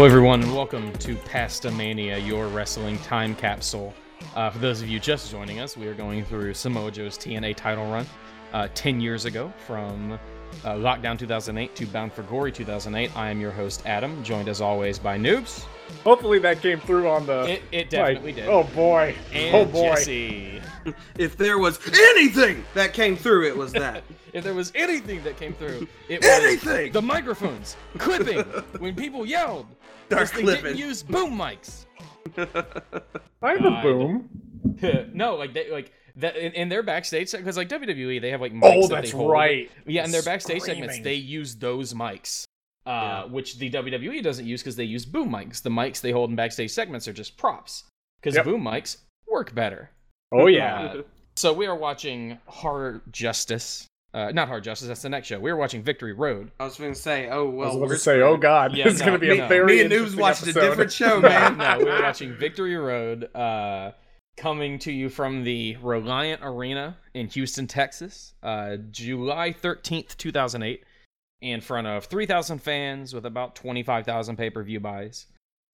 Hello, everyone, and welcome to Pastamania, your wrestling time capsule. Uh, for those of you just joining us, we are going through Samoa Joe's TNA title run uh, 10 years ago from uh, Lockdown 2008 to Bound for Glory 2008. I am your host, Adam, joined as always by Noobs. Hopefully that came through on the. It, it definitely mic. did. Oh boy. and oh boy. Jesse. If there was anything that came through, it was that. If there was anything that came through, it was Anything! the microphones clipping when people yelled. They're because they didn't use boom mics. I have a boom. no, like they like that in, in their backstage because like WWE they have like mics Oh, that that's they hold. right. Yeah, in their backstage segments they use those mics. Uh, Yeah. which the WWE doesn't use because they use boom mics. The mics they hold in backstage segments are just props because Yep. boom mics work better. Oh yeah. Uh, so we are watching Horror Justice. Uh, not Hard Justice. That's the next show. We are watching Victory Road. I was going to say, oh, I was well, we're to say, oh god, Yeah, this is no, gonna be a very Me and Noobs interesting watched a different show, man. no, we were watching Victory Road, uh, coming to you from the Reliant Arena in Houston, Texas, uh, July 13th, 2008, in front of 3,000 fans with about 25,000 pay per view buys.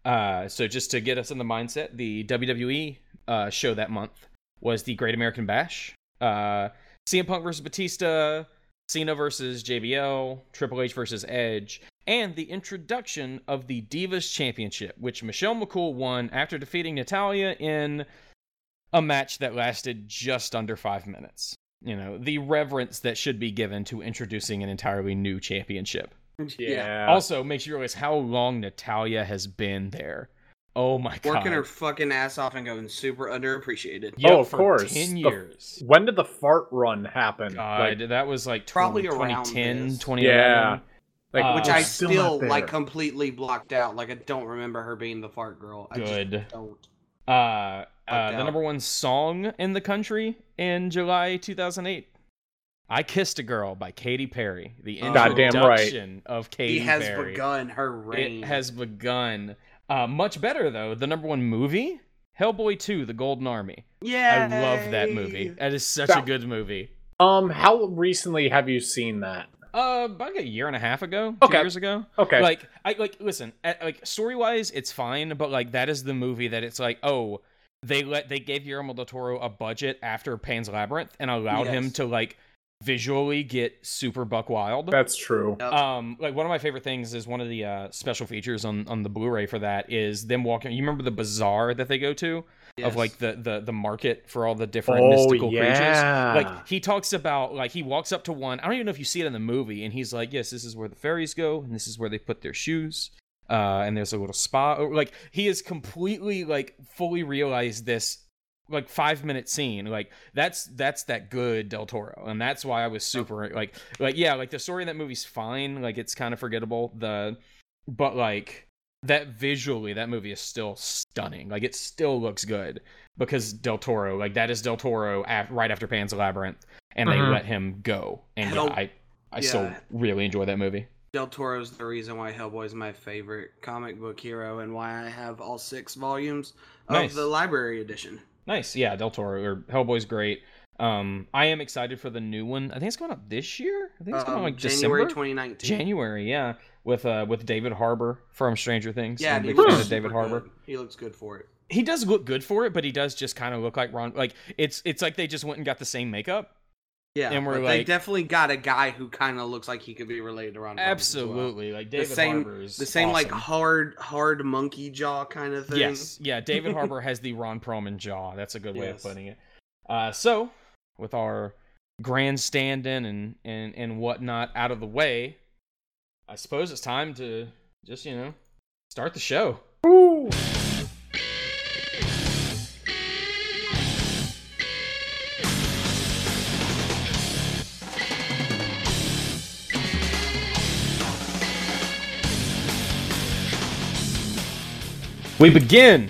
Uh, so, just to get us in the mindset, the WWE uh, show that month was the Great American Bash. CM Punk versus Batista, Cena versus JBL, Triple H versus Edge, and the introduction of the Divas Championship, which Michelle McCool won after defeating Natalya in a match that lasted just under five minutes. You know, the reverence that should be given to introducing an entirely new championship. Yeah. Also, makes you realize how long Natalya has been there. Oh my god. Working her fucking ass off and going super underappreciated. Yep, Oh, of for course. 10 The- years. when did the fart run happen? God, Like, that was like Probably 20, around 2010, this. 2011. Yeah. like Uh, Which I still still, like completely blocked out. Like I don't remember her being the fart girl. I Good. Just don't. Uh, uh, the number one song in the country in July 2008. I Kissed a Girl by Katy Perry. The Oh. Goddamn right. introduction of Katy Perry. He has Perry. begun her reign. It has begun. Uh, much better though. The number one movie, Hellboy 2: The Golden Army. Yeah. I love that movie. That is such a good movie. Um, how recently have you seen that? Uh, about like a year and a half ago, two Okay. years ago. Okay. Like I like listen, at, like story wise, it's fine, but like that is the movie that it's like, oh, they let they gave Guillermo del Toro a budget after Pan's Labyrinth and allowed him to like visually get super buck wild. That's true. Um, like one of my favorite things is one of the uh, special features on on the Blu-ray for that is them walking. You remember the bazaar that they go to Yes. of like the the the market for all the different Oh, mystical yeah. creatures. Like he talks about like he walks up to one. I don't even know if you see it in the movie, and he's like, "Yes, this is where the fairies go, and this is where they put their shoes." Uh, and there's a little spa. Like he has completely like fully realized this like five minute scene like that's that's that good del toro and that's why i was super like like yeah like the story in that movie's fine like it's kind of forgettable the but like that visually that movie is still stunning like it still looks good because del toro like that is del toro af- right after pan's labyrinth and they Mhm. let him go and yeah, Hell- i i still really enjoy that movie Del Toro's the reason why Hellboy is my favorite comic book hero and why I have all six volumes of Nice. the library edition. Nice, yeah, Del Toro or Hellboy's great. Um, I am excited for the new one. I think it's coming out this year. I think it's coming out Um, like January December, 2019. January, yeah, with uh with David Harbour from Stranger Things. Yeah, I'm a dude, big fan he's of David Harbour. good. He looks good for it. He does look good for it, but he does just kind of look like Ron. Like it's it's like they just went and got the same makeup. Yeah, And we're but they definitely got a guy who kind of looks like he could be related to Ron. Perlman as well. Absolutely, like The David same, Harbour is the same like hard, hard monkey jaw kind of thing. Yes, yeah. David Harbour has the Ron Perlman jaw. That's a good way of putting it. Uh, so, with our grandstanding and and and whatnot out of the way, I suppose it's time to just you know start the show. Woo. We begin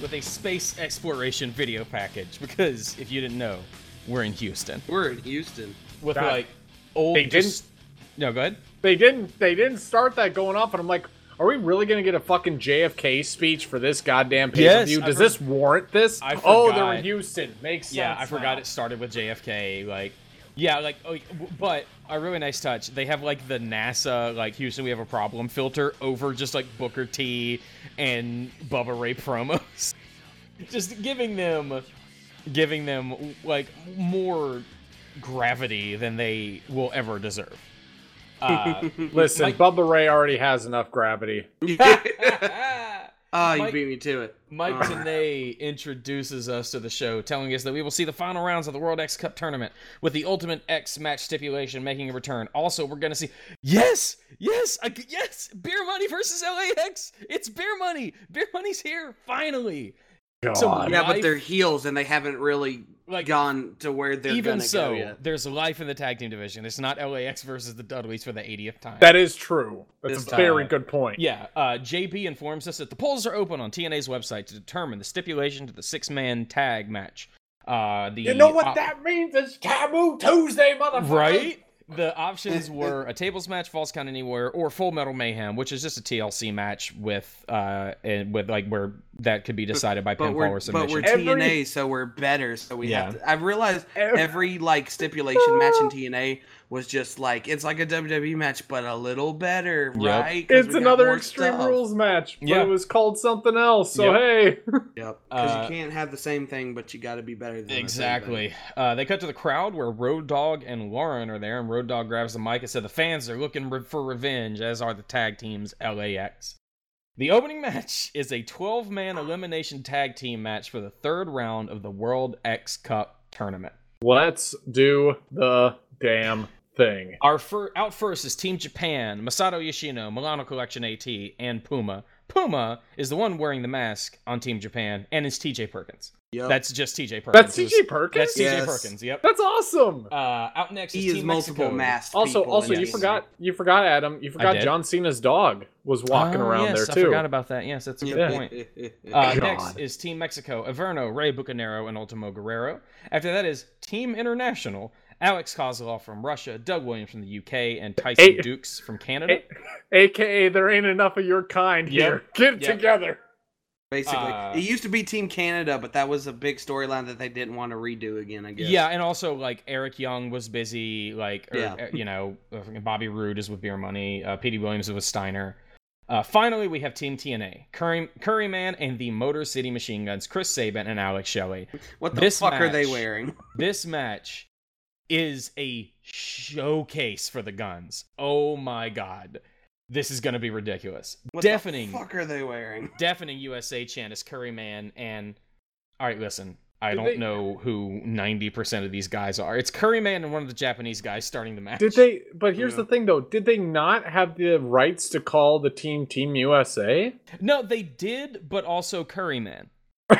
with a space exploration video package because if you didn't know, we're in Houston We're in Houston. with God. like old. They didn't just- No, go ahead. They didn't. They didn't start that going off, and I'm like, Are we really gonna get a fucking JFK speech for this goddamn pay per Yes, view? I Does for- this warrant this? I oh, they're forgot. in Houston. Makes sense. Yeah, I forgot now. it started with JFK. Like, yeah, like, oh, but a really nice touch. They have like the NASA like Houston, we have a problem filter over just like Booker T and Bubba Ray promos, just giving them, giving them like more gravity than they will ever deserve. Uh, Listen, Mike- Bubba Ray already has enough gravity. Ah, you Mike- beat me to it. Mike Uh, Tenay introduces us to the show, telling us that we will see the final rounds of the World X Cup tournament with the Ultimate X match stipulation making a return. Also, we're going to see yes, yes, I, c- yes, Beer Money versus LAX. It's Beer Money. Beer Money's here finally. So, God. yeah, but they're heels and they haven't really Like gone to where they're even gonna so, go yet. there's life in the tag team division. It's not LAX versus the Dudleys for the 80th time. that is true. That's This a time. very good point. Yeah, uh, JB informs us that the polls are open on TNA's website to determine the stipulation to the six-man tag match. Uh, the You know what op- that means? It's Taboo Tuesday, motherfucker. right? The options were a tables match, false count anywhere, or Full Metal Mayhem, which is just a TLC match with uh and with like where that could be decided by pinfall we're, or but we're Every- TNA, so we're better. So we have to. I've realized Every- every like stipulation match in TNA was just like it's like a WWE match, but a little better, Yep. right? 'Cause It's another Extreme stuff. Rules match, but Yeah. it was called something else. So Yep. hey, Yep, because Uh, you can't have the same thing, but you got to be better than the Exactly. thing. Uh, they cut to the crowd where Road Dogg and Lauren are there, and Road Dogg grabs the mic and said the fans are looking re- for revenge, as are the tag teams LAX. The opening match is a 12 man elimination tag team match for the third round of the World X Cup tournament. let's do the damn thing. Our fir- out first is Team Japan, Masato Yoshino, Milano Collection AT, and Puma. Puma is the one wearing the mask on Team Japan, and it's TJ Perkins. Yep. That's just TJ Perkins. That's TJ Perkins. That's TJ Yes. Perkins. Yep. That's awesome. Uh, out next he is is Team multiple Mexico. masked. Also, also, you forgot, you forgot Adam. You forgot. John Cena's dog was walking Oh, around yes, there I forgot about that. Yes, that's a good Yeah. point. Uh, next is Team Mexico, Averno, Rey Bucanero, and Ultimo Guerrero. After that is Team International, Alex Kozlov from Russia, Doug Williams from the UK, and Tyson Hey. Dux from Canada. AKA, there ain't enough of your kind Yep. here. Get it Yep. together. Basically, Uh, it used to be Team Canada, but that was a big storyline that they didn't want to redo again. I guess. Yeah, and also like Eric Young was busy, like or, Yeah. uh, you know, uh, Bobby Roode is with Beer Money, uh, Petey Williams is with Steiner. Uh, finally, we have Team TNA, Curry, Curry Man and the Motor City Machine Guns, Chris Sabin and Alex Shelley. What the This fuck are they wearing? This match is a showcase for the guns. Oh my god. This is going to be ridiculous. What deafening the fuck are they wearing? deafening USA chant is Curry Man and all right, listen. I Did don't they- know who 90% of these guys are. It's Curry Man and one of the Japanese guys starting the match. Did they? But here's Yeah. the thing, though. Did they not have the rights to call the team Team USA? No, they did, but also Curryman.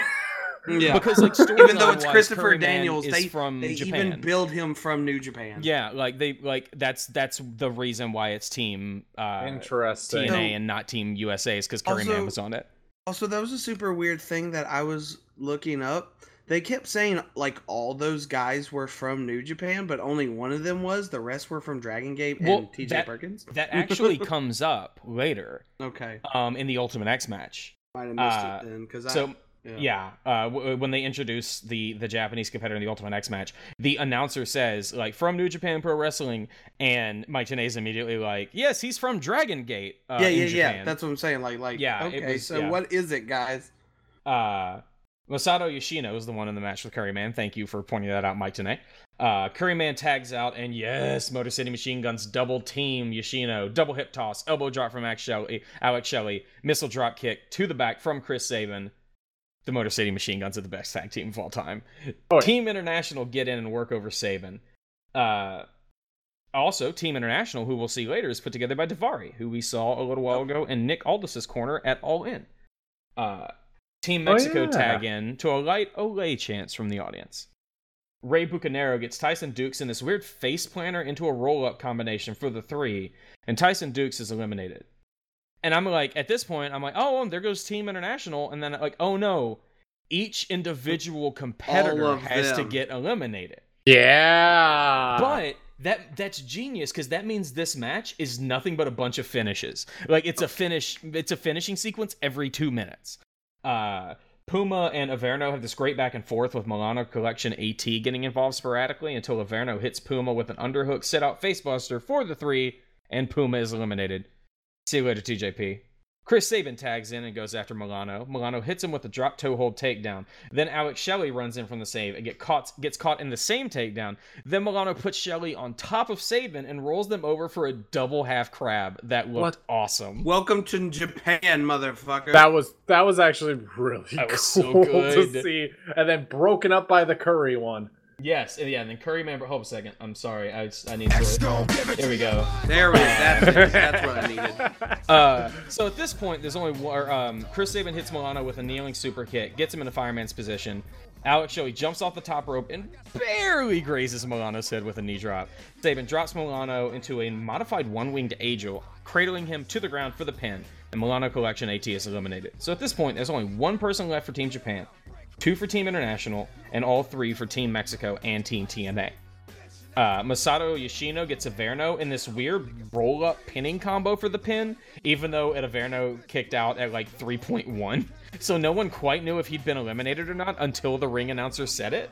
Yeah, Because like even though it's Christopher Curryman Daniels, they from they Japan. even build him from New Japan. yeah, like they like that's that's the reason why it's team uh Interesting. TNA So- and not Team USA is because Curryman Also- was on it. Also, that was a super weird thing that I was looking up. They kept saying like all those guys were from New Japan, but only one of them was. The rest were from Dragon Gate and TJ that- Perkins. That actually comes up later Okay, um in the Ultimate X match. might have missed Uh, it then because So I yeah. yeah, uh, w- when they introduce the the Japanese competitor in the Ultimate X match, the announcer says like from New Japan Pro Wrestling, and Mike Tenay is immediately like, yes, he's from Dragon Gate. Uh, yeah, yeah, yeah. That's what I'm saying. Like, like, Yeah, Okay, was- so yeah. what is it, guys? Uh, Masato Yoshino is the one in the match with Curry Man. Thank you for pointing that out, Mike Tenay. Uh, Curry Man tags out, and yes, Motor City Machine Guns double team Yoshino, double hip toss, elbow drop from Alex Shelley, Alex Shelley, missile drop kick to the back from Chris Sabin. The Motor City Machine Guns are the best tag team of all time. Oh, yeah. Team International get in and work over Sabin. Uh, also, Team International, who we'll see later, is put together by Davari, who we saw a little while ago in Nick Aldis's corner at All In. Uh, Team Oh, Mexico yeah. tag in to a light Olay chance from the audience. Rey Bucanero gets Tyson Dux in this weird face planter into a roll up combination for the three, and Tyson Dux is eliminated. And I'm like, at this point, I'm like, oh, there goes Team International, and then like, oh no, each individual competitor of has to get eliminated. Yeah. But that that's genius because that means this match is nothing but a bunch of finishes. Like it's a finish, it's a finishing sequence every two minutes. Uh, Puma and Averno have this great back and forth with Milano Collection AT getting involved sporadically until Averno hits Puma with an underhook sit out facebuster for the three, and Puma is eliminated. See you later, TJP. Chris Sabin tags in and goes after Milano. Milano hits him with a drop toe hold takedown. Then Alex Shelley runs in from the save and get caught, gets caught in the same takedown. Then Milano puts Shelley on top of Sabin and rolls them over for a double half crab. That looked What? awesome. Welcome to Japan, motherfucker. That was that was actually really That was cool so good. to see, and then broken up by the curry one. Yes, yeah, and then Curry Man. Hold a second. I'm sorry. I, I need to. Here we go. there we go. That's, it. That's what I needed. Uh, so at this point, there's only one. Um, Chris Sabin hits Milano with a kneeling super kick, gets him in a fireman's position. Alex Shelley jumps off the top rope and barely grazes Milano's head with a knee drop. Sabin drops Milano into a modified one-winged angel, cradling him to the ground for the pin, and Milano Collection AT is eliminated. So at this point, there's only one person left for Team Japan, two for Team International, and all three for Team Mexico and Team TNA. Uh, Masato Yoshino gets Averno in this weird roll up pinning combo for the pin, even though Ed Averno kicked out at like 3.1. So no one quite knew if he'd been eliminated or not until the ring announcer said it.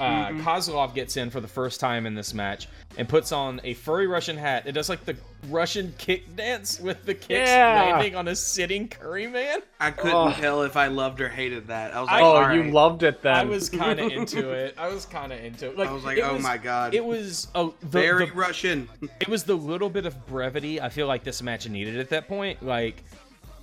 Uh, Kozlov gets in for the first time in this match and puts on a furry Russian hat. It does like the Russian kick dance with the kicks Yeah. landing on a sitting curry man. I couldn't Oh. tell if I loved or hated that. I was like, oh, all you loved it then. I was kind of into it. I was kind of into it. Like, I was like, it oh was- my god. It was a the, very the- Russian. it was the little bit of brevity I feel like this match needed at that point. Like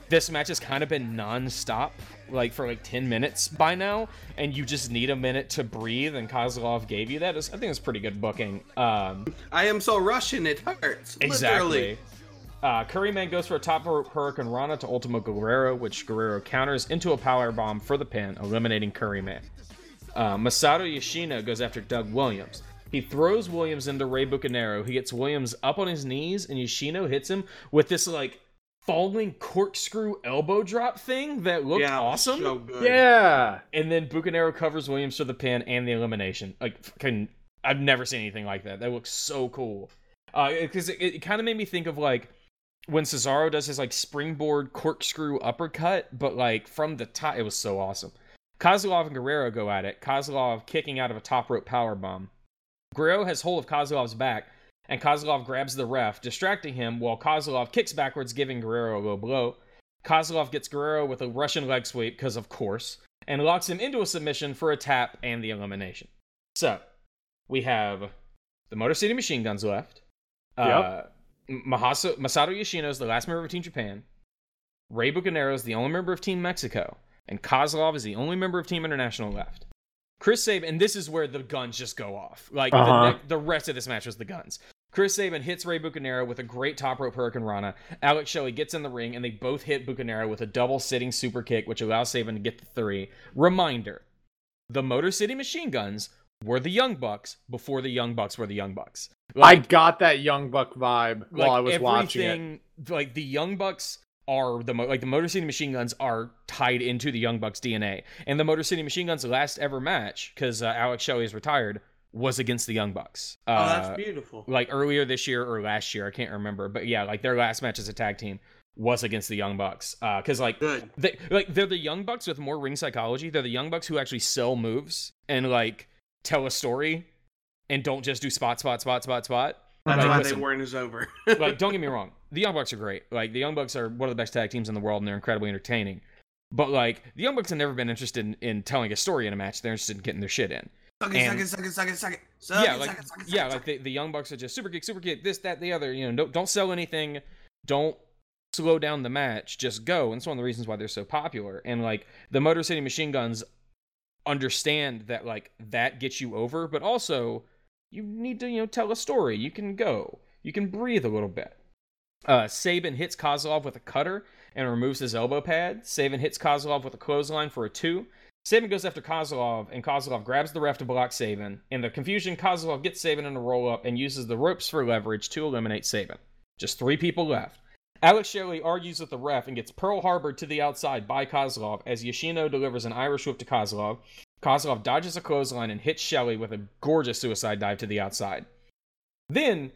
this match has kind of been non-stop like for like 10 minutes by now and you just need a minute to breathe and Kozlov gave you that. I think it's pretty good booking. Um I am so Russian, it hurts. exactly. Literally. Uh, Curryman goes for a top rope Hurricanrana to Ultimo Guerrero, which Guerrero counters into a power bomb for the pin, eliminating Curryman. Uh, Masato Yoshino goes after Doug Williams. He throws Williams into Rey Bucanero. He gets Williams up on his knees, and Yoshino hits him with this like falling corkscrew elbow drop thing that looked Yeah, awesome. So good. yeah. And then Bucanero covers Williams for the pin and the elimination. Like, fucking, I've never seen anything like that. That looks so cool. Uh, because it, it kind of made me think of like when Cesaro does his like springboard corkscrew uppercut, but like from the top. It was so awesome. Kozlov and Guerrero go at it. Kozlov kicking out of a top rope power bomb. Guerrero has hold of Kozlov's back, and Kozlov grabs the ref, distracting him while Kozlov kicks backwards, giving Guerrero a low blow. Kozlov gets Guerrero with a Russian leg sweep, because of course, and locks him into a submission for a tap and the elimination. So, we have the Motor City Machine Guns left. Uh, Mahaso, Masato Yoshino is the last member of Team Japan. Rey Bucanero is the only member of Team Mexico. And Kozlov is the only member of Team International left. Chris Sabin, and this is where the guns just go off. Like Uh-huh. ne- the rest of this match was the guns. Chris Sabin hits Rey Bucanero with a great top rope Hurricanrana. Alex Shelley gets in the ring, and they both hit Bucanero with a double sitting super kick, which allows Sabin to get the three. Reminder the Motor City Machine Guns were the Young Bucks before the Young Bucks were the Young Bucks. I got that Young Buck vibe while I was watching it. Like the Young Bucks are the like the Motor City Machine Guns are tied into the Young Bucks DNA, and the Motor City Machine Guns' last ever match because uh, Alex Shelley is retired was against the Young Bucks. Oh, Uh, that's beautiful. like earlier this year or last year, I can't remember, but yeah, like their last match as a tag team was against the Young Bucks because like Good. they like they're the young bucks with more ring psychology. They're the young bucks who actually sell moves and like tell a story and don't just do spot spot spot spot spot. That's Like, why listen, they weren't as over. like don't get me wrong, the young bucks are great. Like the young bucks are one of the best tag teams in the world and they're incredibly entertaining. But like the young bucks have never been interested in, in telling a story in a match. They're interested in getting their shit in. Suck it, And- suck it, suck it, suck it, suck it. Yeah, like suck it, suck it, yeah, like the, the young bucks are just super kick, super kick, this, that, the other. You know, don't don't sell anything, don't slow down the match, just go. And it's one of the reasons why they're so popular. And like the Motor City Machine Guns understand that like that gets you over, but also you need to you know tell a story. You can go, you can breathe a little bit. Uh, Sabin hits Kozlov with a cutter and removes his elbow pad. Sabin hits Kozlov with a clothesline for a two. Sabin goes after Kozlov, and Kozlov grabs the ref to block Sabin. In the confusion, Kozlov gets Sabin in a roll up and uses the ropes for leverage to eliminate Sabin. Just three people left. Alex Shelley argues with the ref and gets Pearl Harbored to the outside by Kozlov as Yoshino delivers an Irish whip to Kozlov. Kozlov dodges a clothesline and hits Shelley with a gorgeous suicide dive to the outside. Then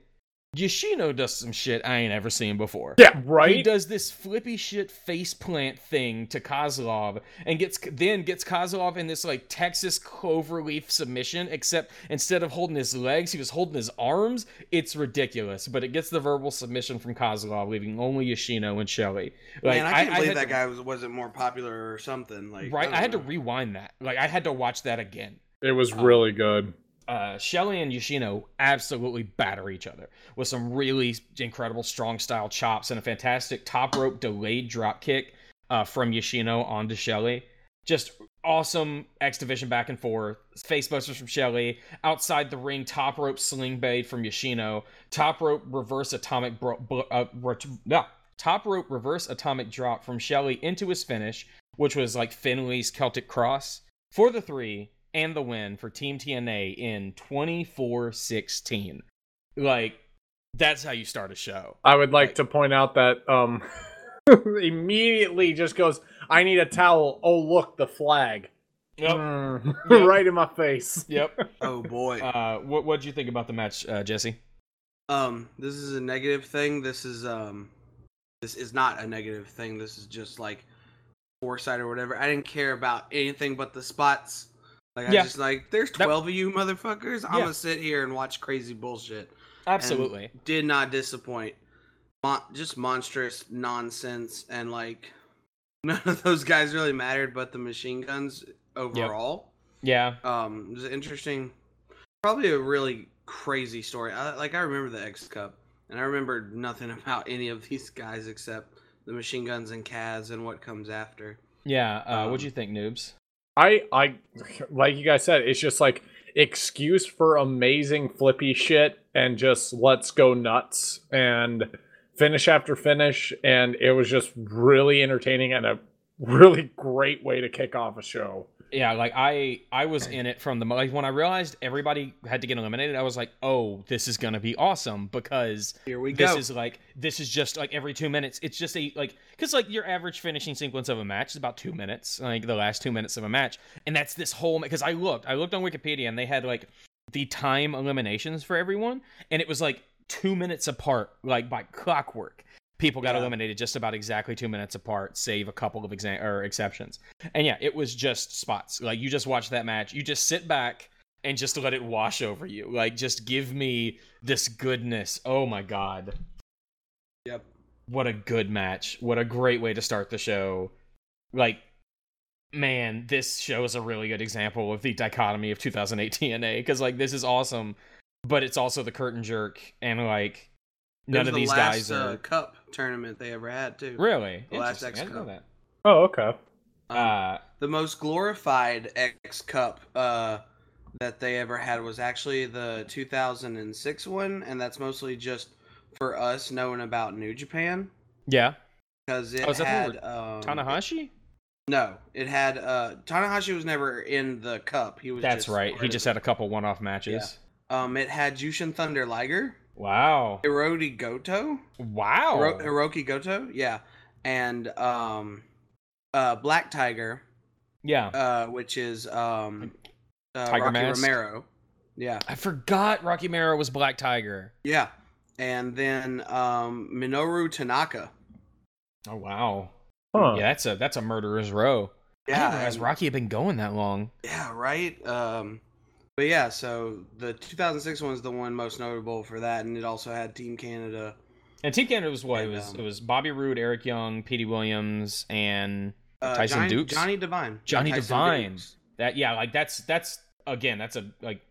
Yoshino does some shit I ain't ever seen before. Yeah, right. He does this flippy shit face plant thing to Kozlov and gets then gets Kozlov in this like Texas cloverleaf submission, except instead of holding his legs, he was holding his arms. It's ridiculous, but it gets the verbal submission from Kozlov, leaving only Yoshino and Shelley. Like, Man, I can't believe had that to- guy was wasn't more popular or something. Like Right, don't I had to rewind that. Like, I had to watch that again. It was Um, really good. Uh, Shelley and Yoshino absolutely batter each other with some really incredible strong style chops and a fantastic top rope delayed drop kick uh, from Yoshino onto Shelley. Just awesome X Division back and forth. Face busters from Shelley. Outside the ring, top rope sling bait from Yoshino. Top rope reverse atomic bro- bro- uh, ret- yeah. Top rope reverse atomic drop from Shelley into his finish, which was like Finlay's Celtic Cross for the three and the win for Team TNA in 24-16. Like that's how you start a show. I would like Right. to point out that um immediately just goes, I need a towel. Oh look, the flag. Mm, Yep. right in my face. Yep. Oh boy. Uh, what what did you think about the match, uh, Jesse? Um, this is a negative thing. This is um, this is not a negative thing. This is just like foresight or whatever. I didn't care about anything but the spots. Like Yeah. I just like, there's That- twelve of you motherfuckers. I'm Yeah. gonna sit here and watch crazy bullshit. Absolutely. And did not disappoint. Mon- just monstrous nonsense and like none of those guys really mattered, but the machine guns overall. Yeah. Um, it was interesting. Probably a really crazy story. I, like I remember the X Cup, and I remember nothing about any of these guys except the machine guns and Kaz and what comes after. Yeah. Uh, Um, what'd you think, noobs? I I like you guys said, it's just like excuse for amazing flippy shit and just let's go nuts and finish after finish and it was just really entertaining and a really great way to kick off a show. Yeah, like I I was in it from the like when I realized everybody had to get eliminated, I was like, "Oh, this is going to be awesome because Here we this go. is like this is just like every 2 minutes. It's just a like cuz like your average finishing sequence of a match is about 2 minutes, like the last 2 minutes of a match. And that's this whole cuz I looked, I looked on Wikipedia and they had like the time eliminations for everyone and it was like 2 minutes apart like by clockwork. People got Yeah. eliminated just about exactly 2 minutes apart, save a couple of exa- or exceptions. And yeah, it was just spots. Like you just watch that match, you just sit back and just let it wash over you. Like just give me this goodness. Oh my god. Yep. What a good match. What a great way to start the show. Like man, this show is a really good example of the dichotomy of 2008 TNA cuz like this is awesome, but it's also the curtain jerk and like none was of the these last, guys uh, are cup tournament they ever had too. really the last Interesting. X I Cup. that. Oh, okay. Um, Uh the most glorified X Cup uh, that they ever had was actually the 2006 one, and that's mostly just for us knowing about New Japan yeah. because it Oh, is that the had one um, Tanahashi? No, it had uh Tanahashi was never in the cup. He was. That's just right. He just it. had a couple one-off matches. Um, it had Jushin Thunder Liger, Wow. Hiroti Goto, Wow. Hiro- Hiroki Goto, yeah, and um, uh, Black Tiger, yeah. uh, which is um, uh, Tiger Rocky Mask? Romero, yeah, I forgot Rocky Romero was Black Tiger. yeah, and then um, Minoru Tanaka, Oh wow. Huh. Yeah, that's a that's a murderer's row. I yeah, didn't realize and- Rocky had been going that long. yeah, right. Um, but yeah, so the 2006 one is the one most notable for that, and it also had Team Canada. And Team Canada was what? It was um, it was Bobby Roode, Eric Young, Petey Williams, and Uh, Tyson Johnny, Dux? Johnny Devine. Johnny Tyson Devine. Dux. that yeah, like that's that's again, that's a like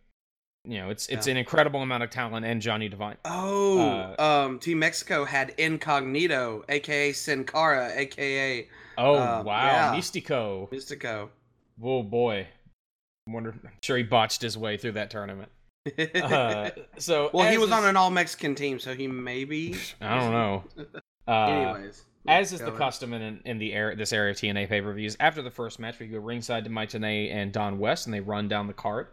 you know, it's it's Yeah. an incredible amount of talent and Johnny Devine. Oh, Uh, um, Team Mexico had Incognito, aka Sin Cara, aka Oh Uh, wow, yeah. Mystico. Mystico. Oh boy. Wonder I'm sure he botched his way through that tournament. Uh, so well, he was on an all Mexican team, so he maybe. I don't know. Uh, Anyways, as is the custom in in the air this area of TNA pay per views, after the first match, we go ringside to Mike Tenay and Don West, and they run down the card.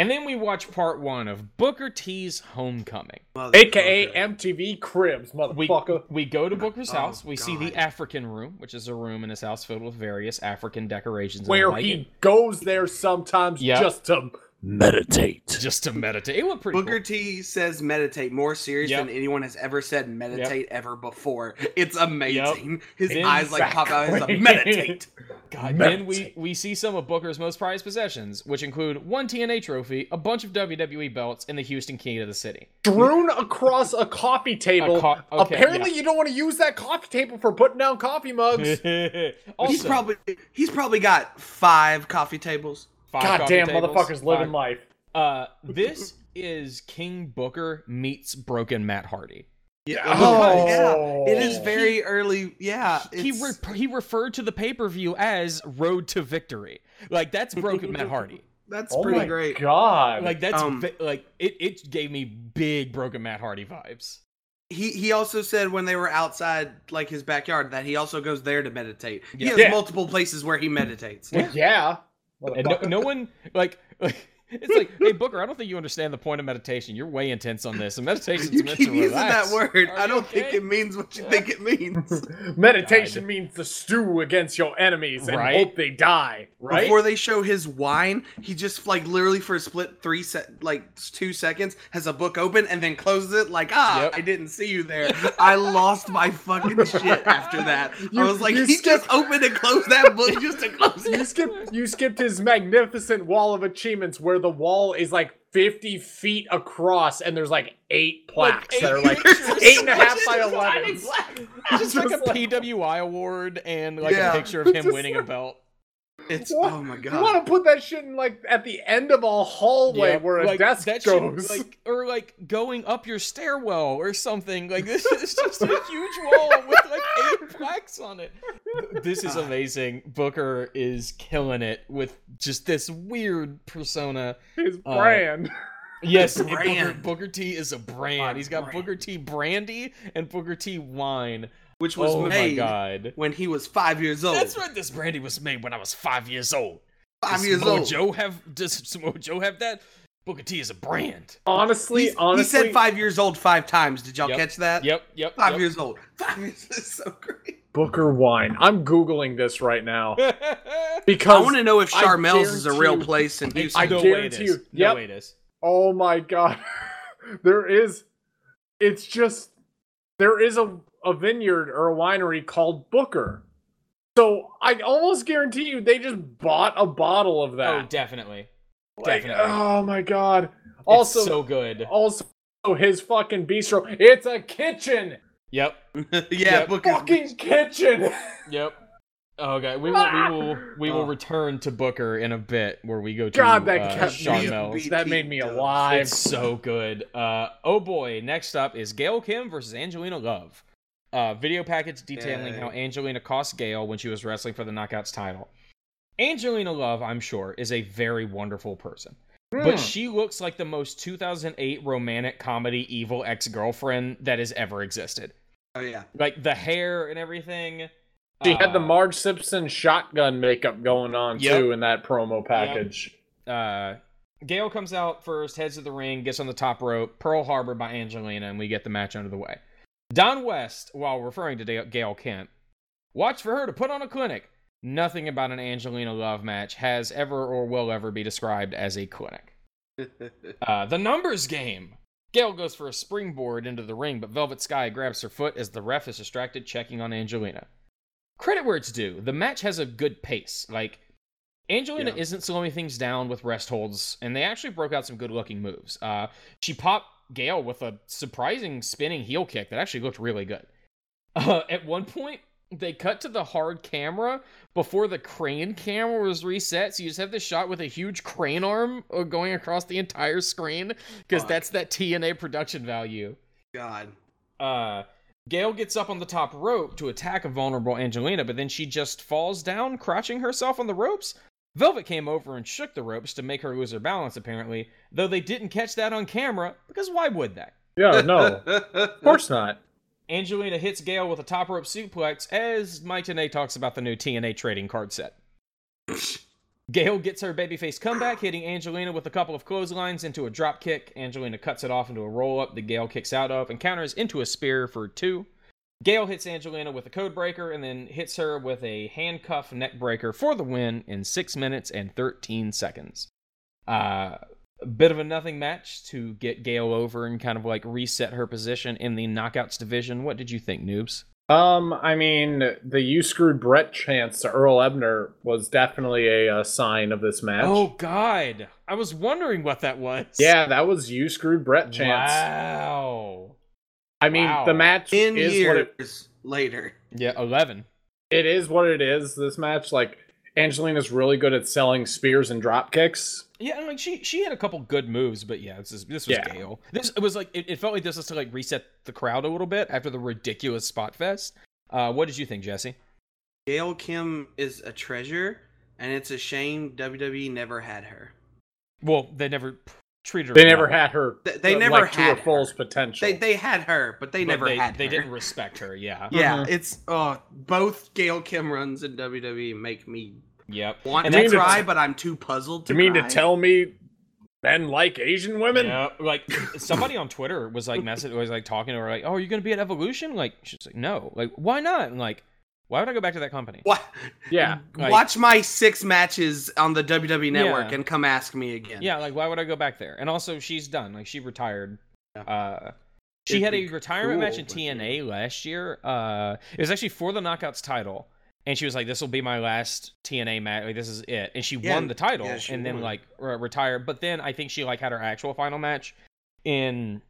And then we watch part one of Booker T's Homecoming. AKA. MTV Cribs, We, motherfucker. we go to Booker's Oh, house. We see the African room, which is a room in his house filled with various African decorations. where he goes there sometimes Yep. just to meditate. just to meditate. It looked pretty Booker cool. T says meditate more serious Yep. than anyone has ever said meditate ever before. It's amazing. His Then- eyes like pop out. He's like meditate. God, then we, we see some of Booker's most prized possessions, which include one TNA trophy, a bunch of WWE belts, and the Houston key to the city. Strewn across a coffee table. A co- okay, Apparently, yeah. you don't want to use that coffee table for putting down coffee mugs. also, he's probably he's probably got five coffee tables. Five God damn, tables, motherfuckers living five- life. Uh, this is King Booker meets broken Matt Hardy. Yeah, Oh. yeah. It is very early. Yeah, He re- he referred to the pay per view as Road to Victory. Like that's broken Matt Hardy. that's Oh pretty my great. god. Like that's Um, vi- like it. It gave me big broken Matt Hardy vibes. He he also said when they were outside like his backyard that he also goes there to meditate. He Yeah. has Yeah. multiple places where he meditates. Well, yeah. And no, no one like. like it's like, hey Booker, I don't think you understand the point of meditation. You're way intense on this. And meditation's You meant keep to using relax. that word. Are I don't think it means what you think it means. Meditation God. means to stew against your enemies and Right? hope they die. Right? Before they show his wine, he just like literally for a split three set like two seconds has a book open and then closes it like ah Yep. I didn't see you there. I lost my fucking shit after that. You- I was like he skip- just opened and closed that book just to close you skipped you skipped his magnificent wall of achievements where the wall is like 50 feet across and there's like eight plaques eight that are like pictures. eight and a half by 11 plaque. Just like a PWI award and like Yeah. a picture of him Just winning a belt. It's What? oh my You god. want to put that shit in like at the end of a hallway Yeah, where a like, desk that shit, goes. like or like going up your stairwell or something. Like this is just a huge wall with like eight plaques on it. This is amazing. Booker is killing it with just this weird persona. his uh, brand. Yes, Brand. Booker, Booker T is a brand. He's got Brand. Booker T brandy and Booker T wine. Which was oh my made god. when he was five years old. That's right. This brandy was made when I was five years old. Five Does years Samoa old. Joe have does Samoa Joe have that? Booker T is a brand. honestly, He's- honestly, he said five years old five times. Did y'all Yep. catch that? Yep, yep. Five yep. years old. Five years is so great. Booker wine. I'm googling this right now because I want to know if Charmel's is a real you- place in Houston. I no way it guarantee you- No yep. way it is. Oh my god. there is it's just there is a, a vineyard or a winery called Booker. So I almost guarantee you they just bought a bottle of that. Oh, that. definitely. Like, definitely. oh my god. Also, Also so good. also his fucking bistro. It's a kitchen. Yep, yeah, Yep. Booker's Fucking kitchen. yep. Okay, we will, we will, we will Oh. return to Booker in a bit, where we go to God, that uh, kept Sean me- Mills. that made me alive. It's so good. Uh, oh boy, next up is Gail Kim versus Angelina Love. Uh, video package detailing Yay. how Angelina cost Gail when she was wrestling for the Knockouts title. Angelina Love, I'm sure, is a very wonderful person. Hmm. But she looks like the most 2008 romantic comedy evil ex girlfriend that has ever existed. Oh yeah. Like the hair and everything. She had the uh, Marge Simpson shotgun makeup going on Yep. too in that promo package. uh Gail comes out first, heads to the ring, gets on the top rope, Pearl Harbor by Angelina, and we get the match under the way. Don West, while referring to Gail Kemp, watch for her to put on a clinic. Nothing about an Angelina Love match has ever or will ever be described as a clinic. Uh, the numbers game. Gail goes for a springboard into the ring, but Velvet Sky grabs her foot as the ref is distracted checking on Angelina. Credit where it's due. The match has a good pace. Like, Angelina Yeah. isn't slowing things down with rest holds, and they actually broke out some good looking moves. Uh, she popped Gail with a surprising spinning heel kick that actually looked really good. Uh, at one point, they cut to the hard camera before the crane camera was reset. So you just have this shot with a huge crane arm uh, going across the entire screen because that's that TNA production value. God. Uh, Gail gets up on the top rope to attack a vulnerable Angelina, but then she just falls down, crouching herself on the ropes. Velvet came over and shook the ropes to make her lose her balance, apparently, though they didn't catch that on camera because why would they? Yeah, no. of course not. Angelina hits Gail with a top rope suplex as Mike Tenay talks about the new TNA trading card set. Gail gets her babyface comeback, hitting Angelina with a couple of clotheslines into a drop kick. Angelina cuts it off into a roll up that Gail kicks out of and counters into a spear for two. Gail hits Angelina with a code breaker and then hits her with a handcuff neck breaker for the win in 6 minutes and 13 seconds. Uh, a bit of a nothing match to get Gail over and kind of like reset her position in the knockouts division. What did you think, noobs? Um, I mean, the "you screwed Brett" chance to Earl Hebner was definitely a, uh sign of this match. Oh God, I was wondering what that was. yeah, that was "you screwed Brett" chance. Wow. I mean, Wow. the match Ten is years what it, later. Yeah, eleven. it is. What it is. This match, like Angelina's really good at selling spears and drop kicks. Yeah, and like she she had a couple good moves, but yeah, this is this was Yeah. Gail. This it was like it, it felt like this was to like reset the crowd a little bit after the ridiculous spot fest. Uh, what did you think, Jesse? Gail Kim is a treasure, and it's a shame WWE never had her. Well, they never treated her. They never had her. They- they uh, never like, to had her full potential. They they had her, but they but never they, had They her. didn't respect her. Yeah. Yeah, Mhm. it's oh both Gail Kim runs in WWE make me Yep. want And to that's- cry, but I'm too puzzled to you mean cry. to tell me men like Asian women? Yeah, like somebody on Twitter was like message was like talking to her like, "Oh, are you going to be at Evolution?" Like she's like, "No." Like, why not? And like, why would I go back to that company? What? Yeah. Like- Watch my six matches on the WWE Network Yeah. and come ask me again. Yeah, like why would I go back there? And also, she's done. Like she retired. Uh, she It'd had a be retirement match in cool, but TNA last year. Uh, it was actually for the Knockouts title, and she was like, "This will be my last TNA match. Like this is it." And she Yeah, won the title, yeah, she and then like re- retired. But then I think she like had her actual final match in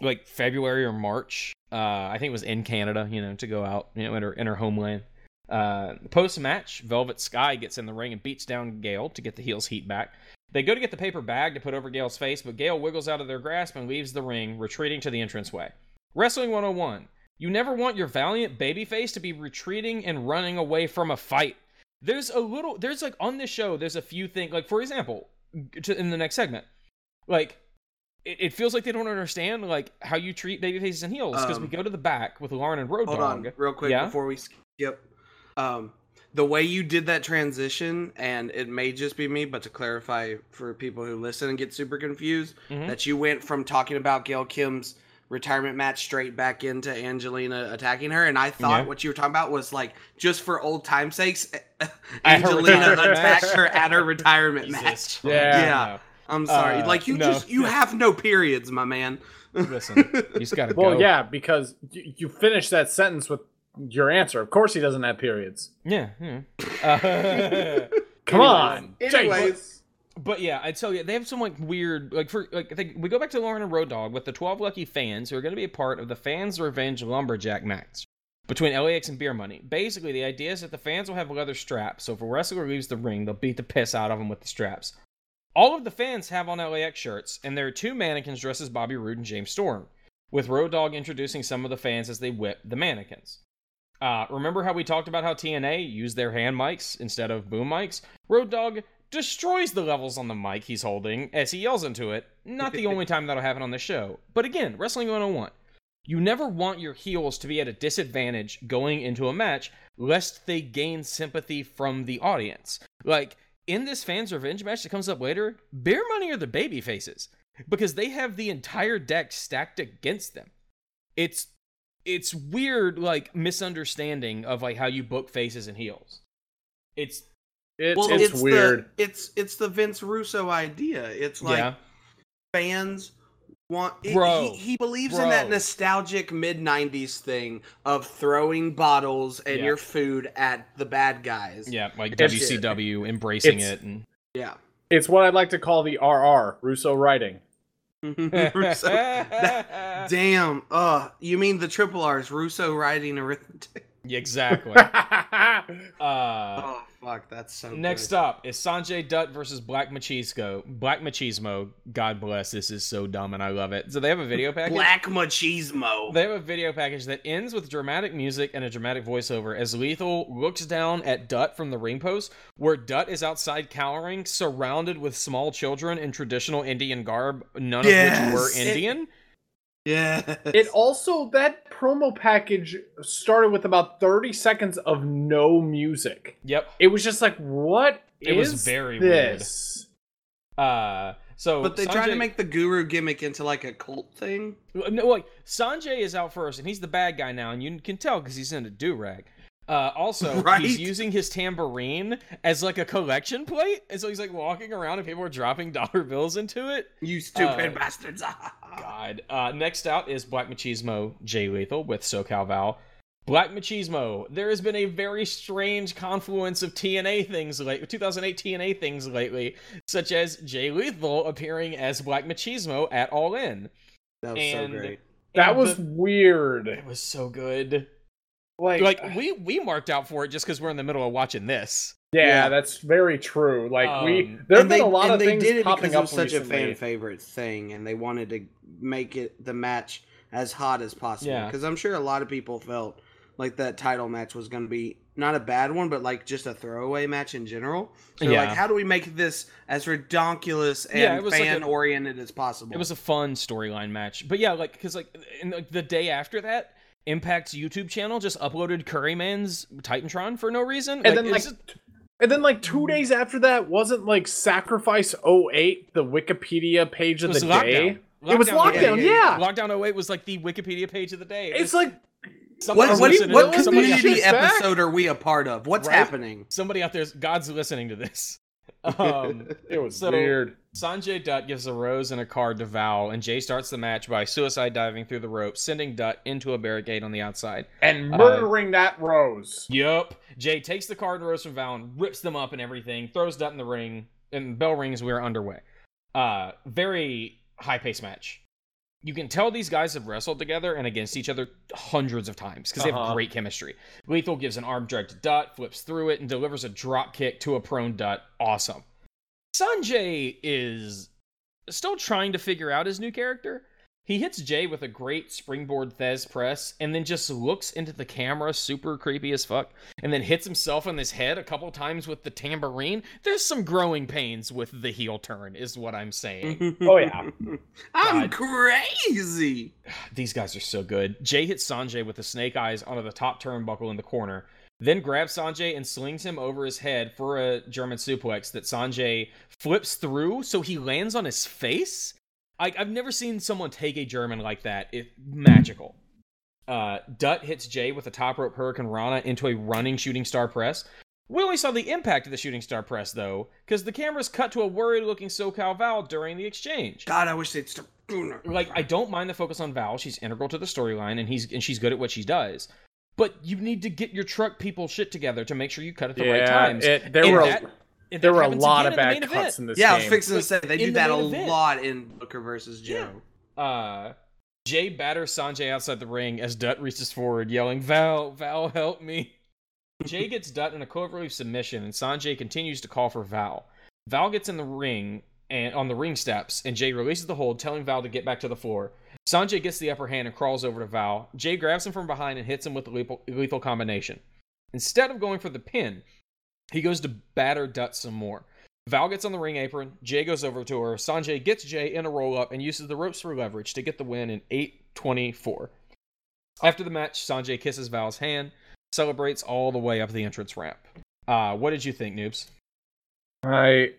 like February or March. Uh, I think it was in Canada. You know, to go out, you know, in her in her homeland. Uh, Post match, Velvet Sky gets in the ring and beats down Gail to get the heels heat back. They go to get the paper bag to put over Gail's face, but Gale wiggles out of their grasp and leaves the ring, retreating to the entranceway. Wrestling 101. You never want your valiant babyface to be retreating and running away from a fight. There's a little, there's like on this show, there's a few things, like for example, to, in the next segment, like it, it feels like they don't understand like how you treat babyfaces and heels because we Um, go to the back with Lauren and Road Hold Dogg. on, real quick Yeah? before we skip. Um, the way you did that transition, and it may just be me, but to clarify for people who listen and get super confused, Mhm. that you went from talking about Gail Kim's retirement match straight back into Angelina attacking her, and I thought Yeah. what you were talking about was like just for old time's sakes, Angelina attacked her at her retirement Jesus match. Yeah. Yeah. I'm sorry, Uh, like you no. just you have no periods, my man. Listen, you just gotta Well, go. yeah, because you, you finish that sentence with your answer. Of course, he doesn't have periods. Yeah. yeah. Uh, Come on. Anyways, But yeah, I tell you, they have some like weird, like for like I think we go back to Lauren and Road Dogg with the twelve lucky fans who are going to be a part of the Fans Revenge Lumberjack match between LAX and Beer Money. Basically, the idea is that the fans will have leather straps, so if a wrestler leaves the ring, they'll beat the piss out of them with the straps. All of the fans have on LAX shirts, and there are two mannequins dressed as Bobby Roode and James Storm, with Road Dogg introducing some of the fans as they whip the mannequins. Uh, remember how we talked about how TNA used their hand mics instead of boom mics? Road Dogg destroys the levels on the mic he's holding as he yells into it. Not the only time that'll happen on the show. But again, Wrestling 101. You never want your heels to be at a disadvantage going into a match lest they gain sympathy from the audience. Like in this fans revenge match that comes up later, Beer Money are the baby faces because they have the entire deck stacked against them. It's it's weird like misunderstanding of like how you book faces and heels. It's It's, well, it's, it's weird. The, it's it's the Vince Russo idea. It's like yeah. fans want. it- Bro, he, he believes in that nostalgic mid '90s thing of throwing bottles and Yeah. your food at the bad guys. Yeah, like It's- WCW embracing it's- it and yeah. It's what I'd like to call the RR, Russo writing. Russo, that- damn. Uh, you mean the triple R's? Russo writing arithmetic. exactly. uh Oh fuck, that's so. Next good. up is Sanjay Dutt versus Black Machismo. Black Machismo. God bless. This is so dumb and I love it. So they have a video package. Black machismo. They have a video package that ends with dramatic music and a dramatic voiceover as Lethal looks down at Dutt from the ring post, where Dutt is outside cowering, surrounded with small children in traditional Indian garb, none of Yes. which were It- Indian. Yeah. It also that promo package started with about 30 seconds of no music. Yep. It was just like, what It was is very weird. Uh, so But they try to make the guru gimmick into like a cult thing. No, like Sanjay is out first, and he's the bad guy now, and you can tell because he's in a do rag. Uh, also, Right? he's using his tambourine as like a collection plate, and so he's like walking around, and people are dropping dollar bills into it. You stupid Uh, bastards. God. Uh, next out is Black Machismo Jay Lethal with SoCal Val. Black Machismo. There has been a very strange confluence of TNA things late 2008 TNA things lately, such as Jay Lethal appearing as Black Machismo at All In. That was And- so great. That was the- weird. it was so good. Like, Like we we marked out for it just because we're in the middle of watching this. yeah, Yeah. that's very true. Like we, Um, there have been they- a lot and of they things did it popping because it up was such a fan favorite thing, and they wanted to make it the match as hot as possible. Yeah. Because I'm sure a lot of people felt like that title match was going to be not a bad one, but like just a throwaway match in general. So Yeah. like, how do we make this as redonkulous and Yeah, it was like fan oriented as possible? It was a fun storyline match, but yeah, like because like in like, the day after that, Impact's YouTube channel just uploaded Curryman's Titantron for no reason, and then like, was and then like two days after that, wasn't like Sacrifice 08 the Wikipedia page of It was the Lockdown. day? It was Lockdown, lockdown, oh yeah, yeah. yeah, Lockdown 08 was like the Wikipedia page of the day. It's like somebody's what what, listening- what community Shit's back. episode are we a part of? What's Right? happening? somebody out there's God's listening to this. Um, it was So- weird. Sanjay Dutt gives a rose and a card to Val, and Jay starts the match by suicide diving through the rope, sending Dutt into a barricade on the outside. And uh, murdering that rose. Yep. Jay takes the card and rose from Val and rips them up and everything, throws Dutt in the ring, and bell rings, we're underway. Uh, very high paced match. You can tell these guys have wrestled together and against each other hundreds of times because they have Uh-huh. great chemistry. Lethal gives an arm drag to Dutt, flips through it, and delivers a drop kick to a prone Dutt. Awesome. Sanjay is still trying to figure out his new character. He hits Jay with a great springboard Thesz press and then just looks into the camera, super creepy as fuck, and then hits himself on his head a couple times with the tambourine. There's some growing pains with the heel turn, is what I'm saying. Oh, yeah. I'm God. crazy. These guys are so good. Jay hits Sanjay with the snake eyes onto the top turnbuckle in the corner, then grabs Sanjay and slings him over his head for a German suplex that Sanjay flips through so he lands on his face. I, I've never seen someone take a German like that. It magical. Uh, Dutt hits Jay with a top rope Hurricanrana into a running shooting star press. We only saw the impact of the shooting star press though, because the cameras cut to a worried looking SoCal Val during the exchange God, I wish they'd stop doing that. like I don't mind the focus on Val. She's integral to the storyline, and he's and she's good at what she does. But you need to get your truck people shit together to make sure you cut at the right times. it, there And were that- a, and there were a lot of bad cuts event. in this Yeah, I was fixing to But say they do the that a event- lot in Booker versus Joe. Uh, Jay batters Sanjay outside the ring as Dutt reaches forward, yelling, "Val, Val, help me!" Jay gets Dutt in a cloverleaf submission, and Sanjay continues to call for Val. Val gets in the ring and on the ring steps, and Jay releases the hold, telling Val to get back to the floor. Sanjay gets the upper hand and crawls over to Val. Jay grabs him from behind and hits him with the lethal, lethal combination. Instead of going for the pin, he goes to batter Dutt some more. Val gets on the ring apron. Jay goes over to her. Sanjay gets Jay in a roll up and uses the ropes for leverage to get the win in 824. After the match, Sanjay kisses Val's hand, celebrates all the way up the entrance ramp. Uh, what did you think, noobs? I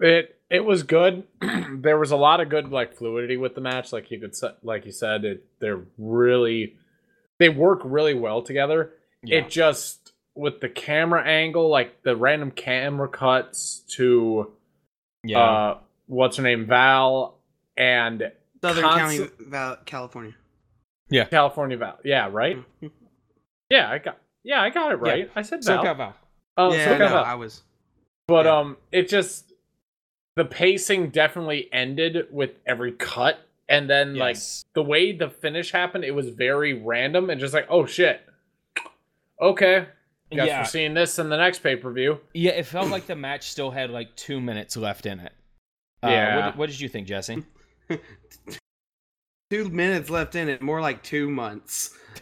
it it was good. there was a lot of good like fluidity with the match. Like you could like you said, it they're really they work really well together. It just with the camera angle, like the random camera cuts to yeah. uh what's her name, Val and Southern Constant- County, Val- California. Yeah, California Val. Yeah, right? Yeah, I got yeah, I got it right. I said Val. SoCal Val. Oh, yeah, SoCal no, Val. I was. But Yeah. um it just the pacing definitely ended with every cut and then like the way the finish happened it was very random and just like oh shit okay guess yeah, we're seeing this in the next pay-per-view yeah, it felt like the match still had like two minutes left in it. Uh, Yeah. What, did- what did you think, Jesse? Two minutes left in it, more like two months.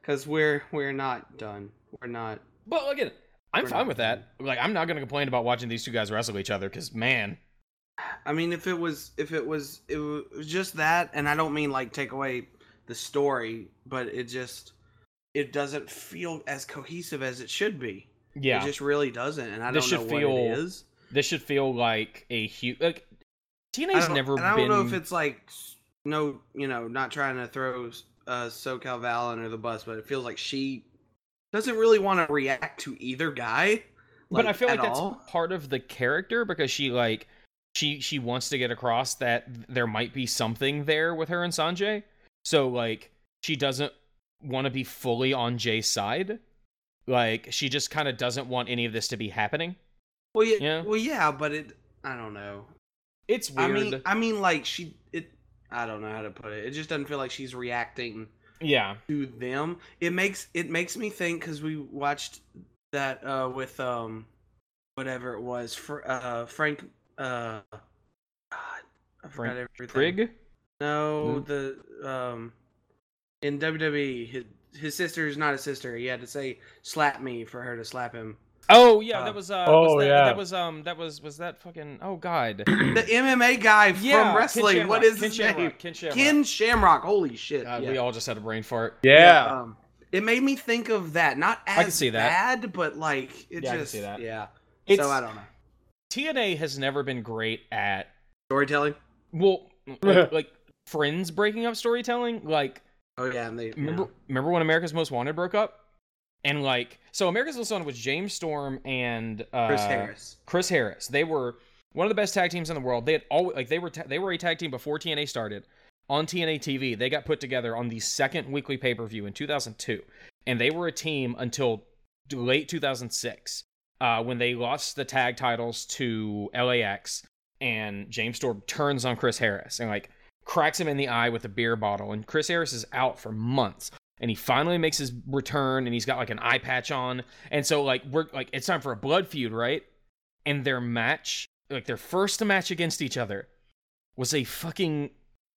Because we're we're not done. We're not. But again, I'm fine not with that. Like, I'm not gonna complain about watching these two guys wrestle each other because, man, I mean, if it was if it was it was just that, and I don't mean like take away the story, but it just it doesn't feel as cohesive as it should be. yeah, It just really doesn't, and I This don't know should what feel it is. this should feel like a huge. Like, TNA's never I don't know if it's like no, you know, not trying to throw uh, SoCal Val under the bus, but it feels like she doesn't really want to react to either guy. but I feel like that's all. part of the character because she like she she wants to get across that there might be something there with her and Sanjay. So like she doesn't want to be fully on Jay's side. Like she just kind of doesn't want any of this to be happening. Well, yeah, well, yeah, but it. I don't know. It's weird. I mean, I mean, like she. It. I don't know how to put it. It just doesn't feel like she's reacting yeah. to them. It makes it makes me think because we watched that uh with um whatever it was for uh Frank uh God, I forgot Frank everything. Trigg? No, No? the um in WWE his his sister is not a sister. He had to say slap me for her to slap him. Oh yeah, Uh, that was uh oh, was that, yeah. that was um that was was that fucking oh god. The MMA guy yeah, from wrestling. Ken What Ken his Shamrock, name? Ken Shamrock. Ken Shamrock. Holy shit! God, yeah. we all just had a brain fart. Yeah. Um, it made me think of that. Not as I can see that. bad, but like it Yeah, I can just see that. yeah. It's- so I don't know. TNA has never been great at Storytelling. well like, like friends breaking up storytelling like Oh yeah, and they remember remember when America's Most Wanted broke up? And like so America's Most Wanted was James Storm and uh Chris Harris. Chris Harris. They were one of the best tag teams in the world. They had always like they were ta- they were a tag team before TNA started on TNA TV. They got put together on the second weekly pay-per-view in 2002. And they were a team until late 2006 uh, when they lost the tag titles to LAX and James Storm turns on Chris Harris and like cracks him in the eye with a beer bottle and Chris Harris is out for months and he finally makes his return and he's got like an eye patch on and so like we're like it's time for a blood feud right and their match like their first match against each other was a fucking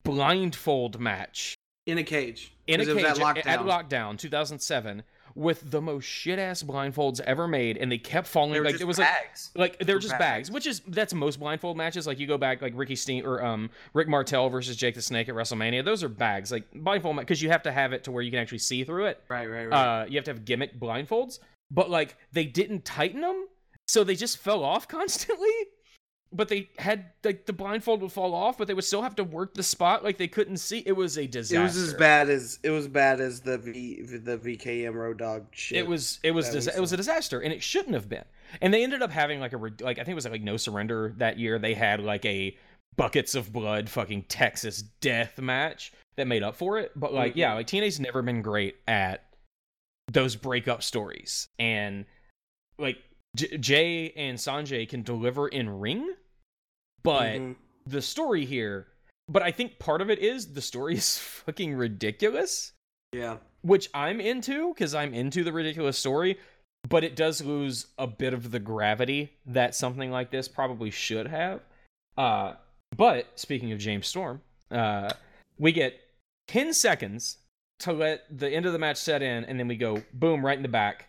blindfold match In a cage. in a cage at, at at lockdown. lockdown 2007 with the most shit ass blindfolds ever made and they kept falling They like just it was like bags. like they're just bags. bags, which is that's most blindfold matches. Like you go back like Ricky Steen or um Rick Martel versus Jake the Snake at WrestleMania. Those are bags, like blindfold because you have to have it to where you can actually see through it. Right, right, right. Uh, you have to have gimmick blindfolds, but like they didn't tighten them, so they just fell off constantly. But they had like the blindfold would fall off, but they would still have to work the spot like they couldn't see. It was a disaster. it was as bad as it was bad as the V the VKM Road Dogg shit. It was it was dis- it was a disaster, and it shouldn't have been. And they ended up having like a like I think it was like no surrender that year. They had like a buckets of blood fucking Texas death match that made up for it. But like Mhm. yeah, like TNA's never been great at those breakup stories, and like J- Jay and Sanjay can deliver in ring, but Mhm. the story here. But I think part of it is the story is fucking ridiculous yeah. which I'm into because I'm into the ridiculous story, but it does lose a bit of the gravity that something like this probably should have. Uh, but speaking of James Storm, uh, we get 10 seconds to let the end of the match set in, and then we go boom right in the back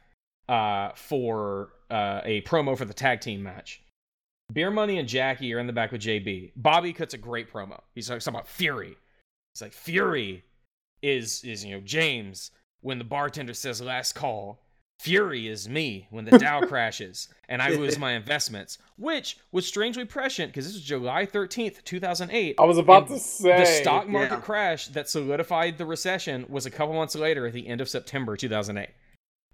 uh, for uh, a promo for the tag team match. Beer Money and Jackie are in the back with JB. Bobby cuts a great promo. He's talking about Fury. He's like, Fury is is you know James when the bartender says last call. Fury is me when the Dow crashes and I lose my investments, which was strangely prescient because this was July 13th, 2008. I was about to say The stock market Yeah. crash that solidified the recession was a couple months later at the end of September 2008.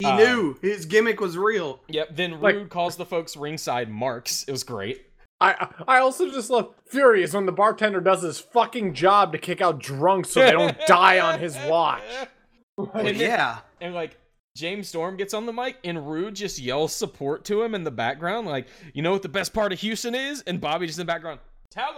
He Uh, knew his gimmick was real. Yep, then Roode Like- calls the folks ringside marks. It was great. I I also just love furious when the bartender does his fucking job to kick out drunks so they don't die on his watch. Well, And then- yeah. And like James Storm gets on the mic and Roode just yells support to him in the background, like, you know what the best part of Houston is? And Bobby just in the background, tell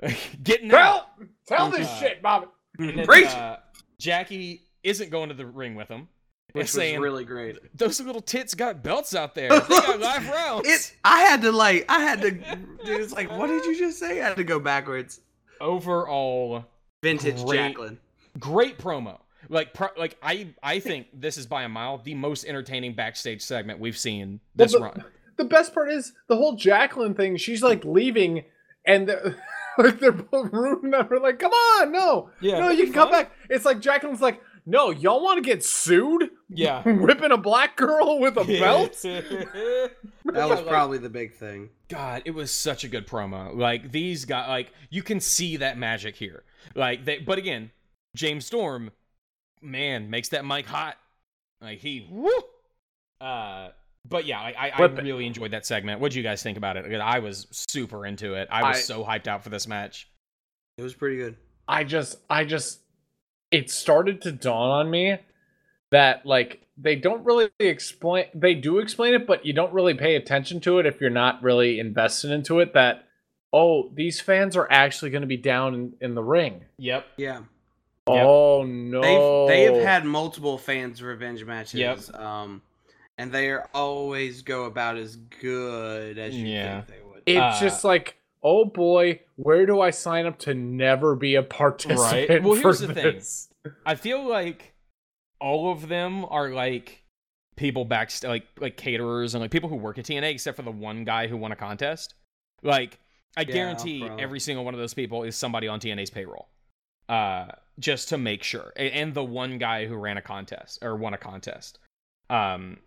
them. Getting out. Tell tell this Uh, shit, Bobby. And then, uh, Jackie isn't going to the ring with him. Which saying, was really great. those little tits got belts out there. They got live rounds. It. I had to like. I had to. Dude, it's like, what did you just say? I had to go backwards. Overall, Vintage Great. Jacqueline. great promo. Like, pro- like I, I think this is by a mile the most entertaining backstage segment we've seen this Well, run. The best part is the whole Jacqueline thing. She's like leaving, and they're, like they're both rooting at her. Like, come on, no, Yeah, no, you can come fun. back. It's like Jacqueline's like, no, y'all want to get sued? Yeah. Whipping a black girl with a belt? That was probably the big thing. God, it was such a good promo. Like these guys, like you can see that magic here. Like they, but again, James Storm, man, makes that mic hot. Like he, woo. Uh, but yeah, I, I, I really enjoyed that segment. What would you guys think about it? I was super into it. I was I- so hyped out for this match. It was pretty good. I just, I just, it started to dawn on me that like they don't really explain. They do explain it, but you don't really pay attention to it if you're not really invested into it. That oh, these fans are actually going to be down in, in the ring. Yep. Yeah. Yep. Oh no, They've they have had multiple fans revenge matches. Yep. Um, and they are always go about as good as you Yeah. think they would. It's Uh, just like, oh boy, where do I sign up to never be a participant? Right. Well, for here's the thing. I feel like all of them are like people back like like caterers and like people who work at TNA, except for the one guy who won a contest. Like, I Yeah, guarantee probably. every single one of those people is somebody on TNA's payroll, uh, just to make sure. And the one guy who ran a contest or won a contest. Um,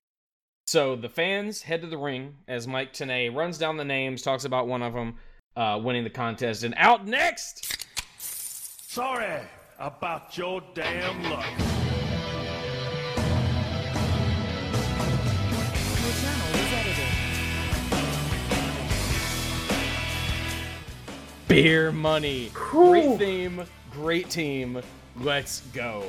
so the fans head to the ring as Mike Tenay runs down the names, talks about one of them uh, winning the contest, and out next. Sorry about your damn luck. Your channel is edited. Beer money. Great theme, great team. Let's go.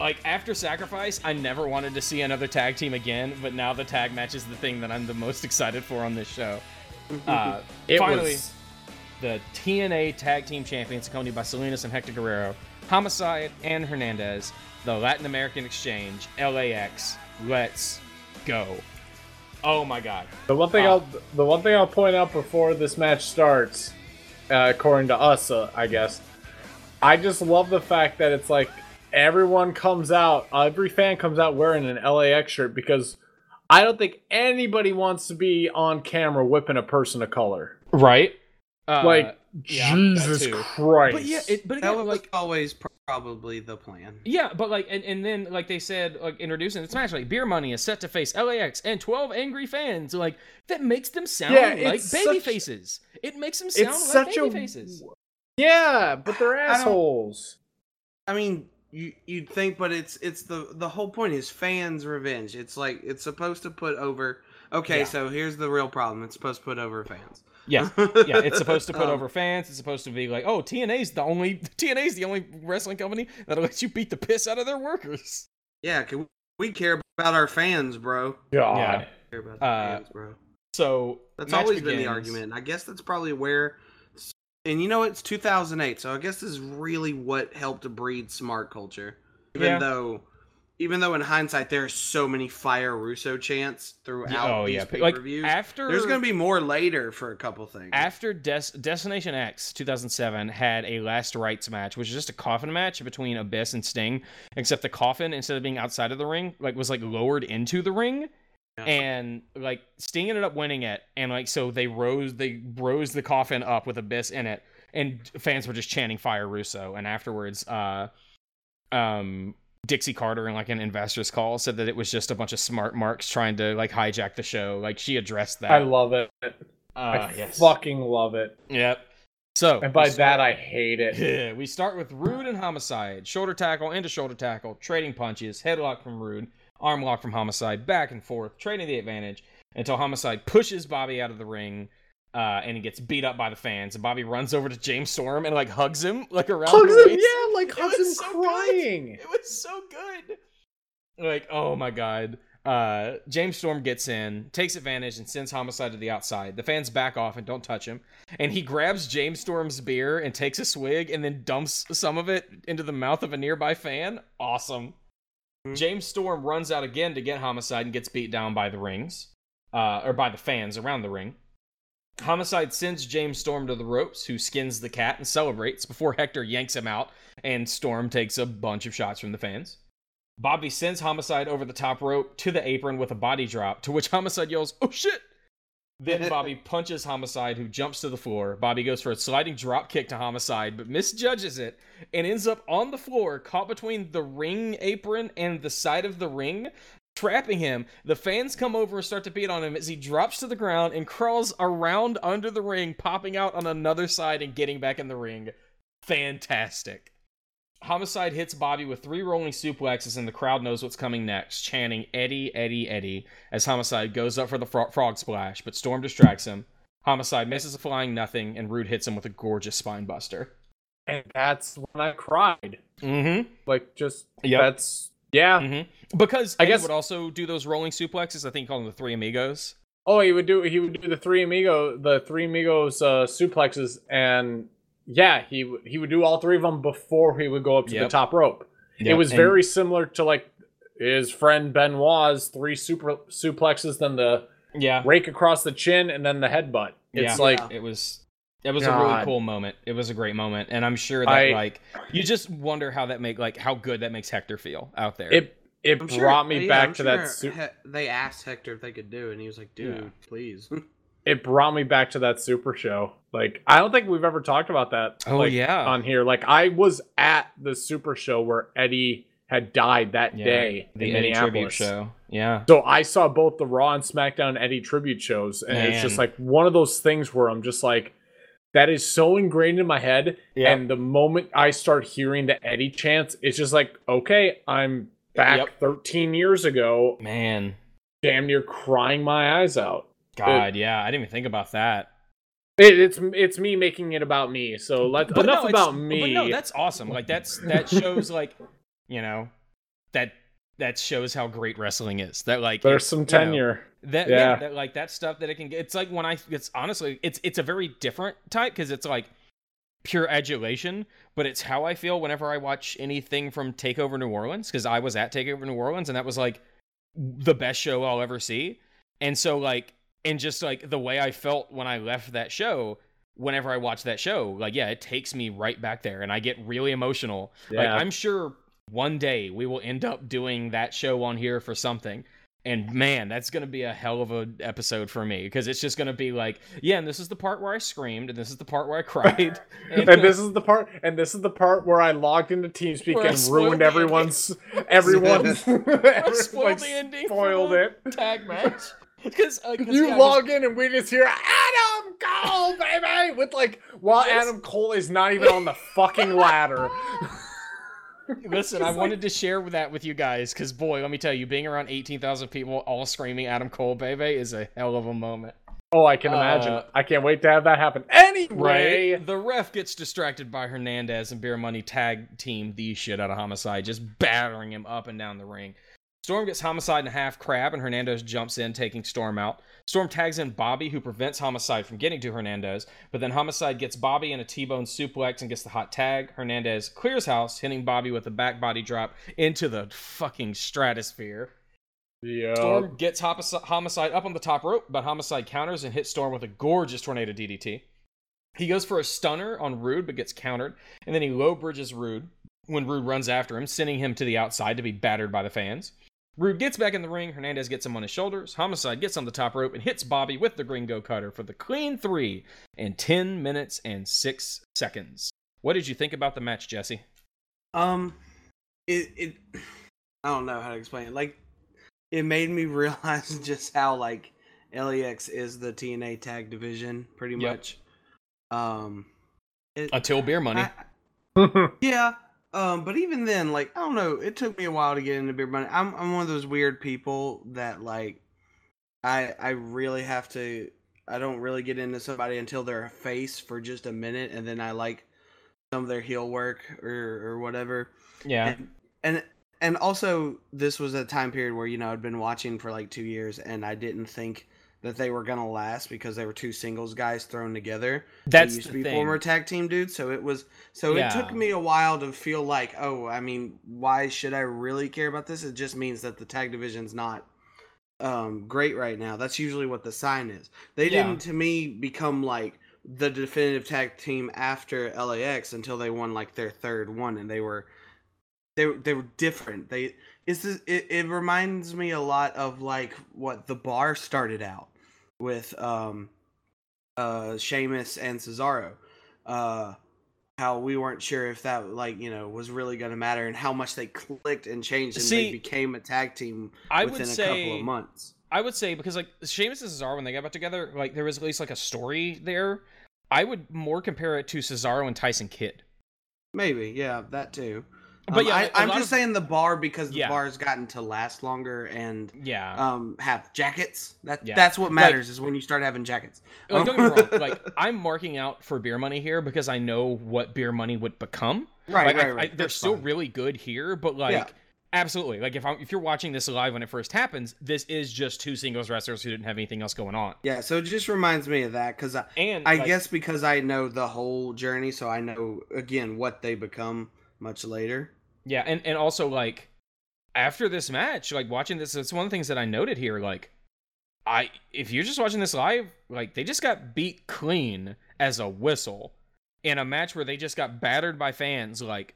Like after sacrifice, I never wanted to see another tag team again, but now the tag match is the thing that I'm the most excited for on this show. Uh, It finally, was the TNA Tag Team Champions, accompanied by Salinas and Hector Guerrero, Homicide and Hernandez, the Latin American Exchange, LAX. Let's go. Oh my god. the one thing Ah. I'll the one thing I'll point out before this match starts, uh, according to us, uh, I guess. I just love the fact that it's like everyone comes out, every fan comes out wearing an LAX shirt because I don't think anybody wants to be on camera whipping a person of color. Right? Uh, like yeah, Jesus. Christ! But yeah, it, but That was like always pr- probably the plan. Yeah, but like, and, and then like they said, like introducing this match, like Beer Money is set to face LAX and twelve angry fans. Like that makes them sound Yeah, like baby such- faces. It makes them sound like such baby a faces. yeah, but they're I assholes. I mean, you you'd think, but it's it's the the whole point is fans' revenge. It's like it's supposed to put over. Okay, Yeah. so here's the real problem. It's supposed to put over fans. Yeah, yeah. It's supposed to put Um, over fans. It's supposed to be like, oh, TNA's the only TNA's the only wrestling company that'll let you beat the piss out of their workers. Yeah, can we, we care about our fans, bro. God. Yeah. Care about the Uh, fans, bro. So That's match always been the argument. I guess that's probably where. And you know, it's 2008, so I guess this is really what helped to breed smart culture. Even Yeah. though, even though in hindsight there are so many fire Russo chants throughout oh these yeah, pay-per-views, after There's gonna be more later for a couple things. After Des- Destination X 2007 had a last rites match, which is just a coffin match between Abyss and Sting, except the coffin instead of being outside of the ring, like was like lowered into the ring. Yeah. And like Sting ended up winning it, and like so they rose they rose the coffin up with Abyss in it, and fans were just chanting Fire Russo. And afterwards, uh, um, Dixie Carter in like an investors call said that it was just a bunch of smart marks trying to like hijack the show. Like she addressed that. I love it. uh, I yes. fucking love it. Yep. So And by start- that, I hate it. yeah, we start with Roode and Homicide, shoulder tackle into shoulder tackle, trading punches, headlock from Roode, arm lock from Homicide, back and forth, trading the advantage until Homicide pushes Bobby out of the ring. Uh, and he gets beat up by the fans. And Bobby runs over to James Storm and like hugs him, like around Hugs the him, waist. yeah, like hugs him so good. crying. It was so good. Like, oh my god. Uh, James Storm gets in, takes advantage, and sends Homicide to the outside. The fans back off and don't touch him. And he grabs James Storm's beer and takes a swig and then dumps some of it into the mouth of a nearby fan. Awesome. Mhm. James Storm runs out again to get Homicide and gets beat down by the rings, uh, or by the fans around the ring. Homicide sends James Storm to the ropes, who skins the cat and celebrates before Hector yanks him out, and Storm takes a bunch of shots from the fans. Bobby sends Homicide over the top rope to the apron with a body drop, to which Homicide yells, Oh shit! Then Bobby punches Homicide, who jumps to the floor. Bobby goes for a sliding drop kick to Homicide, but misjudges it and ends up on the floor, caught between the ring apron and the side of the ring, trapping him. The fans come over and start to beat on him as he drops to the ground and crawls around under the ring, popping out on another side and getting back in the ring. Fantastic. Homicide hits Bobby with three rolling suplexes, and the crowd knows what's coming next, chanting Eddie, Eddie, Eddie as Homicide goes up for the fro- frog splash, but Storm distracts him. Homicide misses a flying nothing, and Roode hits him with a gorgeous spine buster. And that's when I cried. Mm-hmm. Like, just Yep. that's yeah. Mm-hmm. Because I Eddie guess- would also do those rolling suplexes. I think he called them the Three Amigos. Oh, he would do he would do the three amigo the three amigos uh, suplexes, and yeah, he would he would do all three of them before he would go up to the top rope. it was and- very similar to like his friend Benoit's three super suplexes, then the yeah. rake across the chin, and then the headbutt. It's Yeah. like Yeah. It was it was a really cool moment. It was a great moment, and I'm sure that I- like you just wonder how that make like how good that makes Hector feel out there. it it I'm sure- brought me yeah, back I'm to that. sure Su- he- they asked Hector if they could do it, and he was like, "Dude, Yeah. please." it brought me back to that super show. Like I don't think we've ever talked about that. Oh, like, yeah. on here. Like I was at the super show where Eddie had died that Yeah, day the in Eddie tribute show. Yeah. So I saw both the Raw and SmackDown Eddie tribute shows, and it's just like one of those things where I'm just like, that is so ingrained in my head. Yep. And the moment I start hearing the Eddie chants, it's just like, okay, I'm back Yep. 13 years ago, Man. damn near crying my eyes out. God, yeah. I didn't even think about that. It, it's it's me making it about me. So let But enough no, about But me. no, that's awesome. Like that's that shows like, you know, that that shows how great wrestling is. That like There's it- some you know, tenure. That yeah. Yeah. that like that stuff that it can get. It's like when I it's honestly it's it's a very different type because it's like pure adulation, but it's how I feel whenever I watch anything from Takeover New Orleans because I was at Takeover New Orleans and that was like the best show I'll ever see. And so like and just like the way I felt when I left that show whenever I watch that show, like yeah, it takes me right back there and I get really emotional. Like Yeah. I'm sure one day we will end up doing that show on here for something. And man, that's gonna be a hell of a episode for me because it's just gonna be like, yeah, and this is the part where I screamed, and this is the part where I cried, and this is the part and this is the part where I logged into TeamSpeak and ruined the everyone's everyone's spoiled like, the ending spoiled it. tag match because uh, 'cause, You yeah, 'cause- log in and we just hear Adam Cole, baby, with like while Yes. Adam Cole is not even on the fucking ladder. Listen, I like- wanted to share that with you guys because, boy, let me tell you, being around 18,000 people all screaming Adam Cole, baby, is a hell of a moment. Oh, I can imagine. Uh, I can't wait to have that happen. Anyway, The ref gets distracted by Hernandez and Beer Money tag team the shit out of Homicide, just battering him up and down the ring. Storm gets Homicide in a half crab, and Hernandez jumps in, taking Storm out. Storm tags in Bobby, who prevents Homicide from getting to Hernandez, but then Homicide gets Bobby in a T-bone suplex and gets the hot tag. Hernandez clears house, hitting Bobby with a back body drop into the fucking stratosphere. yeah. Storm gets Homicide up on the top rope, but Homicide counters and hits Storm with a gorgeous tornado DDT. He goes for a stunner on Roode, but gets countered, and then he low bridges Roode when Roode runs after him, sending him to the outside to be battered by the fans. Roode gets back in the ring, Hernandez gets him on his shoulders, Homicide gets on the top rope and hits Bobby with the Gringo Cutter for the clean three in 10 minutes and 6 seconds. What did you think about the match, Jesse? Um, it it I don't know how to explain it. Like, it made me realize just how like LAX is the TNA tag division, pretty Yep. much. Um, it, Until beer money. I- yeah. Um, but even then, like I don't know, it took me a while to get into beer money. I'm I'm one of those weird people that like I I really have to I don't really get into somebody until they're a face for just a minute and then I like some of their heel work or or whatever. yeah. And, and and also this was a time period where you know I'd been watching for like 2 years and I didn't think that they were going to last because they were two singles guys thrown together. That's they used to be thing. former tag team dudes so it was so it took me a while to feel like oh i mean why should i really care about this? It just means that the tag division's not um great right now. That's usually what the sign is. They Yeah. didn't to me become like the definitive tag team after lax until they won like their third one and they were they, were- they were different. They it's this, it, it reminds me a lot of like what the bar started out with um uh Sheamus and Cesaro. Uh how we weren't sure if that like, you know, was really gonna matter and how much they clicked and changed and See, they became a tag team I within would a say couple of months. I would say because like Sheamus and Cesaro when they got back together, like there was at least like a story there. I would more compare it to Cesaro and Tyson Kidd. Maybe, yeah, that too. But Um, yeah, I, a I'm just of- saying the bar because the Yeah. bar has gotten to last longer and Yeah. um have jackets. That Yeah. that's what Like- matters is when you start having jackets. Like, don't get me wrong. Like I'm marking out for beer money here because I know what beer money would become. right, like, right, I- right. I, they're That's still fine. really good here, but like, Yeah. absolutely, like if I'm if you're watching this live when it first happens, this is just two singles wrestlers who didn't have anything else going on. Yeah, so it just reminds me of that because I, And I like, guess because I know the whole journey, so I know again what they become much later. Yeah, and and also like after this match, like watching this, it's one of the things that I noted here. Like, I if you're just watching this live, like they just got beat clean as a whistle in a match where they just got battered by fans. Like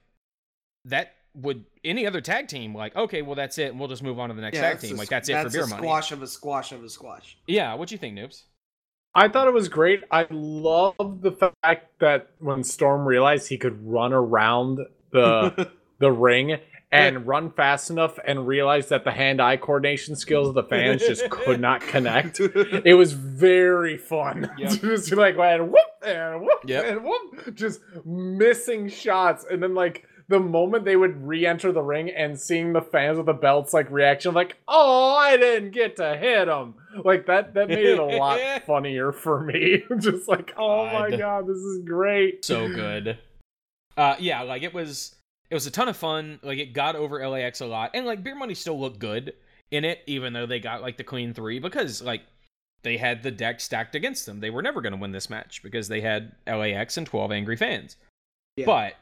that would any other tag team like okay well that's it and we'll just move on to the next yeah, tag team a- like that's it for beer a money Squash of a squash of a squash. yeah what you think noobs I thought it was great. I love the fact that when Storm realized he could run around the the ring and run fast enough and realize that the hand-eye coordination skills of the fans just could not connect. It was very fun. Yep. just like whoop and whoop Yep. and whoop, just missing shots, and then like the moment they would re-enter the ring and seeing the fans with the belts like reaction, like oh I didn't get to hit him, like that that made it a lot funnier for me. just like oh my God. god, this is great. so good uh yeah like it was it was a ton of fun. Like it got over lax a lot. And like beer money still looked good in it even though they got like the clean three because like they had the deck stacked against them. They were never going to win this match because they had lax and 12 angry fans. Yeah. but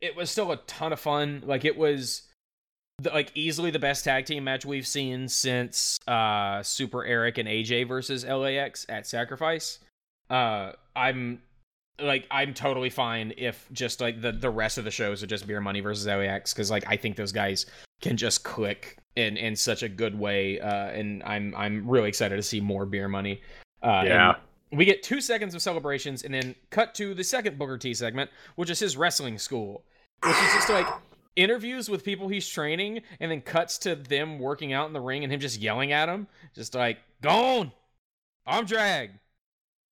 it was still a ton of fun. Like it was the, like easily the best tag team match we've seen since uh super eric and aj versus lax at sacrifice. Uh i'm like i'm totally fine if just like the the rest of the shows are just beer money versus lax because like i think those guys can just click in in such a good way uh and i'm i'm really excited to see more beer money. Uh Yeah. we get two seconds of celebrations and then cut to the second booker t segment which is his wrestling school which is just like interviews with people he's training and then cuts to them working out in the ring and him just yelling at him just like go on! Arm drag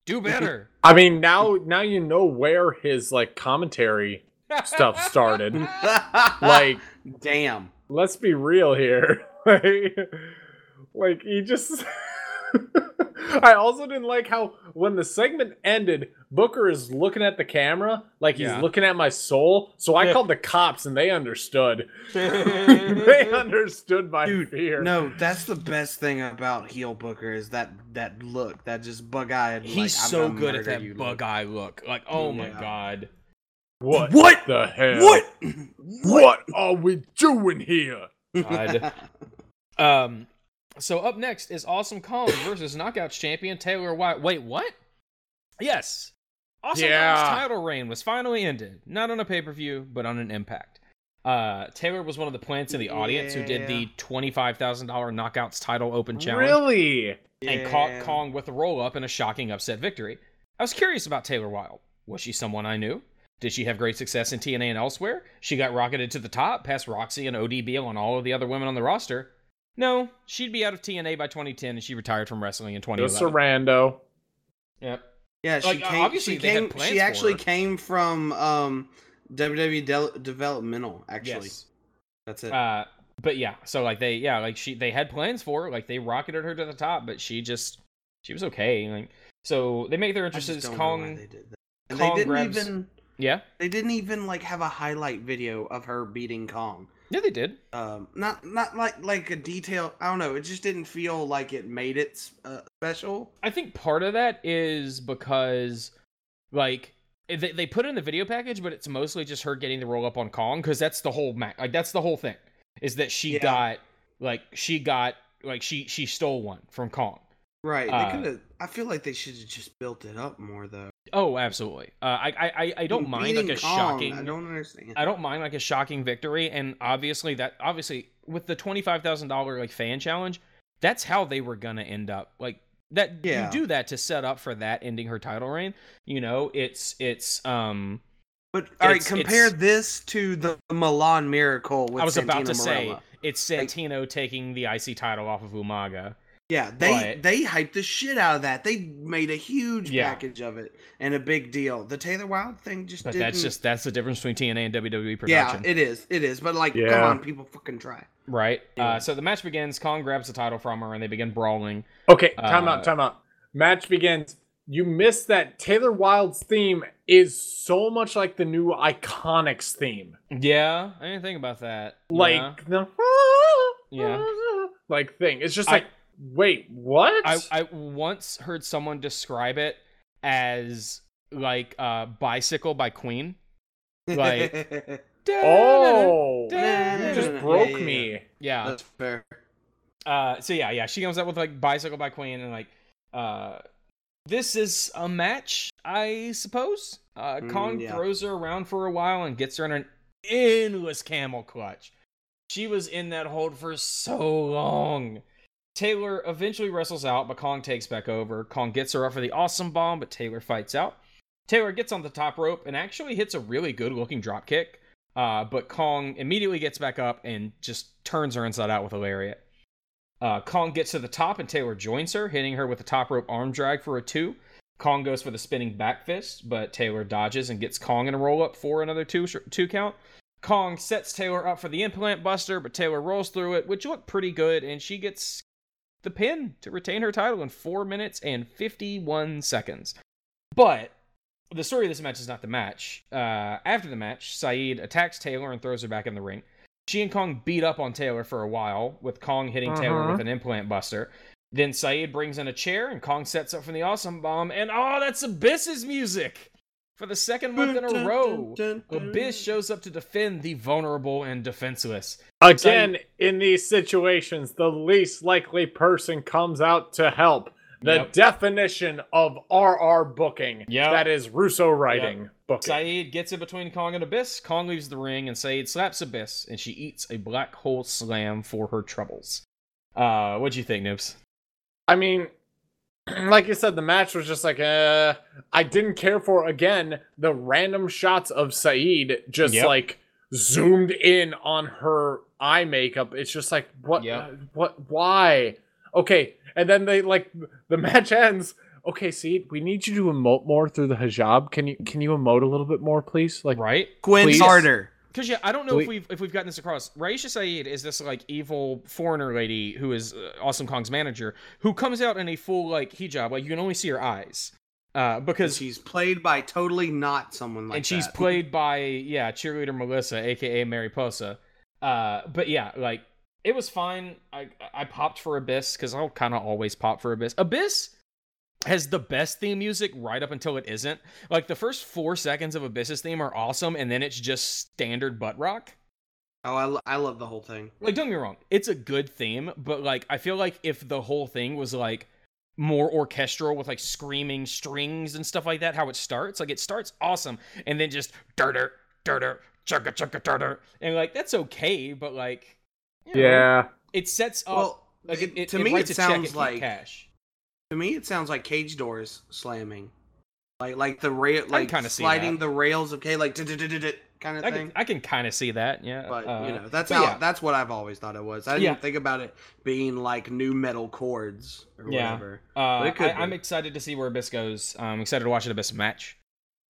do better I mean now now you know where his like commentary stuff started. like damn. let's be real here. like, like he just I also didn't like how when the segment ended, Booker is looking at the camera like he's Yeah. looking at my soul. So I called the cops and they understood. they understood my Dude, fear. No, that's the best thing about heel Booker is that that look, that just bug eyed. he's like, I'm so good at that bug eye look like oh my god What? What? the hell? What? What are we doing here? God. Um, so up next is Awesome Kong versus Knockouts champion Taylor Wilde. Wait, what? Yes. Awesome Yeah. Kong's title reign was finally ended, not on a pay per view, but on an Impact. Uh, Taylor was one of the plants in the audience who did the twenty-five thousand dollar Knockouts title open challenge Really? and caught Kong with a roll up and a shocking upset victory. I was curious about Taylor Wilde. Was she someone I knew? Did she have great success in TNA and elsewhere? She got rocketed to the top, past Roxy and ODB and all of the other women on the roster. No, she'd be out of TNA by 2010, and she retired from wrestling in Just 2011. Rando. Yep. Yeah, she Like, came. obviously she they had came. plans She for actually her. came from um, WWE Del- Developmental. Actually, Yes. that's it. Uh, but yeah, so like they, yeah, like she, they had plans for her, like they rocketed her to the top, but she just, she was okay. Like, so they make their I just know why Kong, they did that. And Kong they didn't grabs- even. yeah, They didn't even like have a highlight video of her beating Kong. Yeah, they did. Um, not not like like a detail. I don't know. It just didn't feel like it made it uh, special. I think part of that is because, like, they, they put it in the video package, but it's mostly just her getting the roll up on Kong because that's the whole ma- like that's the whole thing is that she Yeah. got like she got like she she stole one from Kong. Right. Uh, they could have. I feel like they should have just built it up more though. Oh, absolutely. Uh, I I I- don't mind like a Kong, shocking. I don't understand. I don't mind like a shocking victory, and obviously that obviously with the twenty five thousand dollar like fan challenge, that's how they were gonna end up. Like that, Yeah. you do that to set up for that ending her title reign. You know, it's it's um. But all right, compare this to the Milan Miracle with I was about Santino to say it's Santino taking the IC title off of Umaga. Yeah, they But- they hyped the shit out of that. They made a huge Yeah. package of it and a big deal. The Taylor Wilde thing just But didn't. that's just that's the difference between TNA and WWE production. yeah, it is, it is. But like, come on, people, fucking try. right. Yeah. Uh, so the match begins. Kong grabs the title from her, and they begin brawling. Okay, time Uh, out, time out. Match begins. You missed that Taylor Wilde's theme is so much like the new Iconics theme. Yeah, I didn't think about that. Yeah. Like the Yeah. like thing. It's just I- like wait, what? I, I once heard someone describe it as like uh bicycle by Queen. Like- oh, Yeah, you just yeah, broke yeah, me. Yeah. that's fair. Uh so yeah, yeah, she comes up with like bicycle by Queen and like uh this is a match, I suppose. Uh Mm, Kong yeah. throws her around for a while and gets her in an endless camel clutch. She was in that hold for so long. Taylor eventually wrestles out, but Kong takes back over. Kong gets her up for the awesome bomb, but Taylor fights out. Taylor gets on the top rope and actually hits a really good looking drop kick. Uh, but Kong immediately gets back up and just turns her inside out with a lariat. Uh, Kong gets to the top and Taylor joins her, hitting her with a top rope arm drag for a two. Kong goes for the spinning back fist, but Taylor dodges and gets Kong in a roll up for another two two count. Kong sets Taylor up for the implant buster, but Taylor rolls through it, which looked pretty good, and she gets the pin to retain her title in 4 minutes and 51 seconds. But the story of this match is not the match. Uh, after the match, Saeed attacks Taylor and throws her back in the ring. She and Kong beat up on Taylor for a while, with Kong hitting Taylor Uh-huh. with an implant buster. Then Saeed brings in a chair, and Kong sets up for the awesome bomb. And oh, that's Abyss's music! For the second month in a row, Abyss shows up to defend the vulnerable and defenseless. Again, in these situations, the least likely person comes out to help. The Yep. definition of RR booking. Yep. That is Russo writing booking. Saeed gets in between Kong and Abyss. Kong leaves the ring, and Saeed slaps Abyss, and she eats a black hole slam for her troubles. Uh, what'd you think, Noobs? I mean, like you said, the match was just like, uh, I didn't care for, again, the random shots of Saeed just Yep. like zoomed in on her eye makeup. It's just like, what, Yep. uh, what, why? Okay. And then they like, the match ends. Okay, Saeed, we need you to emote more through the hijab. Can you, can you emote a little bit more, please? Like, Right? Quinn Please. Carter. Because yeah, I don't know if we've if we've gotten this across. Raisha Saeed is this like evil foreigner lady who is uh, Awesome Kong's manager, who comes out in a full like hijab, like you can only see her eyes, uh, because She's played by totally not someone like and she's that. played by yeah cheerleader Melissa, aka Mariposa. Uh, but yeah, like it was fine. I I popped for Abyss because I'll kind of always pop for Abyss. Abyss has the best theme music right up until it isn't. Like the first four seconds of Abyss's theme are awesome, and then it's just standard butt rock. Oh, I, lo- I love the whole thing. Like don't get me wrong, it's a good theme, but like I feel like if the whole thing was like more orchestral with like screaming strings and stuff like that, how it starts, like it starts awesome, and then just dirter, dirter, chugga chugga dirter, and like that's okay, but like you know, yeah. it sets up Well, like it, it, to it me, it sounds like cash. To me it sounds like cage doors slamming, like like the rail, like kinda sliding the rails of K, like kind of I thing. can I can kind of see that, yeah. But uh, you know, that's how yeah. that's what I've always thought it was. I didn't Yeah. think about it being like new metal chords or Yeah. whatever. Uh, But it could I, I'm excited to see where Abyss goes. I'm excited to watch an Abyss match.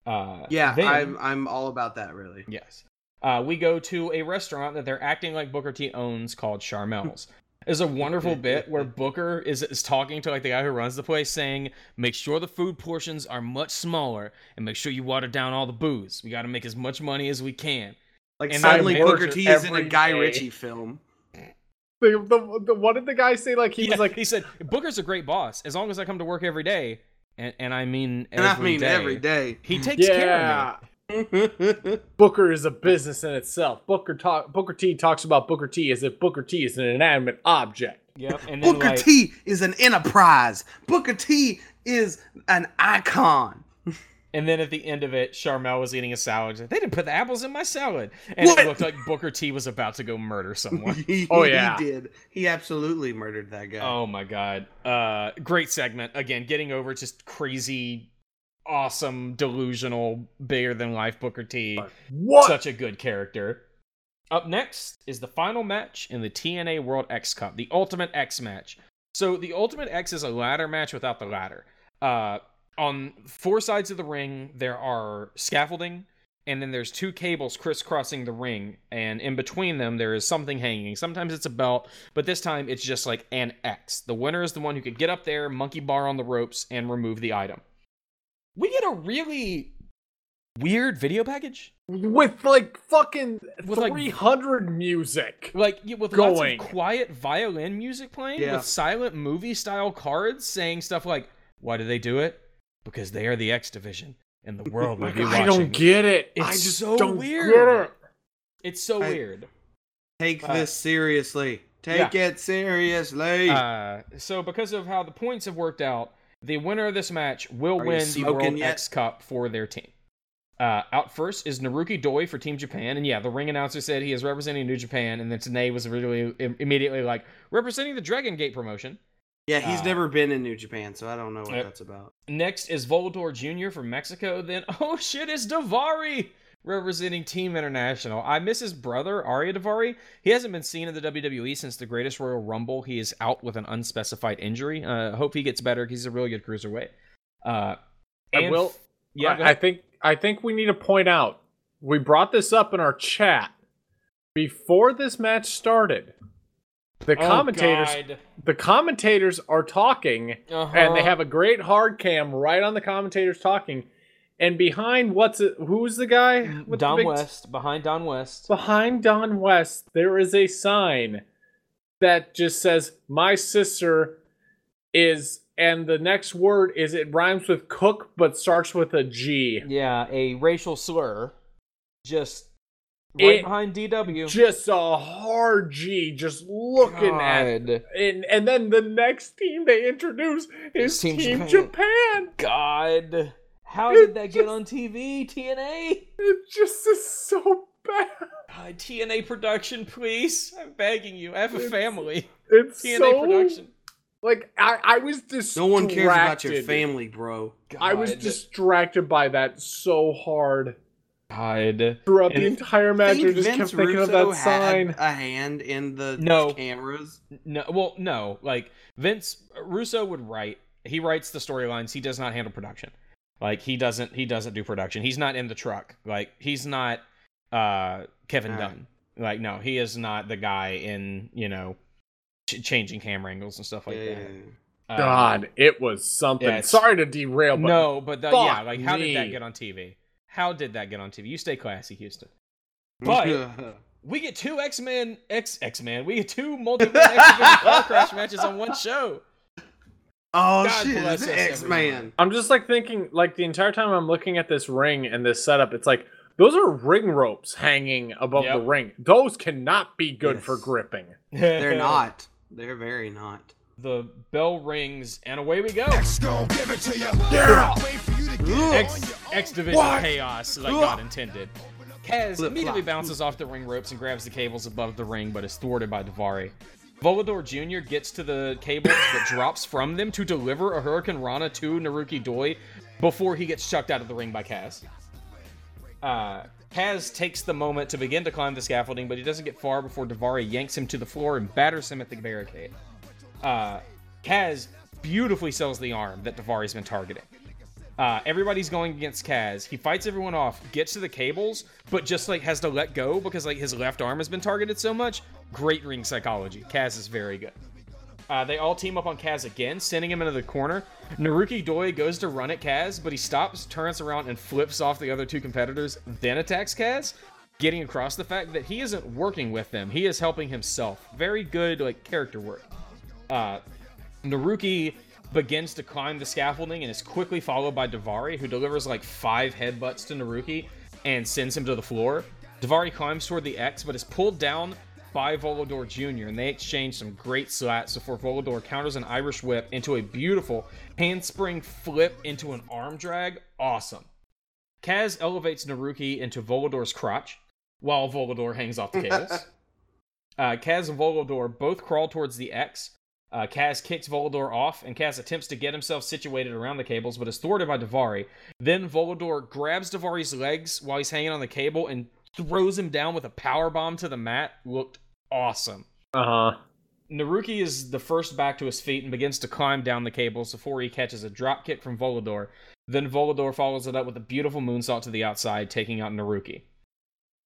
Uh, Yeah, then- I'm I'm all about that really. Yes. Uh, we go to a restaurant that they're acting like Booker T owns called Sharmell's. There's a wonderful bit where Booker is, is talking to like the guy who runs the place, saying, "Make sure the food portions are much smaller, and make sure you water down all the booze. We got to make as much money as we can." Like And suddenly I Booker T is in a Guy day. Ritchie film. The, the, the, what did the guy say? Like, he Yeah, was like, he said, "Booker's a great boss as long as I come to work every day, and, and I mean And I mean day. every day. He takes care of me." Booker is a business in itself. Booker talk Booker T talks about Booker T as if Booker T is an inanimate object. Yep. And then Booker like, T is an enterprise. Booker T is an icon. And then at the end of it, Sharmell was eating a salad. They didn't put the apples in my salad. And What? it looked like Booker T was about to go murder someone. he, Oh, yeah. he did. He absolutely murdered that guy. oh my god. Uh great segment. Again, getting over just crazy, awesome, delusional, bigger than life Booker T. What? Such a good character. Up next is the final match in the TNA World X Cup, the Ultimate X match. So the Ultimate X is a ladder match without the ladder. Uh, on four sides of the ring, there are scaffolding, and then there's two cables crisscrossing the ring, and in between them there is something hanging. Sometimes it's a belt, but this time it's just like an X. The winner is the one who could get up there, monkey bar on the ropes, and remove the item. We get a really weird video package. With like fucking With, like- 300 music. Like with Going. lots of quiet violin music playing Yeah. with silent movie style cards saying stuff like, "Why do they do it? Because they are the X division, and the world will Like, be I don't get it. It's I just so don't weird. get it. It's so I- weird. Take Uh, this seriously. Take it seriously. Uh, so because of how the points have worked out, the winner of this match will Are win the World yet? X Cup for their team. Uh, out first is Naruki Doi for Team Japan, and yeah, the ring announcer said he is representing New Japan, and then Tenay was really im- immediately like representing the Dragon Gate promotion. yeah, he's uh, never been in New Japan, so I don't know what Yep. that's about. Next is Volador Jr. from Mexico. Then, oh shit, it's Davari representing Team International. I miss his brother, Ariya Daivari. He hasn't been seen in the WWE since the Greatest Royal Rumble. He is out with an unspecified injury. Uh, hope he gets better he's a really good cruiserweight. Uh, I and- will- Yeah, I, I think I think we need to point out we brought this up in our chat before this match started. The Oh, commentators God. the commentators are talking Uh-huh. and they have a great hard cam right on the commentators talking and behind what's it who's the guy mm, with the Don West behind Don West. behind Don West there is a sign that just says my sister is and the next word is it rhymes with cook but starts with a G. Yeah, a racial slur, just right It- behind DW. just a hard G, just looking at, God. and and then the next team they introduce is Team Team, Japan. Japan. God, how It did that get on TV? TNA. It just is so bad. God, TNA production, please. I'm begging you. I have a It's- family. It's TNA so production. like I I was distracted. No one cares about your family, bro. I was distracted by that so hard God. throughout the entire match. I just Vince kept thinking of Russo that sign. a hand in the No. cameras. No, well, no. Like Vince Russo would write. He writes the storylines. He does not handle production. Like he doesn't. He doesn't do production. He's not in the truck. Like he's not uh Kevin. Dunn. Like no, he is not the guy in you know ch- changing camera angles and stuff like yeah, that. Uh, God, it was something. yeah, Sorry to derail, but no, but the, yeah, like how did that get on TV? How did that get on TV? You stay classy, Houston. But- We get two X Men, X X Men. We get two multiple X Division car crash matches on one show. Oh God shit, bless it's us, X Man. I'm just like thinking, like the entire time I'm looking at this ring and this setup, it's like those are ring ropes hanging above Yep. the ring. Those cannot be good for gripping. They're not. They're very not. The bell rings and away we go. X gon' give it to you. Yeah. Wait for you to get X X Division What? chaos like God intended. Kaz Flip immediately flop. bounces off the ring ropes and grabs the cables above the ring, but is thwarted by Davari. Volador Jr. gets to the cables but drops from them to deliver a Hurricanrana to Naruki Doi before he gets chucked out of the ring by Kaz. Uh, Kaz takes the moment to begin to climb the scaffolding, but he doesn't get far before Davari yanks him to the floor and batters him at the barricade. Uh, Kaz beautifully sells the arm that Davari's been targeting. Uh, everybody's going against Kaz. He fights everyone off, gets to the cables, but just like has to let go because like his left arm has been targeted so much. Great ring psychology. Kaz is very good. Uh, they all team up on Kaz again, sending him into the corner. Naruki Doi goes to run at Kaz, but he stops, turns around, and flips off the other two competitors, then attacks Kaz, getting across the fact that he isn't working with them. He is helping himself. Very good like character work. Uh, Naruki begins to climb the scaffolding and is quickly followed by Davari, who delivers like five headbutts to Naruki and sends him to the floor. Davari climbs toward the X, but is pulled down by Volador Jr., and they exchange some great slats before Volador counters an Irish whip into a beautiful handspring flip into an arm drag. Awesome. Kaz elevates Naruki into Volador's crotch while Volador hangs off the cables. uh, Kaz and Volador both crawl towards the X. Uh, Kaz kicks Volador off, and Kaz attempts to get himself situated around the cables, but is thwarted by Davari. Then Volador grabs Davari's legs while he's hanging on the cable and throws him down with a power bomb to the mat. Looked awesome. Uh huh. Naruki is the first back to his feet and begins to climb down the cables before he catches a drop kick from Volador. Then Volador follows it up with a beautiful moonsault to the outside, taking out Naruki.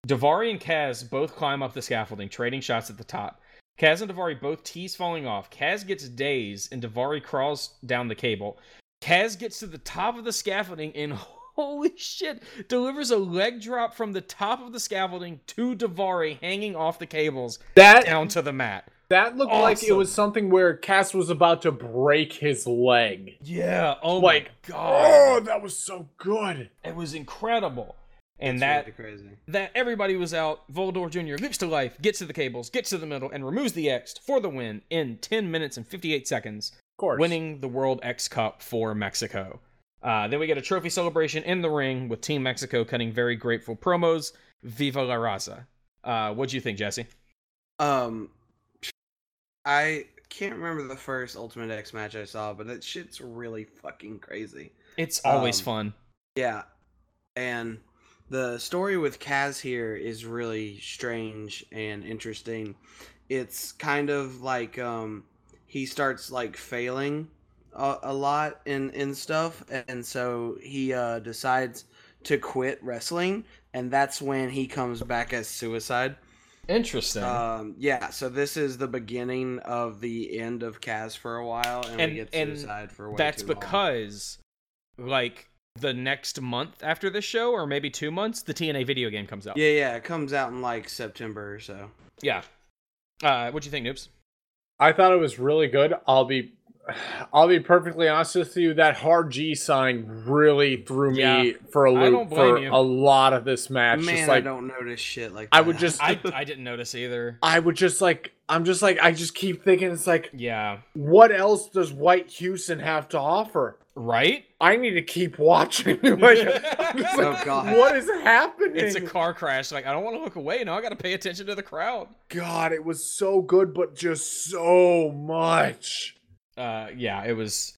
Davari and Kaz both climb up the scaffolding, trading shots at the top. Kaz and Davari both tease falling off. Kaz gets dazed, and Davari crawls down the cable. Kaz gets to the top of the scaffolding and holy shit, delivers a leg drop from the top of the scaffolding to Davari hanging off the cables That down to the mat. that looked like it was something where Kaz was about to break his leg. Yeah, oh Like, my god. Oh, that was so good. It was incredible. And It's that really crazy. that everybody was out. Volador Jr. leaps to life, gets to the cables, gets to the middle, and removes the X for the win in 10 minutes and 58 seconds, Of course. winning the World X Cup for Mexico. Uh, then we get a trophy celebration in the ring with Team Mexico cutting very grateful promos. Viva la Raza. Uh, what do you think, Jesse? Um, I can't remember the first Ultimate X match I saw, but that shit's really fucking crazy. It's always Um, fun. Yeah, and the story with Kaz here is really strange and interesting. It's kind of like um, he starts like failing a, a lot in in stuff, and so he uh, decides to quit wrestling, and that's when he comes back as Suicide. Interesting. Um, yeah, so this is the beginning of the end of Kaz for a while, and, And- we get and Suicide for way That's too long. because, like, the next month after this show, or maybe two months, the TNA video game comes out. Yeah, yeah, it comes out in like September or so. Yeah. Uh, what do you think, Noobs? I thought it was really good. I'll be I'll be perfectly honest with you, that hard G sign really threw me Yeah, for a loop for you. a lot of this match. Man, just like I don't notice shit like that. I would just I, I didn't notice either. I would just like I'm just like I just keep thinking it's like Yeah. what else does White Houston have to offer? Right? I need to keep watching. like, Oh, God. what is happening? It's a car crash. Like, I don't want to look away. Now I got to pay attention to the crowd. God, it was so good, but just so much. Uh, yeah, it was.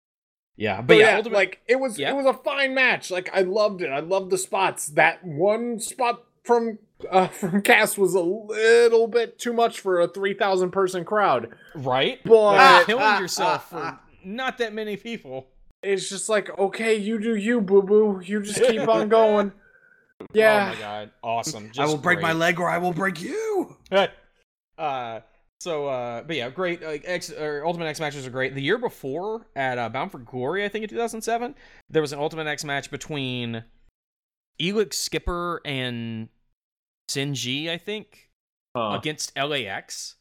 Yeah, but But yeah, yeah, ultimate, like it was Yeah. it was a fine match. Like I loved it. I loved the spots. That one spot from uh, from Kaz was a little bit too much for a three thousand person crowd. right? But Like, you're killing yourself for not that many people. it's just like, okay, you do you, boo boo. You just keep on going. Oh Yeah. my god, awesome! I will Just break my leg or I will break you. uh, so, uh, but yeah, great. Like X or Ultimate X matches are great. The year before at uh, Bound for Glory, I think in 2007, there was an Ultimate X match between Elix Skipper and Sinji, I think, Huh. against LAX,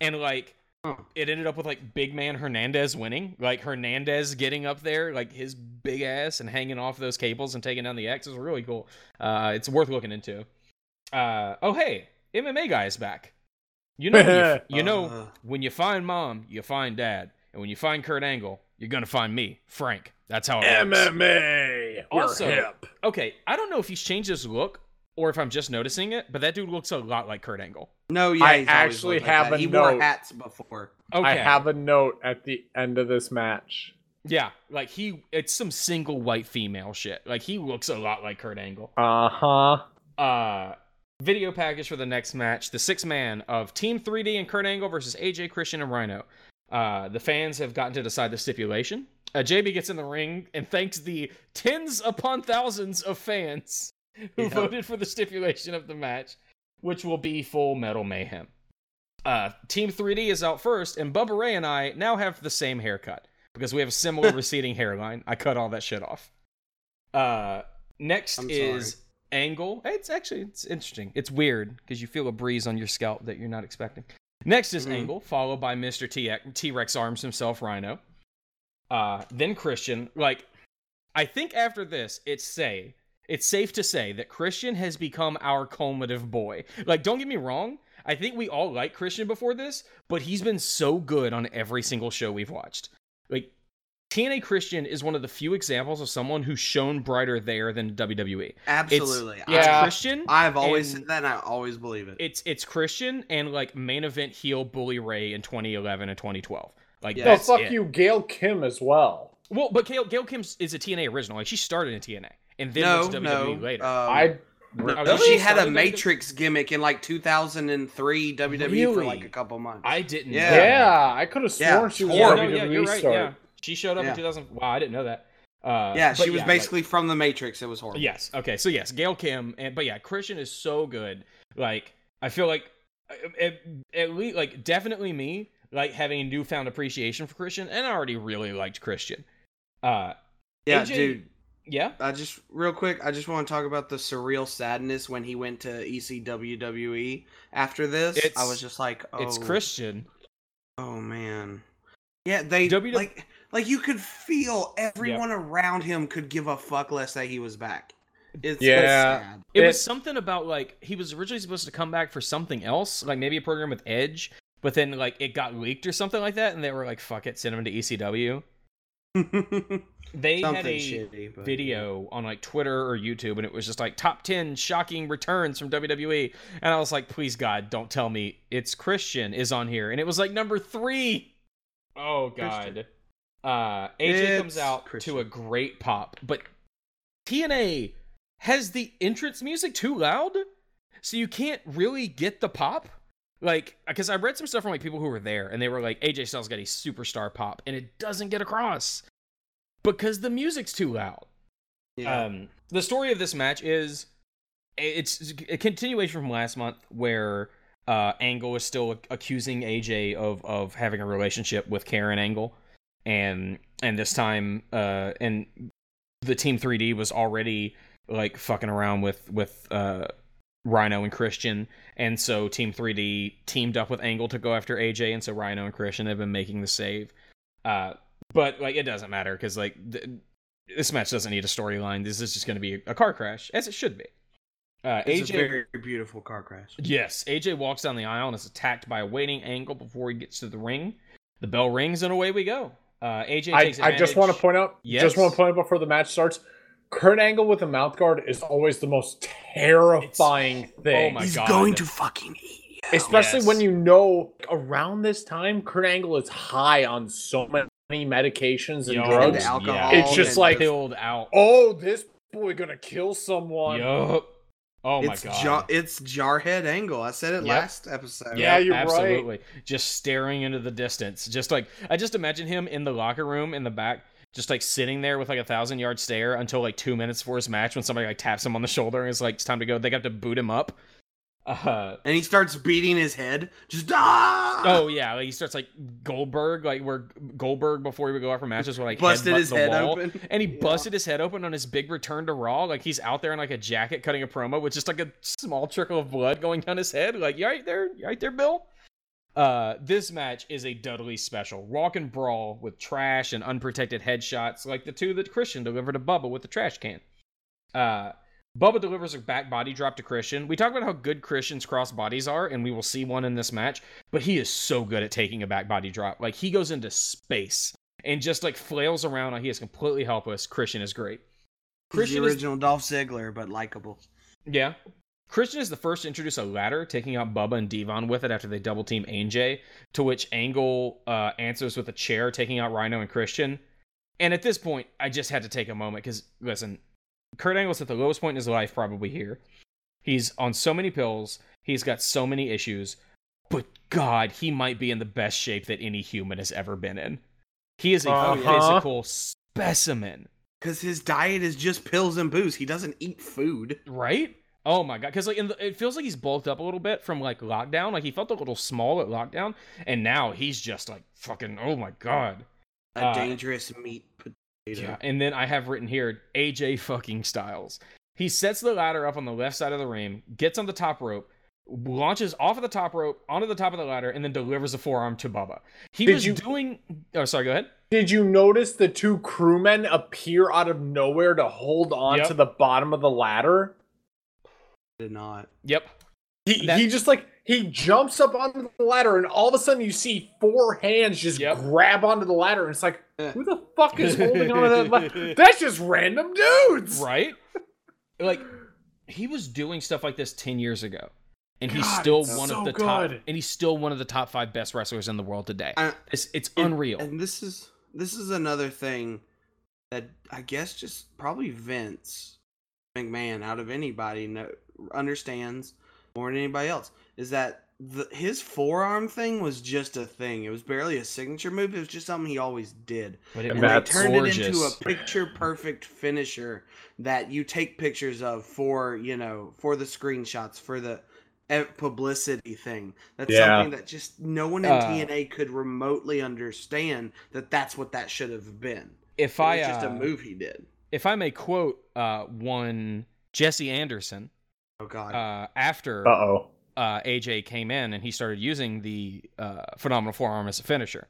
and like Huh. it ended up with like Big Man Hernandez winning, like Hernandez getting up there, like his big ass and hanging off those cables and taking down the X is really cool. Uh, it's worth looking into. Uh, oh hey, MMA guy is back. You know, when you, you know, Uh. when you find mom, you find dad, and when you find Kurt Angle, you're gonna find me, Frank. That's how it works. MMA. We're Also- hip. Okay, I don't know if he's changed his look or if I'm just noticing it, but that dude looks a lot like Kurt Angle. No, yeah, I actually looked like have that. a He wore hats before. Okay. I have a note at the end of this match. Yeah, like he, it's some single white female shit. Like he looks a lot like Kurt Angle. Uh huh. Uh, video package for the next match: the six man of Team 3D and Kurt Angle versus AJ Christian and Rhino. Uh, the fans have gotten to decide the stipulation. Uh, JB gets in the ring and thanks the tens upon thousands of fans who Yeah. voted for the stipulation of the match, which will be Full Metal Mayhem. Uh, Team 3D is out first, and Bubba Ray and I now have the same haircut because we have a similar receding hairline. I cut all that shit off. Uh, next is. Angle. It's actually it's interesting. It's weird because you feel a breeze on your scalp that you're not expecting. Next is Mhm. Angle, followed by Mr. T T Rex Arms himself, Rhino. Uh, then Christian. Like, I think after this, it's say it's safe to say that Christian has become our cumulative boy. Like, don't get me wrong. I think we all liked Christian before this, but he's been so good on every single show we've watched. Like, TNA Christian is one of the few examples of someone who's shone brighter there than WWE. Absolutely. It's Yeah. Christian. I, I've always and- said that and I always believe it. It's it's Christian and like main event heel Bully Ray in 2011 and 2012. Like Yeah. Well, that's fuck it. you, Gail Kim as well. Well, but Gail Gail Kim is a TNA original. Like she started in TNA and then no, went to WWE no. later. um, I No, she had a Started Matrix gimmick in like 2003 WWE for like a couple months. I didn't. Yeah. know. Yeah, I could have Yeah, sworn she was Yeah, a no, WWE yeah, you're right. star. Yeah, she showed up Yeah. in 2000. Wow, I didn't know that. Uh, yeah, she was like- basically from the Matrix. It was horrible. Yes. Okay. So yes, Gail Kim, and but yeah, Christian is so good. Like I feel like at, at least like definitely me like having a newfound appreciation for Christian, and I already really liked Christian. Uh, yeah, AJ dude. yeah. I just real quick, I just want to talk about the surreal sadness when he went to ECWWE after this. It's, I was just like, oh, It's Christian. Oh man. Yeah, they W- like like you could feel everyone around him could give a fuck less that he was back. It's Yeah. it's sad. It, It- was something about like he was originally supposed to come back for something else, like maybe a program with Edge, but then like it got leaked or something like that, and they were like, "Fuck it, send him to ECW." They Something had a shitty, but- video on like Twitter or YouTube, and it was just like top ten shocking returns from WWE, and I was like, "Please God, don't tell me it's Christian is on here," and it was like number three. Oh God. Christian. Uh, AJ comes out Christian. to a great pop, but TNA has the entrance music too loud, so you can't really get the pop. Like, because I read some stuff from like people who were there, and they were like, AJ Styles got a superstar pop, and it doesn't get across because the music's too loud. Yeah. Um, the story of this match is it's a continuation from last month where uh, Angle is still accusing AJ of of having a relationship with Karen Angle, and and this time uh, and the Team 3D was already like fucking around with with uh, Rhino and Christian, and so Team 3D teamed up with Angle to go after AJ, and so Rhino and Christian have been making the save. Uh, but like it doesn't matter because like th- this match doesn't need a storyline. This is just going to be a car crash, as it should be. Uh, it's AJ, a very beautiful car crash. yes, AJ walks down the aisle and is attacked by a waiting angle before he gets to the ring. The bell rings and away we go. Uh, AJ I, takes I just want to point out, Yes. just want to point out before the match starts, Kurt Angle with a mouth guard is always the most terrifying thing. oh my He's God. going to fucking eat. you. Especially Yes. when you know around this time, Kurt Angle is high on so many medications and Yo, drugs. And alcohol yeah. It's just and- like- pilled out. Oh, this boy gonna kill someone. Yup. Oh my it's god. Ja- it's Jarhead Angle. I said it Yep. last episode. Yeah, you're right. absolutely. Just staring into the distance. Just like I just imagine him in the locker room in the back, just like sitting there with like a thousand yard stare until like two minutes before his match when somebody like taps him on the shoulder and is like, it's time to go. They got to boot him up. Uh And he starts beating his head. Just ah! oh yeah, like he starts like Goldberg, like where Goldberg before he would go out for matches would like busted his head wall. open. And he Yeah. busted his head open on his big return to Raw. Like he's out there in like a jacket cutting a promo with just like a small trickle of blood going down his head. Like, you right there? You right there, Bill? Uh, this match is a Dudley special. Walk and brawl with trash and unprotected headshots, like the two that Christian delivered to Bubba with the trash can. Uh, Bubba delivers a back body drop to Christian. We talk about how good Christian's cross bodies are, and we will see one in this match, but he is so good at taking a back body drop. Like, he goes into space and just like flails around like he is completely helpless. Christian is great. He's Christian the is original Dolph Ziggler, but likable. yeah. Christian is the first to introduce a ladder, taking out Bubba and Devon with it after they double team AJ, to which Angle uh, answers with a chair, taking out Rhino and Christian. And at this point, I just had to take a moment because, listen, Kurt Angle's at the lowest point in his life, probably here. He's on so many pills, he's got so many issues, but God, he might be in the best shape that any human has ever been in. He is a Uh-huh. physical specimen. Because his diet is just pills and booze. He doesn't eat food. Right? Oh my god! Because like, the, it feels like he's bulked up a little bit from like lockdown. Like he felt a little small at lockdown, and now he's just like fucking. Oh my god! A Uh, dangerous meat potato. Yeah. And then I have written here AJ fucking Styles. He sets the ladder up on the left side of the ring, gets on the top rope, launches off of the top rope onto the top of the ladder, and then delivers a forearm to Bubba. He Did was you- doing. Oh, sorry. Go ahead. Did you notice the two crewmen appear out of nowhere to hold on Yep. to the bottom of the ladder? Did not. Yep. He, That- he just like he jumps up onto the ladder and all of a sudden you see four hands just Yep. grab onto the ladder and it's like. who the fuck is holding onto that ladder? That's just random dudes. right? Like he was doing stuff like this 10 years ago. And he's God, still it's one so of the top good. and he's still one of the top 5 best wrestlers in the world today. I- It's it's And- unreal. And this is this is another thing that I guess just probably Vince McMahon out of anybody know, understands more than anybody else is that the, his forearm thing was just a thing. It was barely a signature move. It was just something he always did. But it And And they turned gorgeous. it into a picture perfect finisher that you take pictures of for, you know, for the screenshots, for the eh, publicity thing. That's Yeah. something that just no one in Uh, TNA could remotely understand that that's what that should have been. if It I was just a uh, move he did. if I may quote uh, one Jesse Anderson Oh god. uh, after Uh oh. Uh, AJ came in and he started using the uh, phenomenal forearm as a finisher.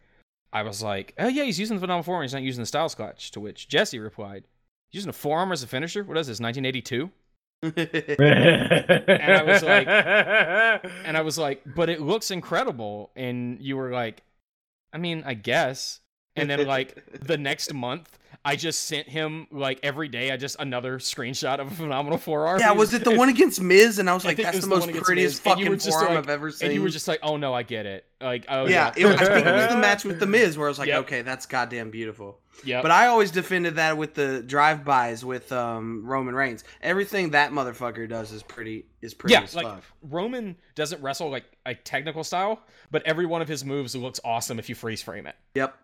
I was like, oh yeah, he's using the phenomenal forearm. He's not using the Styles clutch. To which Jesse replied, using a forearm as a finisher? What is this? 1982? and I was like- And I was like, but it looks incredible. And you were like, I mean, I guess. And then like the next month, I just sent him like every day. I just another screenshot of a phenomenal forearm. yeah, was it the one against Miz? And I was like, it that's the the most prettiest fucking forearm like- I've ever seen. And you were just like, oh no, I get it. Like, oh yeah, yeah, it, I think it was the match with the Miz where I was like, Yep. okay, that's goddamn beautiful. yeah. But I always defended that with the drive-bys with um, Roman Reigns. Everything that motherfucker does is pretty is pretty yeah, as like fuck. Roman doesn't wrestle like a technical style, but every one of his moves looks awesome if you freeze frame it. Yep,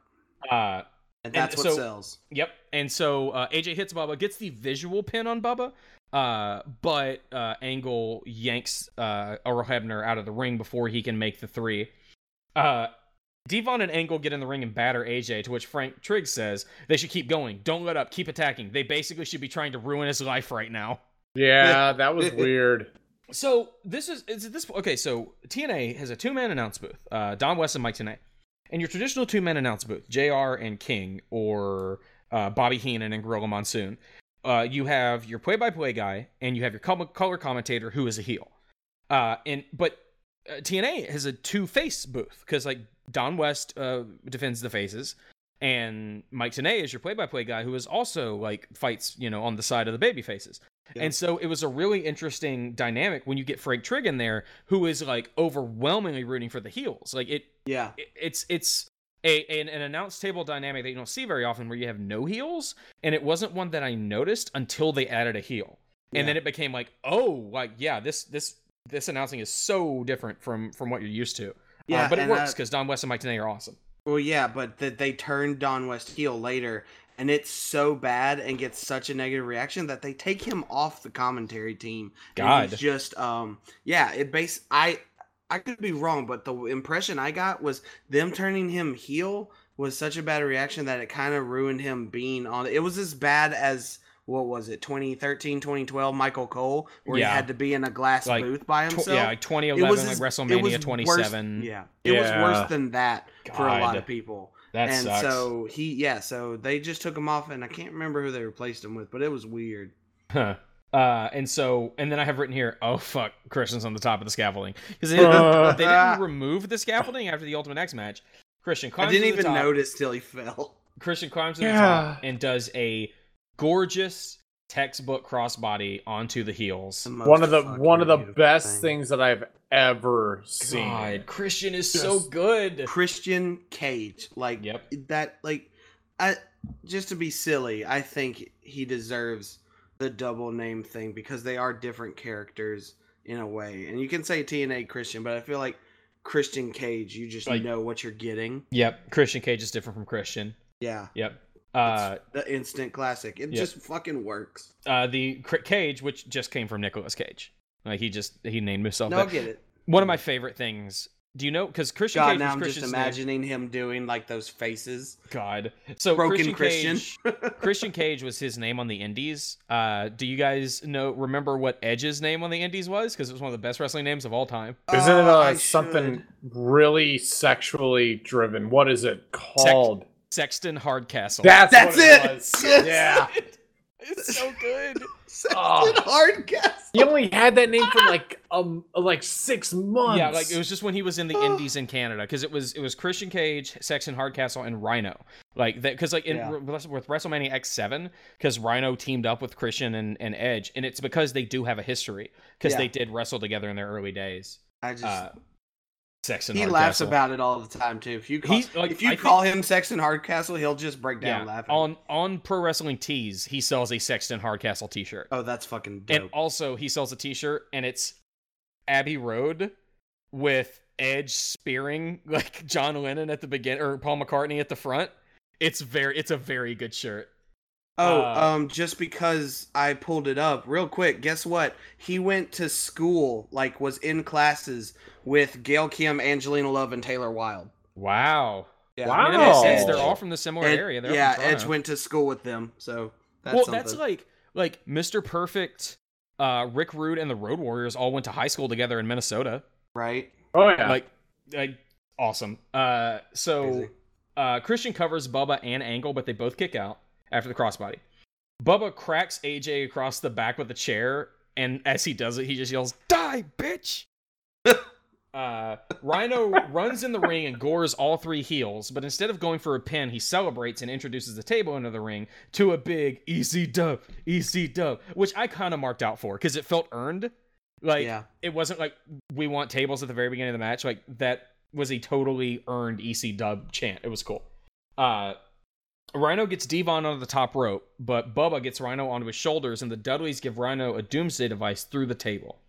Uh, and that's what so- sells. Yep. And so uh, AJ hits Bubba, gets the visual pin on Bubba, uh, but uh, Angle yanks uh, Earl Hebner out of the ring before he can make the three. Uh, Devon and Angle get in the ring and batter AJ, to which Frank Triggs says they should keep going. Don't let up. Keep attacking. They basically should be trying to ruin his life right now. yeah, that was weird. So this is is this okay? So TNA has a two man announce booth, uh, Don West and Mike Tenay, and your traditional two man announce booth, JR and King or uh, Bobby Heenan and Gorilla Monsoon. Uh, you have your play by play guy, and you have your color commentator who is a heel. Uh, and but uh, TNA has a two face booth because like Don West uh, defends the faces, and Mike Tenay is your play by play guy who is also like fights you know on the side of the baby faces. Yeah. And so it was a really interesting dynamic when you get Frank Trigg in there, who is like overwhelmingly rooting for the heels. Like it, Yeah, it it's it's a an, an announce table dynamic that you don't see very often, where you have no heels, and it wasn't one that I noticed until they added a heel, and then it became like, oh, like yeah, this this this announcing is so different from from what you're used to. yeah, uh, but it works uh, because Don West and Mike Tenay are awesome. Well, yeah, but that they turned Don West heel later, and it's so bad and gets such a negative reaction that they take him off the commentary team. God. he's just um, yeah, it base I I could be wrong, but the impression I got was them turning him heel was such a bad reaction that it kind of ruined him being on. It was as bad as what was it 2013 2012 michael cole where Yeah. he had to be in a glass Like, booth by Tw- himself yeah, like 2011, It was like as- WrestleMania was worse- 27. yeah it was worse than that for a lot of people that and sucks. so he, yeah, so they just took him off, and I can't remember who they replaced him with, but it was weird. Huh. Uh, and so, and then I have written here, oh fuck, Christian's on the top of the scaffolding because they, Uh. they didn't remove the scaffolding after the Ultimate X match. Christian I didn't to the even top. notice till he fell. Christian climbs to the Yeah. top and does a gorgeous textbook crossbody onto the heels. most One of the one of the best thing. things that I've ever seen. God, Christian is so good. Christian Cage, like Yep. that, like I just to be silly, I think he deserves the double name thing because they are different characters in a way, and you can say TNA Christian, but I feel like Christian Cage, you just Like- know what you're getting. Yep, Christian Cage is different from Christian. Yeah, Yep. Uh, the instant classic. It Yep. just fucking works. uh, the Cr- Cage, which just came from Nicolas Cage, like he just he named himself. No, I that. get it. One of my favorite things. Do you know? Because Christian Cage. God, Cage now was I'm just Christian's name. imagining him doing like those faces. God. So Broken Christian, Christian. Cage, Christian Cage was his name on the Indies. Uh, do you guys know? Remember what Edge's name on the Indies was? Because it was one of the best wrestling names of all time. Isn't it Oh, uh, something should. really sexually driven? What is it called? Sexton Hardcastle. That's That's what it! it. was. Yes! Yeah. it's so good. Sexton Oh. Hardcastle. He only had that name for like um like six months. Yeah, like it was just when he was in the Indies in Canada because it was it was Christian Cage, Sexton Hardcastle, and Rhino. Like that because like in Yeah. with with WrestleMania X seven because Rhino teamed up with Christian and, and Edge, and it's because they do have a history because Yeah. they did wrestle together in their early days. I just Uh, Sexton. He laughs about it all the time too. If you call, like, if you I call him Sexton Hardcastle, he'll just break down yeah, laughing. on on Pro Wrestling Tees, he sells a Sexton Hardcastle T-shirt, oh, that's fucking dope. and also he sells a T-shirt, and it's Abbey Road with Edge spearing like John Lennon at the beginning or Paul McCartney at the front. It's very, it's a very good shirt. Oh, Uh, um, just because I pulled it up real quick, guess what? He went to school, like, was in classes with Gail Kim, Angelina Love, and Taylor Wilde. Wow. Yeah. Wow. I mean, that makes sense. They're all from the similar Ed- area. They're yeah, from Edge went to school with them, so that's well, something. that's like like Mr. Perfect, uh, Rick Rude, and the Road Warriors all went to high school together in Minnesota. right. Oh yeah. Like, like awesome. Uh, so Crazy. uh, Christian covers Bubba and Angle, but they both kick out after the crossbody. Bubba cracks AJ across the back with a chair, and as he does it, he just yells, "Die, bitch!" uh, Rhino runs in the ring and gores all three heels, but instead of going for a pin, he celebrates and introduces the table into the ring to a big EC dub, EC dub, which I kind of marked out for because it felt earned. Like yeah. it wasn't like we want tables at the very beginning of the match. Like that was a totally earned EC dub chant. It was cool. Uh, Rhino gets Devon onto the top rope, but Bubba gets Rhino onto his shoulders, and the Dudleys give Rhino a doomsday device through the table.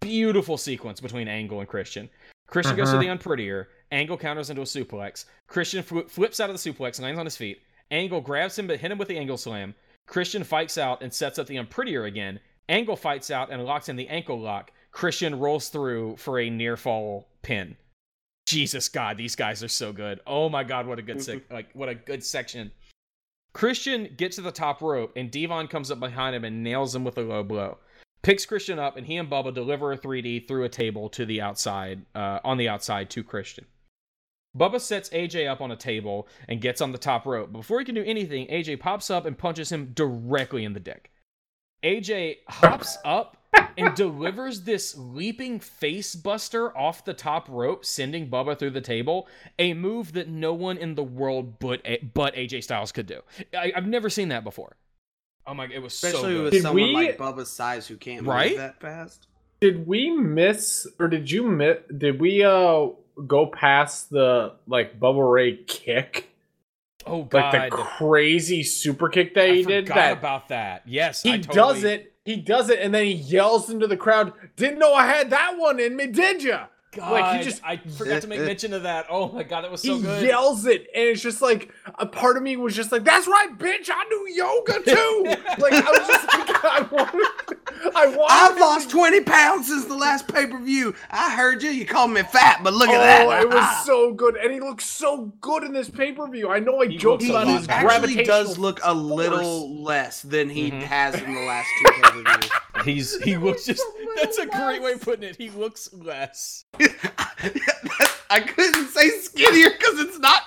Beautiful sequence between Angle and Christian. Christian goes to Mhm. the unprettier. Angle counters into a suplex. Christian fl- flips out of the suplex, and lands on his feet. Angle grabs him, but hit him with the angle slam. Christian fights out and sets up the unprettier again. Angle fights out and locks in the ankle lock. Christian rolls through for a near fall pin. Jesus God, these guys are so good. Oh my God, what a good sec- like what a good section. Christian gets to the top rope and Devon comes up behind him and nails him with a low blow. Picks Christian up and he and Bubba deliver a 3D through a table to the outside, uh, on the outside to Christian. Bubba sets AJ up on a table and gets on the top rope. Before he can do anything, AJ pops up and punches him directly in the dick. AJ hops up and delivers this leaping face buster off the top rope, sending Bubba through the table. A move that no one in the world but but AJ Styles could do. I, I've never seen that before. Oh my! It was so Especially good. with Did someone we- like Bubba's size who can't Right? move that fast. did we miss or did you miss? Did we uh go past the like Bubba Ray kick? oh god! Like god! the crazy super kick that I he did. That about that. Yes, he I totally, does it. He does it, and then he yells into the crowd. Didn't know I had that one in me, did ya? God, Like, he just- I forgot to make mention of that. Oh my god, that was so good. he good. yells it, and it's just like a part of me was just like, "That's right, bitch! I do yoga too." like I was just like, I wanted, I wanted. I've him lost 20 pounds since the last pay per view. I heard you. You called me fat, but look at Oh, that. it was so good, and he looks so good in this pay per view. I know I He joked about a he his lot actually gravitational. does look a little less than he Mhm. has in the last two pay per views. He's he looks just. That's a great way of putting it. He looks less. I couldn't say skinnier because it's not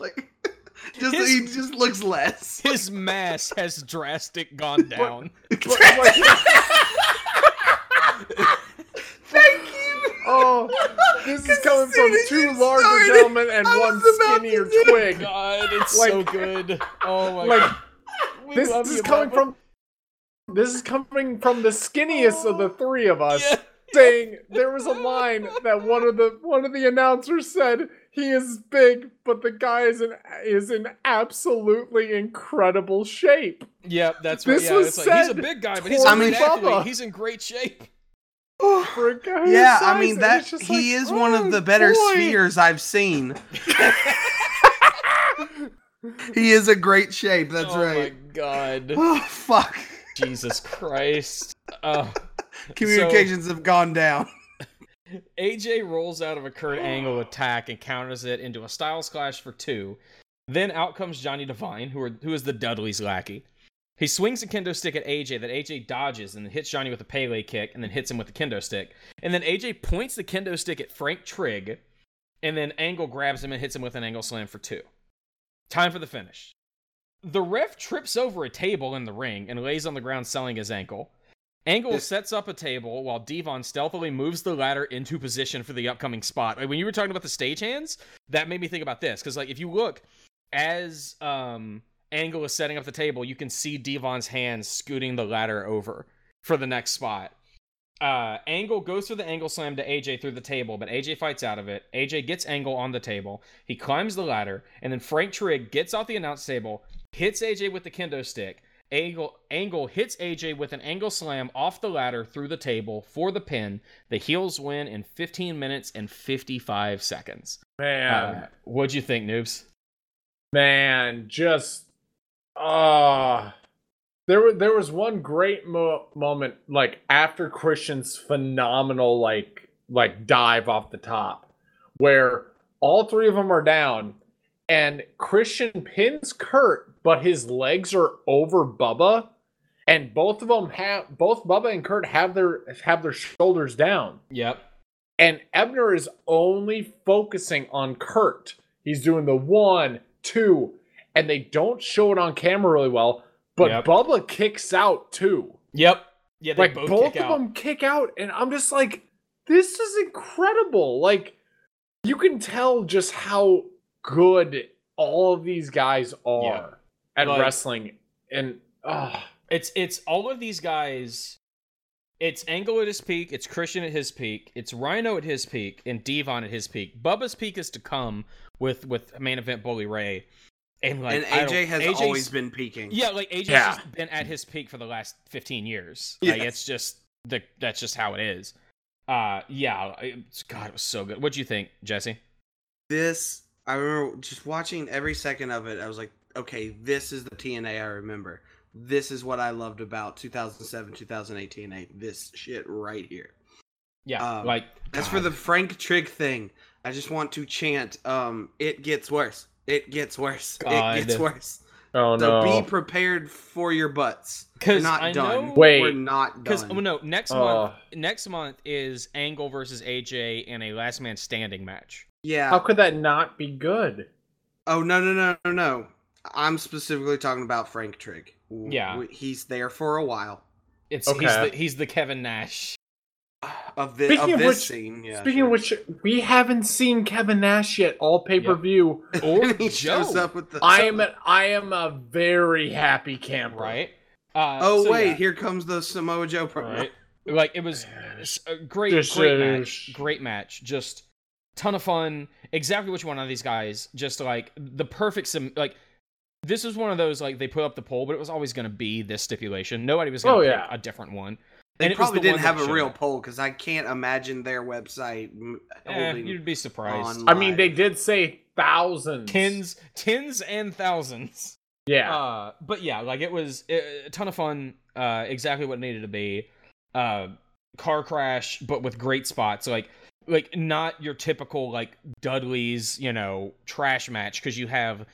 like just His- he just looks less. His mass has drastic gone down. But, like, Thank you. oh, this is coming from two you larger started, gentlemen and one skinnier twig. God, it's Like- so good. Oh my Like god. This, this you, is coming Bubba. from. This is coming from the skinniest of the three of us. Yeah. Saying there was a line that one of the one of the announcers said he is big but the guy is in is in absolutely incredible shape Yeah, that's right. This Yeah, was it's like he's a big guy, but he's a towards great athlete. He's in great shape. for a guy his Yeah, I mean that it's he like, is one oh, of the better boy. spheres I've seen. he is a great shape. That's oh right. Oh my god. Oh fuck. Jesus Christ. Uh, Communications have gone down. AJ rolls out of a Kurt Angle attack and counters it into a Styles Clash for two. Then out comes Johnny Devine, who, are, who is the Dudley's lackey. He swings a kendo stick at AJ that AJ dodges and hits Johnny with a Pele kick and then hits him with the kendo stick. And then AJ points the kendo stick at Frank Trigg and then Angle grabs him and hits him with an angle slam for two. Time for the finish. The ref trips over a table in the ring and lays on the ground selling his ankle. Angle sets up a table while Devon stealthily moves the ladder into position for the upcoming spot. Like, when you were talking about the stagehands, that made me think about this because, like, if you look as um, Angle is setting up the table, you can see Devon's hands scooting the ladder over for the next spot. uh, Angle goes through the angle slam to AJ through the table, but AJ fights out of it. AJ gets Angle on the table. He climbs the ladder, and then Frank Trigg gets off the announce table, hits AJ with the kendo stick. Angle Angle hits AJ with an angle slam off the ladder through the table for the pin. The heels win in 15 minutes and 55 seconds. Man, Uh, what'd you think, noobs? man, just ah. there was there was one great mo- moment like after Christian's phenomenal like like dive off the top, where all three of them are down, and Christian pins Kurt, but his legs are over Bubba, and both of them have both Bubba and Kurt have their have their shoulders down Yep. and Hebner is only focusing on Kurt. He's doing the one, two, and they don't show it on camera really well. But Yep. Bubba kicks out too. Yep. Yeah, they like both, both, of out. them kick out, and I'm just like, this is incredible. Like you can tell just how good all of these guys are at Like- wrestling, and oh, It's it's all of these guys. It's Angle at his peak. It's Christian at his peak. It's Rhino at his peak, and Devon at his peak. Bubba's peak is to come with with main event Bully Ray, and like and AJ has AJ's always been peaking. yeah, like AJ's Yeah. just been at his peak for the last fifteen years. Like it's just the that's just how it is. Uh, yeah, it's, God, it was so good. What'd you think, Jesse? This I remember just watching every second of it. I was like, okay, this is the TNA I remember. This is what I loved about 2007, 2018. TNA. This shit right here. Yeah, Um, like As for the Frank Trigg thing, I just want to chant, um, it gets worse. It gets worse. God. It gets worse. oh So no, be prepared for your butts. We're 'Cause not I done. know- Wait. We're not Because done. oh, no, next Oh. month next month is Angle versus AJ in a last man standing match. Yeah. how could that not be good? Oh no no no no no! I'm specifically talking about Frank Trigg. Yeah. he's there for a while. It's he's the he's the Kevin Nash. Of, the, Speaking of of this which- scene, yeah. Speaking of which, we haven't seen Kevin Nash yet. All pay per view. Or he Joe, shows up with the. I am a, I am a very happy camper. right? Uh, Oh so wait, yeah, here comes the Samoa Joe promo. right. Like it was a great, This great is- match. Great match. Just ton of fun. Exactly which one of these guys. Just like the perfect sim. Like this was one of those like they put up the poll, but it was always going to be this stipulation. Nobody was going to Oh, yeah. a different one. They And probably the didn't have a real up. poll because I can't imagine their website m- Eh, you'd be surprised. on I mean, they did say thousands. Tens, tens, and thousands. Yeah. Uh, but yeah, like it was uh, a ton of fun. Uh, exactly what it needed to be. Uh, car crash, but with great spots. Like, like not your typical like Dudley's, you know, trash match because you have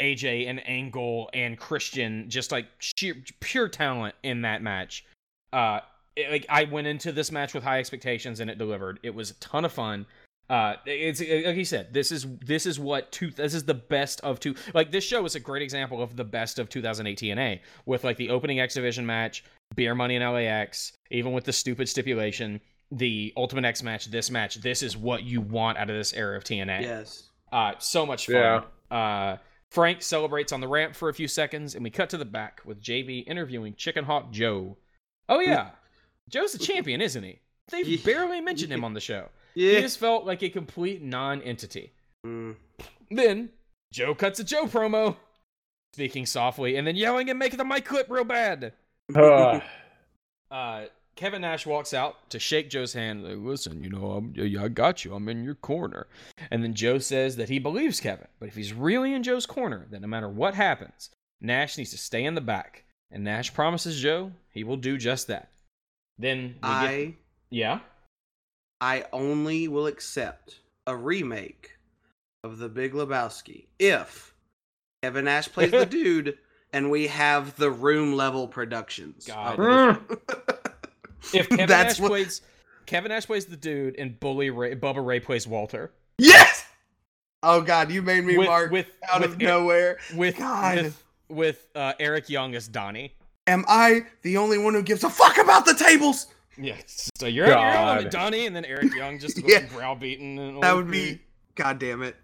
AJ and Angle and Christian, just like sheer pure talent in that match. Uh, it- like I went into this match with high expectations and it delivered. It was a ton of fun. Uh, it's like you said, this is this is what two this is the best of two. Like this show is a great example of the best of 2008 TNA with like the opening X Division match, Beer Money in LAX, even with the stupid stipulation, the Ultimate X match, this match. This is what you want out of this era of TNA. Yes. Uh, so much fun. Uh, Frank celebrates on the ramp for a few seconds, and we cut to the back with JB interviewing Chicken Hawk Joe. Oh yeah, Joe's the champion, isn't he? They Yeah. barely mentioned him on the show. Yeah. He just felt like a complete non-entity. Mm. Then Joe cuts a Joe promo, speaking softly and then yelling and making the mic clip real bad. Ugh. Uh, Kevin Nash walks out to shake Joe's hand. Like, listen, you know, I'm, yeah, I got you. I'm in your corner. And then Joe says that he believes Kevin, but if he's really in Joe's corner, then no matter what happens, Nash needs to stay in the back. And Nash promises Joe he will do just that. Then we get, I yeah, I only will accept a remake of The Big Lebowski if Kevin Nash plays the dude and we have the room level productions. God. of the- if Kevin That's Nash what- plays Kevin Nash plays the dude and Bully Ray, Bubba Ray plays Walter yes. Oh God, you made me with mark with out with, of nowhere. with God. with, with uh, Eric Young as Donnie. Am I the only one who gives a fuck about the tables? Yes. So you're, you're on Donnie, and then Eric Young just Yeah. browbeaten. And That would be. God damn it.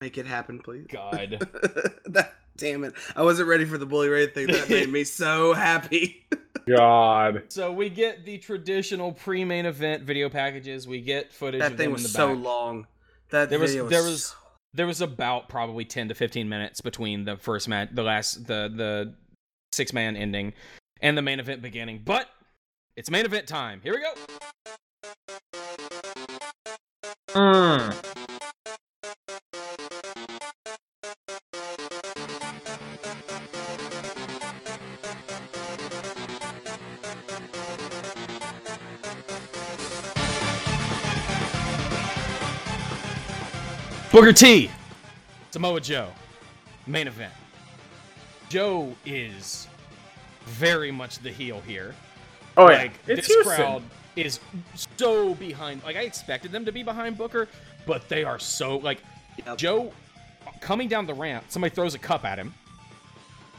Make it happen, please. God. that, damn it. I wasn't ready for the Bully Ray thing. That made me so happy. God. So we get the traditional pre-main event video packages. We get footage that of thing them in was the so back. long. That There was video there was was so- there was about probably 10 to 15 minutes between the first match, the last the the six man ending and the main event beginning. But it's main event time. Here we go. Mm. Booker T, Samoa Joe, main event. Joe is very much the heel here. Oh yeah, like it's this Houston. crowd is so behind. Like I expected them to be behind Booker, but they are so like Yep. Joe coming down the ramp. Somebody throws a cup at him,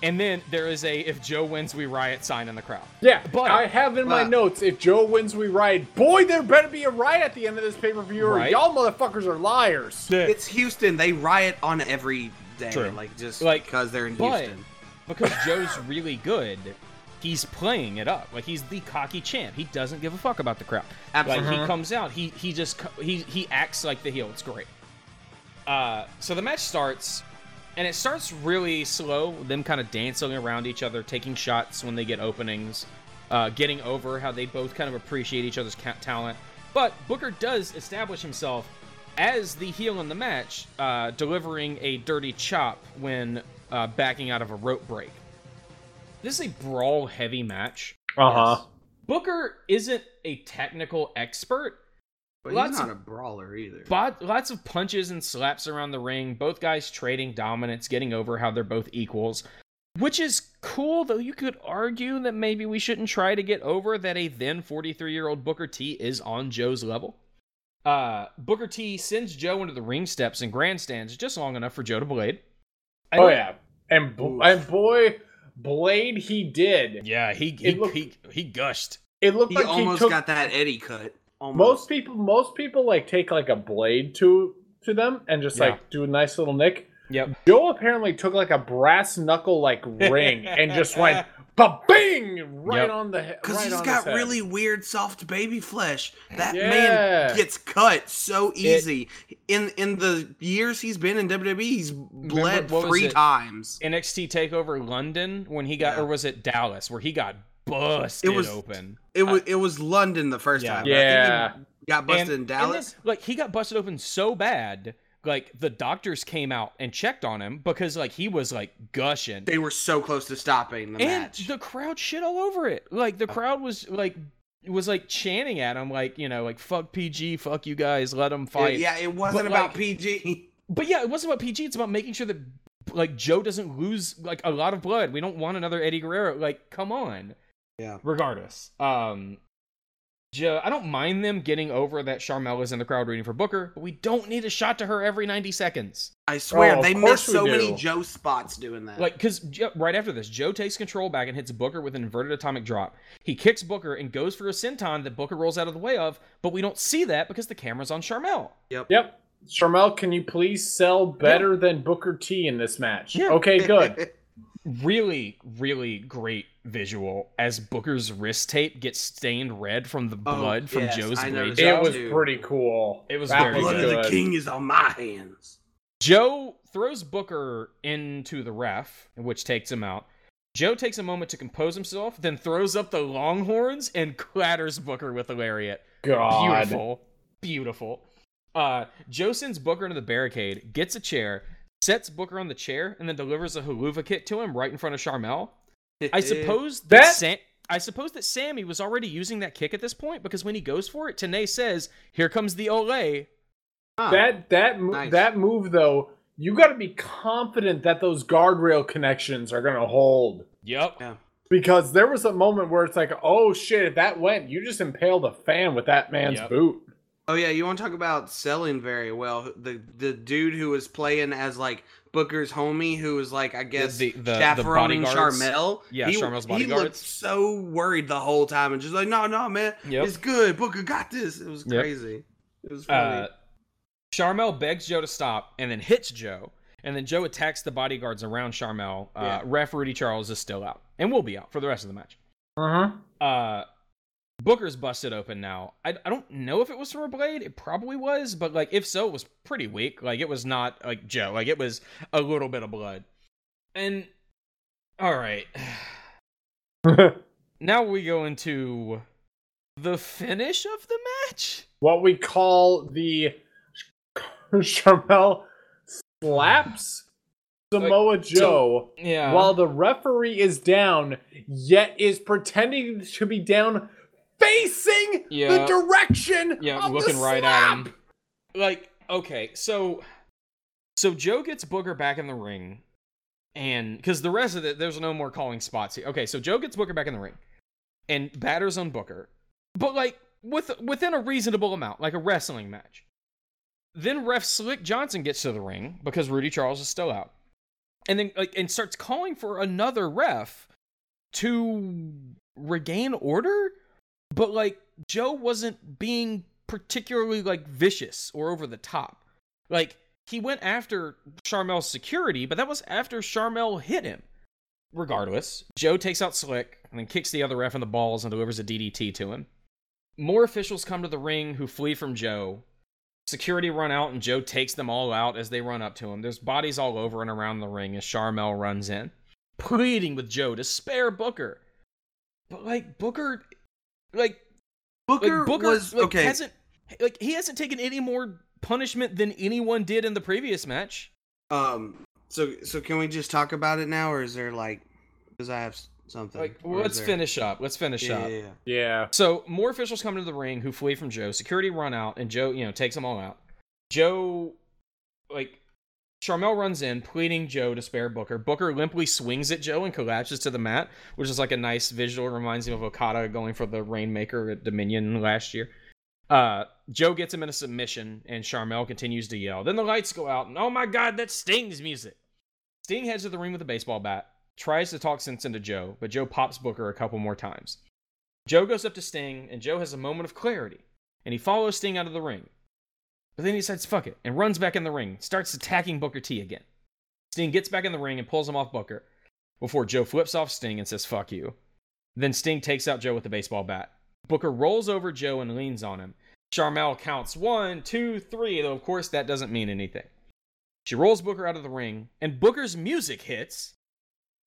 and then there is a "If Joe wins, we riot" sign in the crowd. Yeah, But- I have in my but- notes if Joe wins, we riot. Boy, there better be a riot at the end of this pay per view, or Right. y'all motherfuckers are liars. It's Houston. They riot on every day, True. like just Like, because they're in but- Houston. because Joe's really good. He's playing it up like he's the cocky champ. He doesn't give a fuck about the crowd. Absolutely. Like he comes out, he he just he he acts like the heel. It's great. Uh, so the match starts, and it starts really slow. Them kind of dancing around each other, taking shots when they get openings, uh, getting over how they both kind of appreciate each other's ca- talent. But Booker does establish himself as the heel in the match, uh, delivering a dirty chop when uh, backing out of a rope break. This is a brawl heavy match. Uh huh. Booker isn't a technical expert, But lots he's not of- a brawler either. but lots of punches and slaps around the ring. Both guys trading dominance, getting over how they're both equals. Which is cool, though you could argue that maybe we shouldn't try to get over that a then 43 year old Booker T is on Joe's level. Uh, Booker T sends Joe into the ring steps and grandstands just long enough for Joe to blade. I Oh yeah, and b- and boy, Blade he did. Yeah, he he, looked- he, he gushed. It looked he like almost he took got that Eddie cut. Almost. most people. Most people like take like a blade to to them and just Yeah. like do a nice little nick. Yep. Joe apparently took like a brass knuckle like ring and just went ba bing right Yep. on the head. Because right he's on got really weird soft baby flesh. That Yeah. man gets cut so easy. in in the years he's been in WWE, he's bled what was three times. NXT Takeover London when he got, Yeah. or was it Dallas where he got busted It was- open? It was it was London the first Yeah. time. Yeah. think he got busted in Dallas. then, like he got busted open so bad, like the doctors came out and checked on him because like he was like gushing. they were so close to stopping the and match. the crowd shit all over it. Like the uh, crowd was like was like chanting at him like, you know, like fuck PG, fuck you guys, let them fight. yeah, it wasn't But, about like- PG. But yeah, it wasn't about PG. It's about making sure that like Joe doesn't lose like a lot of blood. We don't want another Eddie Guerrero. Like, come on. Yeah. Regardless, um, Joe, I don't mind them getting over that Sharmell is in the crowd rooting for Booker, but we don't need a shot to her every ninety seconds. I swear Oh, they course missed so do. many Joe spots doing that. Like, because right after this, Joe takes control back and hits Booker with an inverted atomic drop. He kicks Booker and goes for a senton that Booker rolls out of the way of, but we don't see that because the camera's on Sharmell. Yep. Yep. Sharmell, can you please sell better than Booker T in this match? Yeah. Okay, good. really, really great visual as Booker's wrist tape gets stained red from the Oh, blood from yes, Joe's I blade it was too. pretty cool. It was That very Blood good. of the king is on my hands. Joe throws Booker into the ref, which takes him out. Joe takes a moment to compose himself, then throws up the longhorns and clatters Booker with a lariat. God. Beautiful. Beautiful. Uh, Joe sends Booker into the barricade, gets a chair, sets Booker on the chair, and then delivers a Helluva kick to him right in front of Sharmell. I suppose that, That- Sam- I suppose that Sammy was already using that kick at this point because when he goes for it, Tenay says, "Here comes the Olay." Huh. That that Nice. that move though, you got to be confident that those guardrail connections are gonna hold. Yep. Yeah. Because there was a moment where it's like, oh shit, if that went, you just impaled a fan with that man's Yep. boot. Oh yeah, you want to talk about selling very well? The the dude who was playing as like Booker's homie, who was like I guess the- the chaperoning bodyguards? Sharmell. Yeah, he, Sharmell's He looked so worried the whole time and just like, no, no, man, Yep. it's good. Booker got this. It was Yep. crazy. It was funny. Uh, Sharmell begs Joe to stop and then hits Joe. And then Joe attacks the bodyguards around Sharmell. Uh, Yeah. Ref Rudy Charles is still out and will be out for the rest of the match. Uh huh. uh Booker's busted open now. I, I don't know if it was from a blade. It probably was, but like if so, it was pretty weak. Like it was not like Joe. Like it was a little bit of blood. And all right, now we go into the finish of the match. what we call the Sharmell slaps Samoa Joe Yeah. while the referee is down, yet is pretending to be down, facing the direction. Yeah, of the looking right slap. at him. Like, okay, so so Joe gets Booker back in the ring, and because the rest of it, there's no more calling spots here. Okay, so Joe gets Booker back in the ring, and batters on Booker, but like with within a reasonable amount, like a wrestling match. Then ref Slick Johnson gets to the ring because Rudy Charles is still out, and then like and starts calling for another ref to regain order but like Joe wasn't being particularly like vicious or over the top. Like he went after Sharmell's security, but that was after Sharmell hit him. Regardless, Joe takes out Slick and then kicks the other ref in the balls and delivers a DDT to him. More officials come to the ring who flee from Joe. Security run out and Joe takes them all out as they run up to him. There's bodies all over and around the ring as Sharmell runs in, pleading with Joe to spare Booker. But like Booker like Booker, like Booker was like, okay. hasn't like he hasn't taken any more punishment than anyone did in the previous match. Um. So so can we just talk about it now, or is there like? Because I have something. Like, Or let's there- finish up. Let's finish Yeah, up. yeah, yeah. Yeah. So more officials come into the ring who flee from Joe. Security run out, and Joe, you know, takes them all out. Joe, like, Sharmell runs in, pleading Joe to spare Booker. Booker limply swings at Joe and collapses to the mat, which is like a nice visual. Reminds me of Okada going for the Rainmaker at Dominion last year. Uh, Joe gets him in a submission, and Sharmell continues to yell. Then the lights go out, and oh my god, that Sting's music. Sting heads to the ring with a baseball bat, tries to talk sense into Joe, but Joe pops Booker a couple more times. Joe goes up to Sting, and Joe has a moment of clarity, and he follows Sting out of the ring. But then he decides, fuck it, and runs back in the ring, starts attacking Booker T again. Sting gets back in the ring and pulls him off Booker before Joe flips off Sting and says, fuck you. Then Sting takes out Joe with a baseball bat. Booker rolls over Joe and leans on him. Sharmell counts one, two, three, though of course that doesn't mean anything. She rolls Booker out of the ring, and Booker's music hits.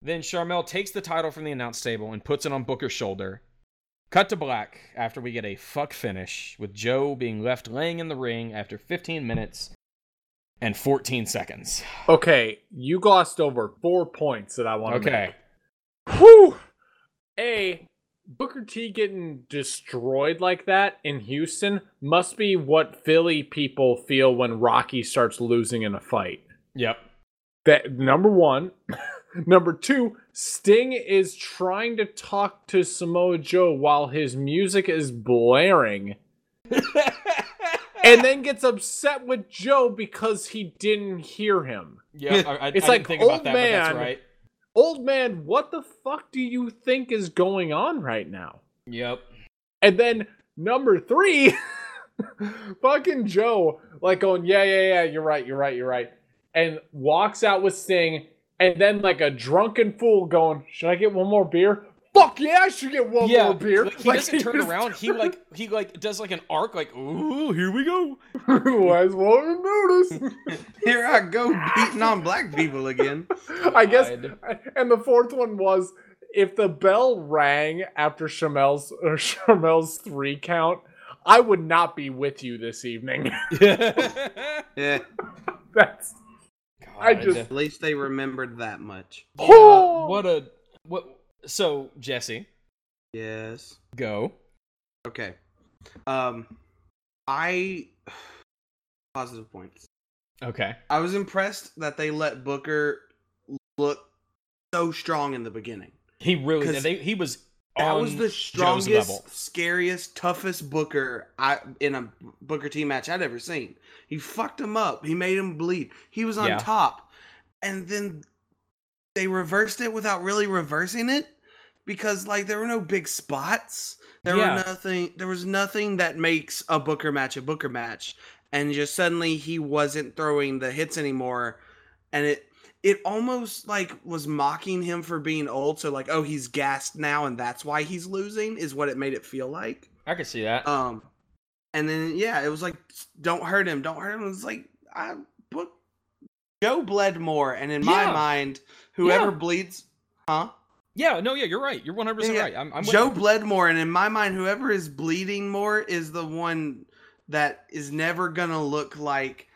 Then Sharmell takes the title from the announce table and puts it on Booker's shoulder. Cut to black after we get a fuck finish with Joe being left laying in the ring after 15 minutes and 14 seconds. Okay, you glossed over four points that I want to Okay. make. Whew. A Booker T getting destroyed like that in Houston must be what Philly people feel when Rocky starts losing in a fight. Yep. That number one. Number two, Sting is trying to talk to Samoa Joe while his music is blaring. and then gets upset with Joe because he didn't hear him. yeah, I, I, It's I like, didn't think about old that, man. right. Old man, what the fuck do you think is going on right now? Yep. And then number three, fucking Joe, like going, yeah, yeah, yeah, you're right, you're right, you're right. And walks out with Sting, and then like a drunken fool going, should I get one more beer? Fuck yeah, I should get one yeah, more beer. like, he doesn't turn around. He like he like does like an arc, like ooh, here we go. Why is one notice? Here I go beating on black people again. I guess, and the fourth one was if the bell rang after Sharmell's or uh, Sharmell's three count, I would not be with you this evening. Yeah, That's I just- at least they remembered that much. Yeah, Oh! what a what. So Jesse, Yes. go. Okay. Um, I positive points. Okay. I was impressed that they let Booker look so strong in the beginning. He really 'Cause they, he was That on was the strongest, scariest, toughest Booker I in a Booker T match I'd ever seen. He fucked him up. He made him bleed. He was on Yeah. top, and then they reversed it without really reversing it because like there were no big spots. There Yeah. were nothing. There was nothing that makes a Booker match a Booker match, and just suddenly he wasn't throwing the hits anymore, and it it almost like was mocking him for being old. So like, oh, he's gassed now, and that's why he's losing. Is what it made it feel like. I could see that. Um, and then yeah, it was like, don't hurt him, don't hurt him. It's like I Joe bled more, and in my mind, whoever Yeah. bleeds, huh? yeah, no, yeah, you're right. You're 100 percent right. I'm, I'm Joe bled more, and in my mind, whoever is bleeding more is the one that is never gonna look like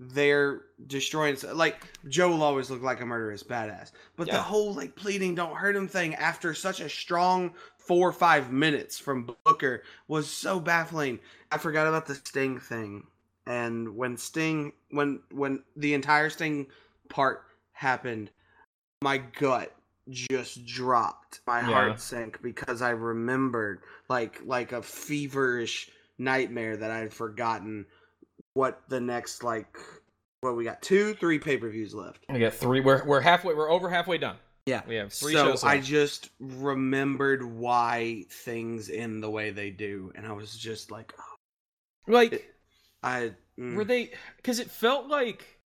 they're destroying. Like Joe will always look like a murderous badass, but Yeah. the whole like pleading "don't hurt him" thing after such a strong four or five minutes from Booker was so baffling. I forgot about the Sting thing, and when Sting, when when the entire Sting part happened, my gut just dropped. My Yeah. heart sank because I remembered like like a feverish nightmare that I had forgotten what the next like what we got two three pay per views left. We got three. We're we're halfway. We're over halfway done. Yeah. We have three so shows. I just remembered why things end the way they do, and I was just like, oh, like I mm. were they because it felt like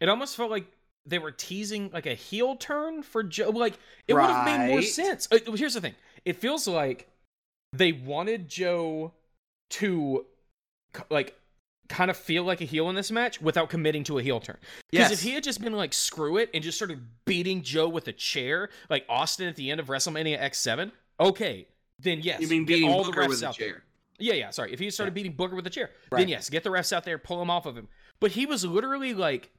it almost felt like they were teasing like a heel turn for Joe. Like it would have made more sense. Uh, Here's the thing: it feels like they wanted Joe to like kind of feel like a heel in this match without committing to a heel turn. Because yes. if he had just been like screw it and just started beating Joe with a chair like Austin at the end of WrestleMania X7, okay, then yes, you mean beating all Booker the refs with a out there. chair? Yeah, yeah. Sorry, if he started beating Booker with a chair, then yes, get the refs out there, pull him off of him. But he was literally like,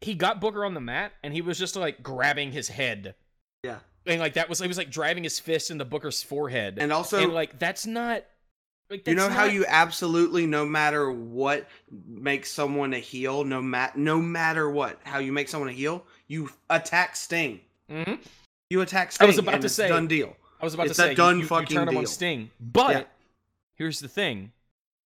he got Booker on the mat, and he was just like grabbing his head, Yeah, and like that was he was like driving his fist into Booker's forehead, and also and like that's not. Like, you know that's how you absolutely no matter what makes someone a heel no mat no matter what how you make someone a heel you attack Sting Mhm. you attack Sting I was about to it's say- done deal I was about It's to say you- done you, you fucking turn him on deal. Sting, but Yeah. here's the thing,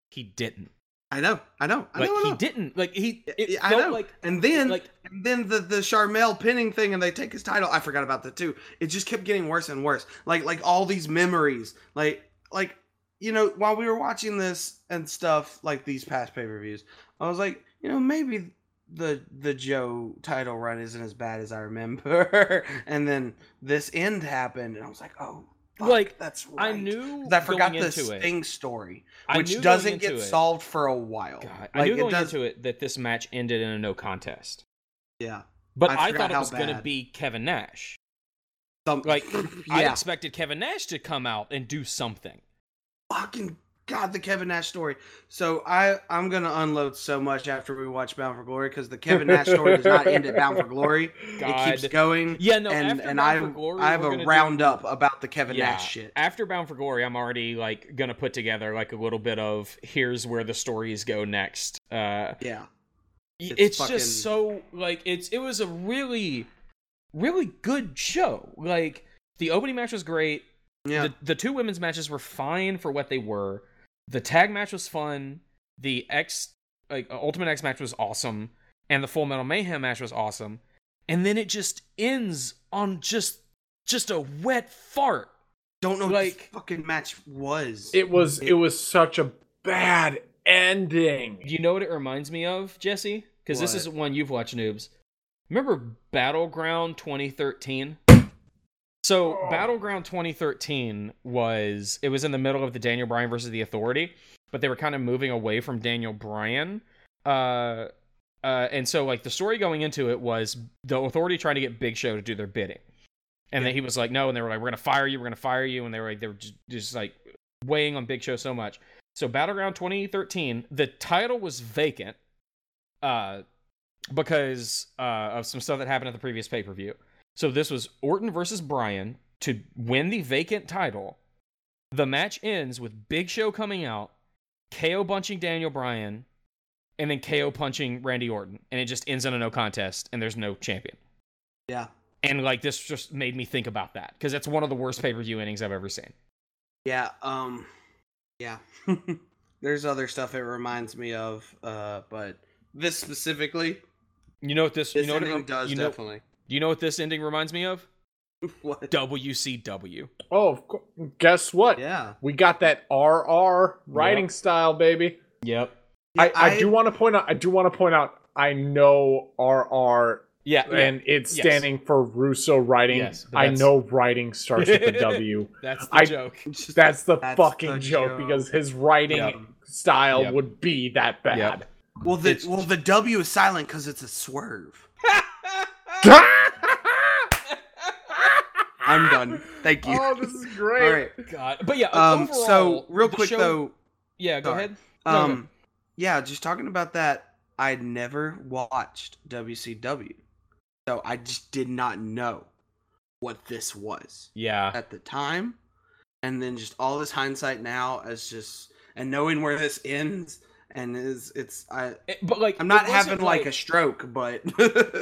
he didn't. I know I know I Like know, I he know. didn't. Like he. I know. like and then like and then the the Sharmell pinning thing and they take his title I forgot about that too it just kept getting worse and worse like like all these memories like like you know while we were watching this and stuff like these past pay-per-views I was like you know maybe the the Joe title run isn't as bad as I remember and then this end happened and I was like oh fuck, Like, that's right I knew I forgot the into it. Sting story which doesn't get it- solved for a while God, I Like, knew it going does- into it that this match ended in a no contest. yeah But I I, thought it was going to be Kevin Nash. Some, Like, I expected Kevin Nash to come out and do something. Fucking god the kevin nash story so i i'm gonna unload so much after we watch bound for glory because the kevin nash story does not end at bound for glory God. it keeps going Yeah, no. and after and Bound i for Glory, i have a gonna do- roundup about the kevin yeah, nash shit After Bound for Glory, I'm already like gonna put together like a little bit of here's where the stories go next. Uh, yeah it's, It's just so like it's it was a really, really good show. Like the opening match was great. Yeah The, the two women's matches were fine for what they were. The tag match was fun. The X like uh, Ultimate X match was awesome, and the Full Metal Mayhem match was awesome. And then it just ends on just just a wet fart. don't know like- what this fucking match was It was it was such a bad ending. Do you know what it reminds me of, Jesse? Because this What? is one you've watched, noobs. Remember Battleground 2013? So Oh. Battleground 2013 was it was in the middle of the Daniel Bryan versus the Authority, but they were kind of moving away from Daniel Bryan. Uh, uh, and so like the story going into it was the Authority trying to get Big Show to do their bidding, and then he was like, no, and they were like, we're gonna fire you, we're gonna fire you, and they were like, they were just, just like weighing on Big Show so much. So Battleground 2013, the title was vacant, uh, because uh of some stuff that happened at the previous pay per view. So this was Orton versus Bryan to win the vacant title. The match ends with Big Show coming out, KO punching Daniel Bryan, and then KO punching Randy Orton, and it just ends in a no contest, and there's no champion. yeah And like this just made me think about that because that's one of the worst pay per view endings I've ever seen. yeah um yeah there's other stuff it reminds me of uh but this specifically You know what this? this you know what it, does you know, definitely Do you know what this ending reminds me of? what WCW. Oh, of course. guess what? yeah We got that RR writing Yep. style, baby. Yep. I, I, I- do want to point out. I do want to point out. I know RR Yeah, yeah. and it's Yes. standing for Russo writing. Yes, I know writing starts with a W. that's the I- joke. Just- That's the That's fucking the joke, joke. because his writing Yep. style Yep. would be that bad. Yep. well, the it's- well the W is silent because it's a swerve. I'm done. Thank you. oh, this is great. All right. God, but yeah. Um. overall, so real quick show- though. yeah, go sorry. ahead. No, no. Um. Yeah, just talking about that. I'd never watched WCW, so I just did not know what this was Yeah, at the time, and then just all this hindsight now as just and knowing where this ends and is it's I It- but like I'm not having like, a stroke, but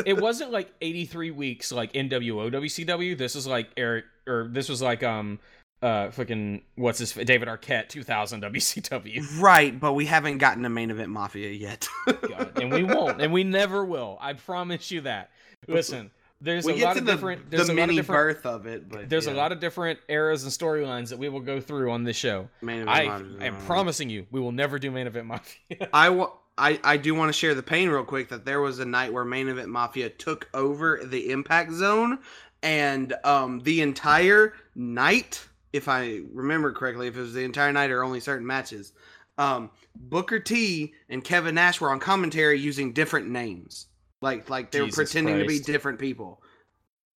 it wasn't like 83 weeks like NWO WCW. This is like Eric or this was like um uh fucking what's his David Arquette 2000 WCW. right. But we haven't gotten to main event mafia yet. God, and we won't, and we never will. I promise you that. Listen, there's we a lot of the, different. There's the a lot of different. birth of it, but There's a lot of different eras and storylines that we will go through on this show. Main I Mafia. am promising you, we will never do main event mafia. I wa- I, I do want to share the pain real quick that there was a night where Main Event Mafia took over the Impact Zone, and um, the entire night, if I remember correctly, if it was the entire night or only certain matches, um, Booker T and Kevin Nash were on commentary using different names, like like they were pretending to be different people.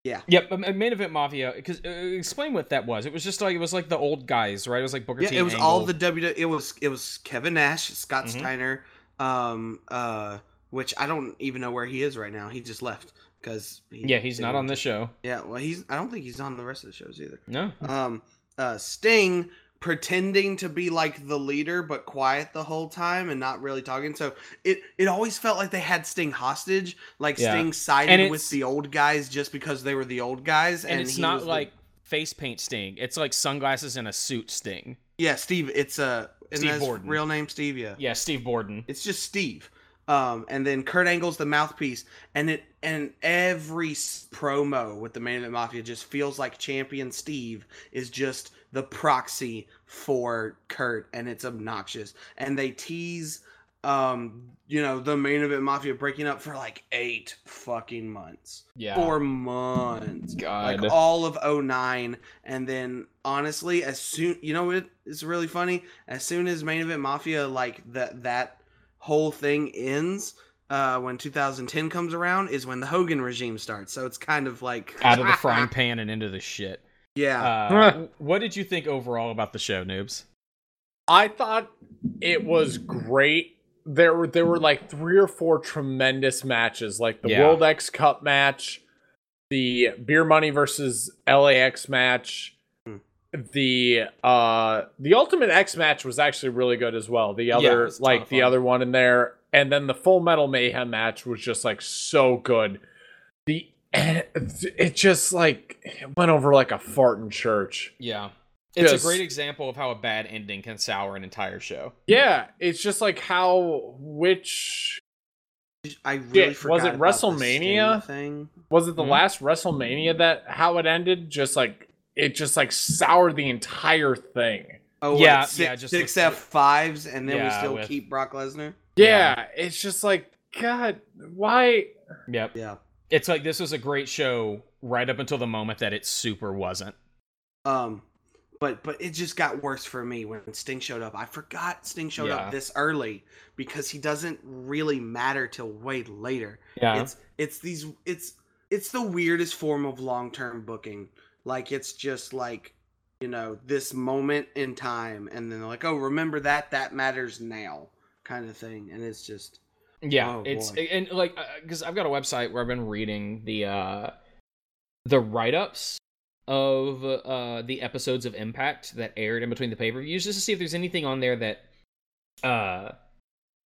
Yeah. Yep, main event mafia. Because uh, explain what that was. It was just like it was like the old guys, right? It was like Booker Yeah, T. it was Angle. all the W. It was it was Kevin Nash, Scott Mhm. Steiner, um, uh, which I don't even know where he is right now. He just left because he, Yeah, he's not on this show. Yeah, well, he's. I don't think he's on the rest of the shows either. No. Um, uh, Sting pretending to be like the leader but quiet the whole time and not really talking. So it it always felt like they had Sting hostage. Like Yeah. Sting sided with the old guys just because they were the old guys, And, and, it's not was the- like face paint Sting. It's like sunglasses and a suit Sting. yeah, Steve. It's a uh, Steve Borden. real name Steve. Yeah. Yeah, Steve Borden. It's just Steve. Um, and then Kurt Angle's the mouthpiece, and it and every promo with the Main Event Mafia just feels like Champion Steve is just the proxy for Kurt, and it's obnoxious. And they tease, um, you know, the Main Event Mafia breaking up for like eight fucking months, Yeah. four months, God. like all of 09 and then honestly as soon you know what is really funny as soon as main event mafia like that that whole thing ends uh when 2010 comes around is when the hogan regime starts so it's kind of like Out of the frying pan and into the shit. Yeah Uh, what did you think overall about the show, noobs? I thought it was great. There were there were like three or four tremendous matches, like the Yeah. World X Cup match, the Beer Money versus LAX match, Hmm. the uh the Ultimate X match was actually really good as well. The other was a ton like the other one in there, and then the Full Metal Mayhem match was just like so good. The it just like it went over like a fart in church. Yeah. It's Just- a great example of how a bad ending can sour an entire show. Yeah, it's just like how which i really was forgot it about WrestleMania? Sting thing was it the Mhm. last WrestleMania that how it ended? Just like it just like soured the entire thing. oh Yeah, what, six, yeah, just six F fives, and then we still with- keep brock lesnar Yeah, it's just like God, why? Yep. yeah It's like this was a great show right up until the moment that it super wasn't. Um, but but it just got worse for me when Sting showed up. I forgot Sting showed Yeah. up this early because he doesn't really matter till way later. Yeah. It's it's these it's it's the weirdest form of long term booking. Like it's just like you know this moment in time, and then they're like, oh, remember that that matters now, kind of thing. And it's just Yeah, Oh, it's boy. and like because I've got a website where I've been reading the uh the write ups of uh the episodes of Impact that aired in between the pay per views just to see if there's anything on there that uh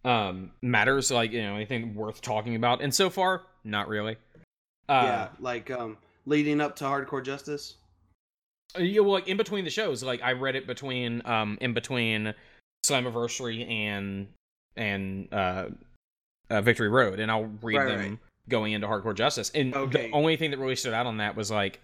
um matters like you know anything worth talking about and so far not really uh yeah, like um leading up to Hardcore Justice. yeah well like in between the shows like I read it between um in between Slammiversary and and uh, uh Victory Road and I'll read Right, them right. going into Hardcore Justice and Okay. the only thing that really stood out on that was like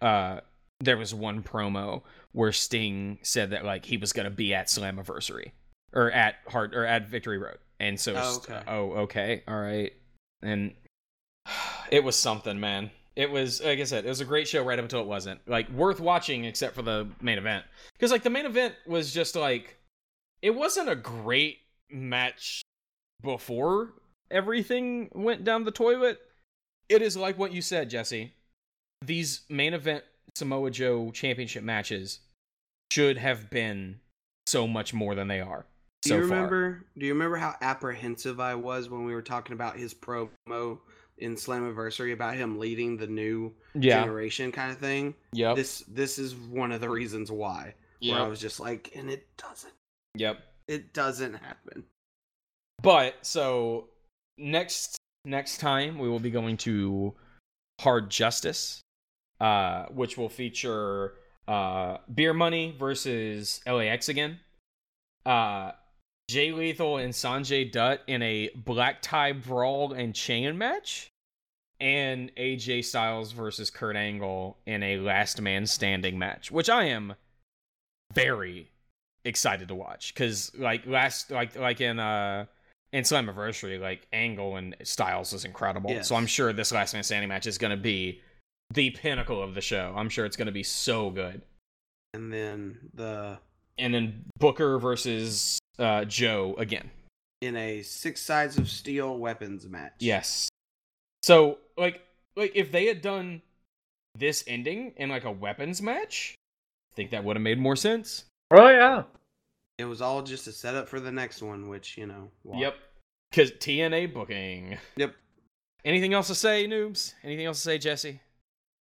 uh there was one promo where Sting said that like he was gonna be at Slammiversary or at Hard or at Victory Road and so Oh, okay. oh okay all right and it was something, man. It was like I said, it was a great show right up until it wasn't. Like worth watching except for the main event. Because like the main event was just like it wasn't a great match before everything went down the toilet. It is like what you said, Jesse. These main event Samoa Joe championship matches should have been so much more than they are. Do so you far. remember? Do you remember how apprehensive I was when we were talking about his promo in Slammiversary about him leading the new Yeah. generation kind of thing? Yeah. This this is one of the reasons why. Where I was just like, and it doesn't. Yep. It doesn't happen. But so next next time we will be going to Hard Justice, uh, which will feature uh, Beer Money versus LAX again. Uh, Jay Lethal and Sanjay Dutt in a black tie brawl and chain match, and AJ Styles versus Kurt Angle in a last man standing match, which I am very excited to watch because like last like like in uh in Slammiversary, like Angle and Styles is incredible. Yes. So I'm sure this last man standing match is gonna be the pinnacle of the show. I'm sure it's gonna be so good. And then the And then Booker versus uh Joe again. in a six sides of steel weapons match. Yes. So like like if they had done this ending in like a weapons match, I think that would have made more sense. Oh yeah. It was all just a setup for the next one, which you know. wow. Yep. Cause TNA booking. Yep. Anything else to say, noobs? Anything else to say, Jesse?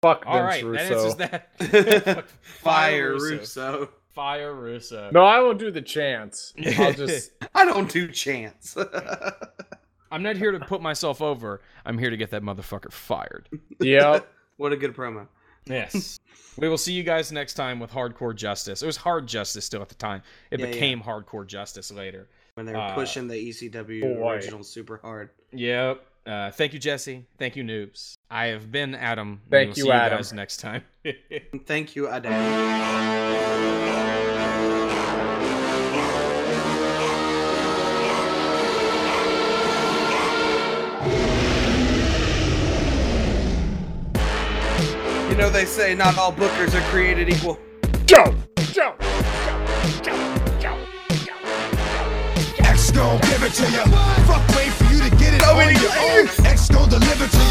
Fuck All Vince right, that answers that. Fire Russo. Fire Russo. No, I won't do the chance. I'll just I don't do chance. I'm not here to put myself over. I'm here to get that motherfucker fired. Yep. what a good promo. Yes. we will see you guys next time with Hardcore Justice. It was Hard Justice still at the time. It Yeah, yeah. became Hardcore Justice later. When they were Uh, pushing the ECW boy. original super hard. Yep. Uh, thank you, Jesse. Thank you, noobs. I have been Adam. We Thank will you, see Adam. You guys next time. Thank you, Adam. You know they say not all bookers are created equal. Joe. Joe. X gon' give it to ya. Fuck, wait for you to get it So on your own. X gon' deliver to ya.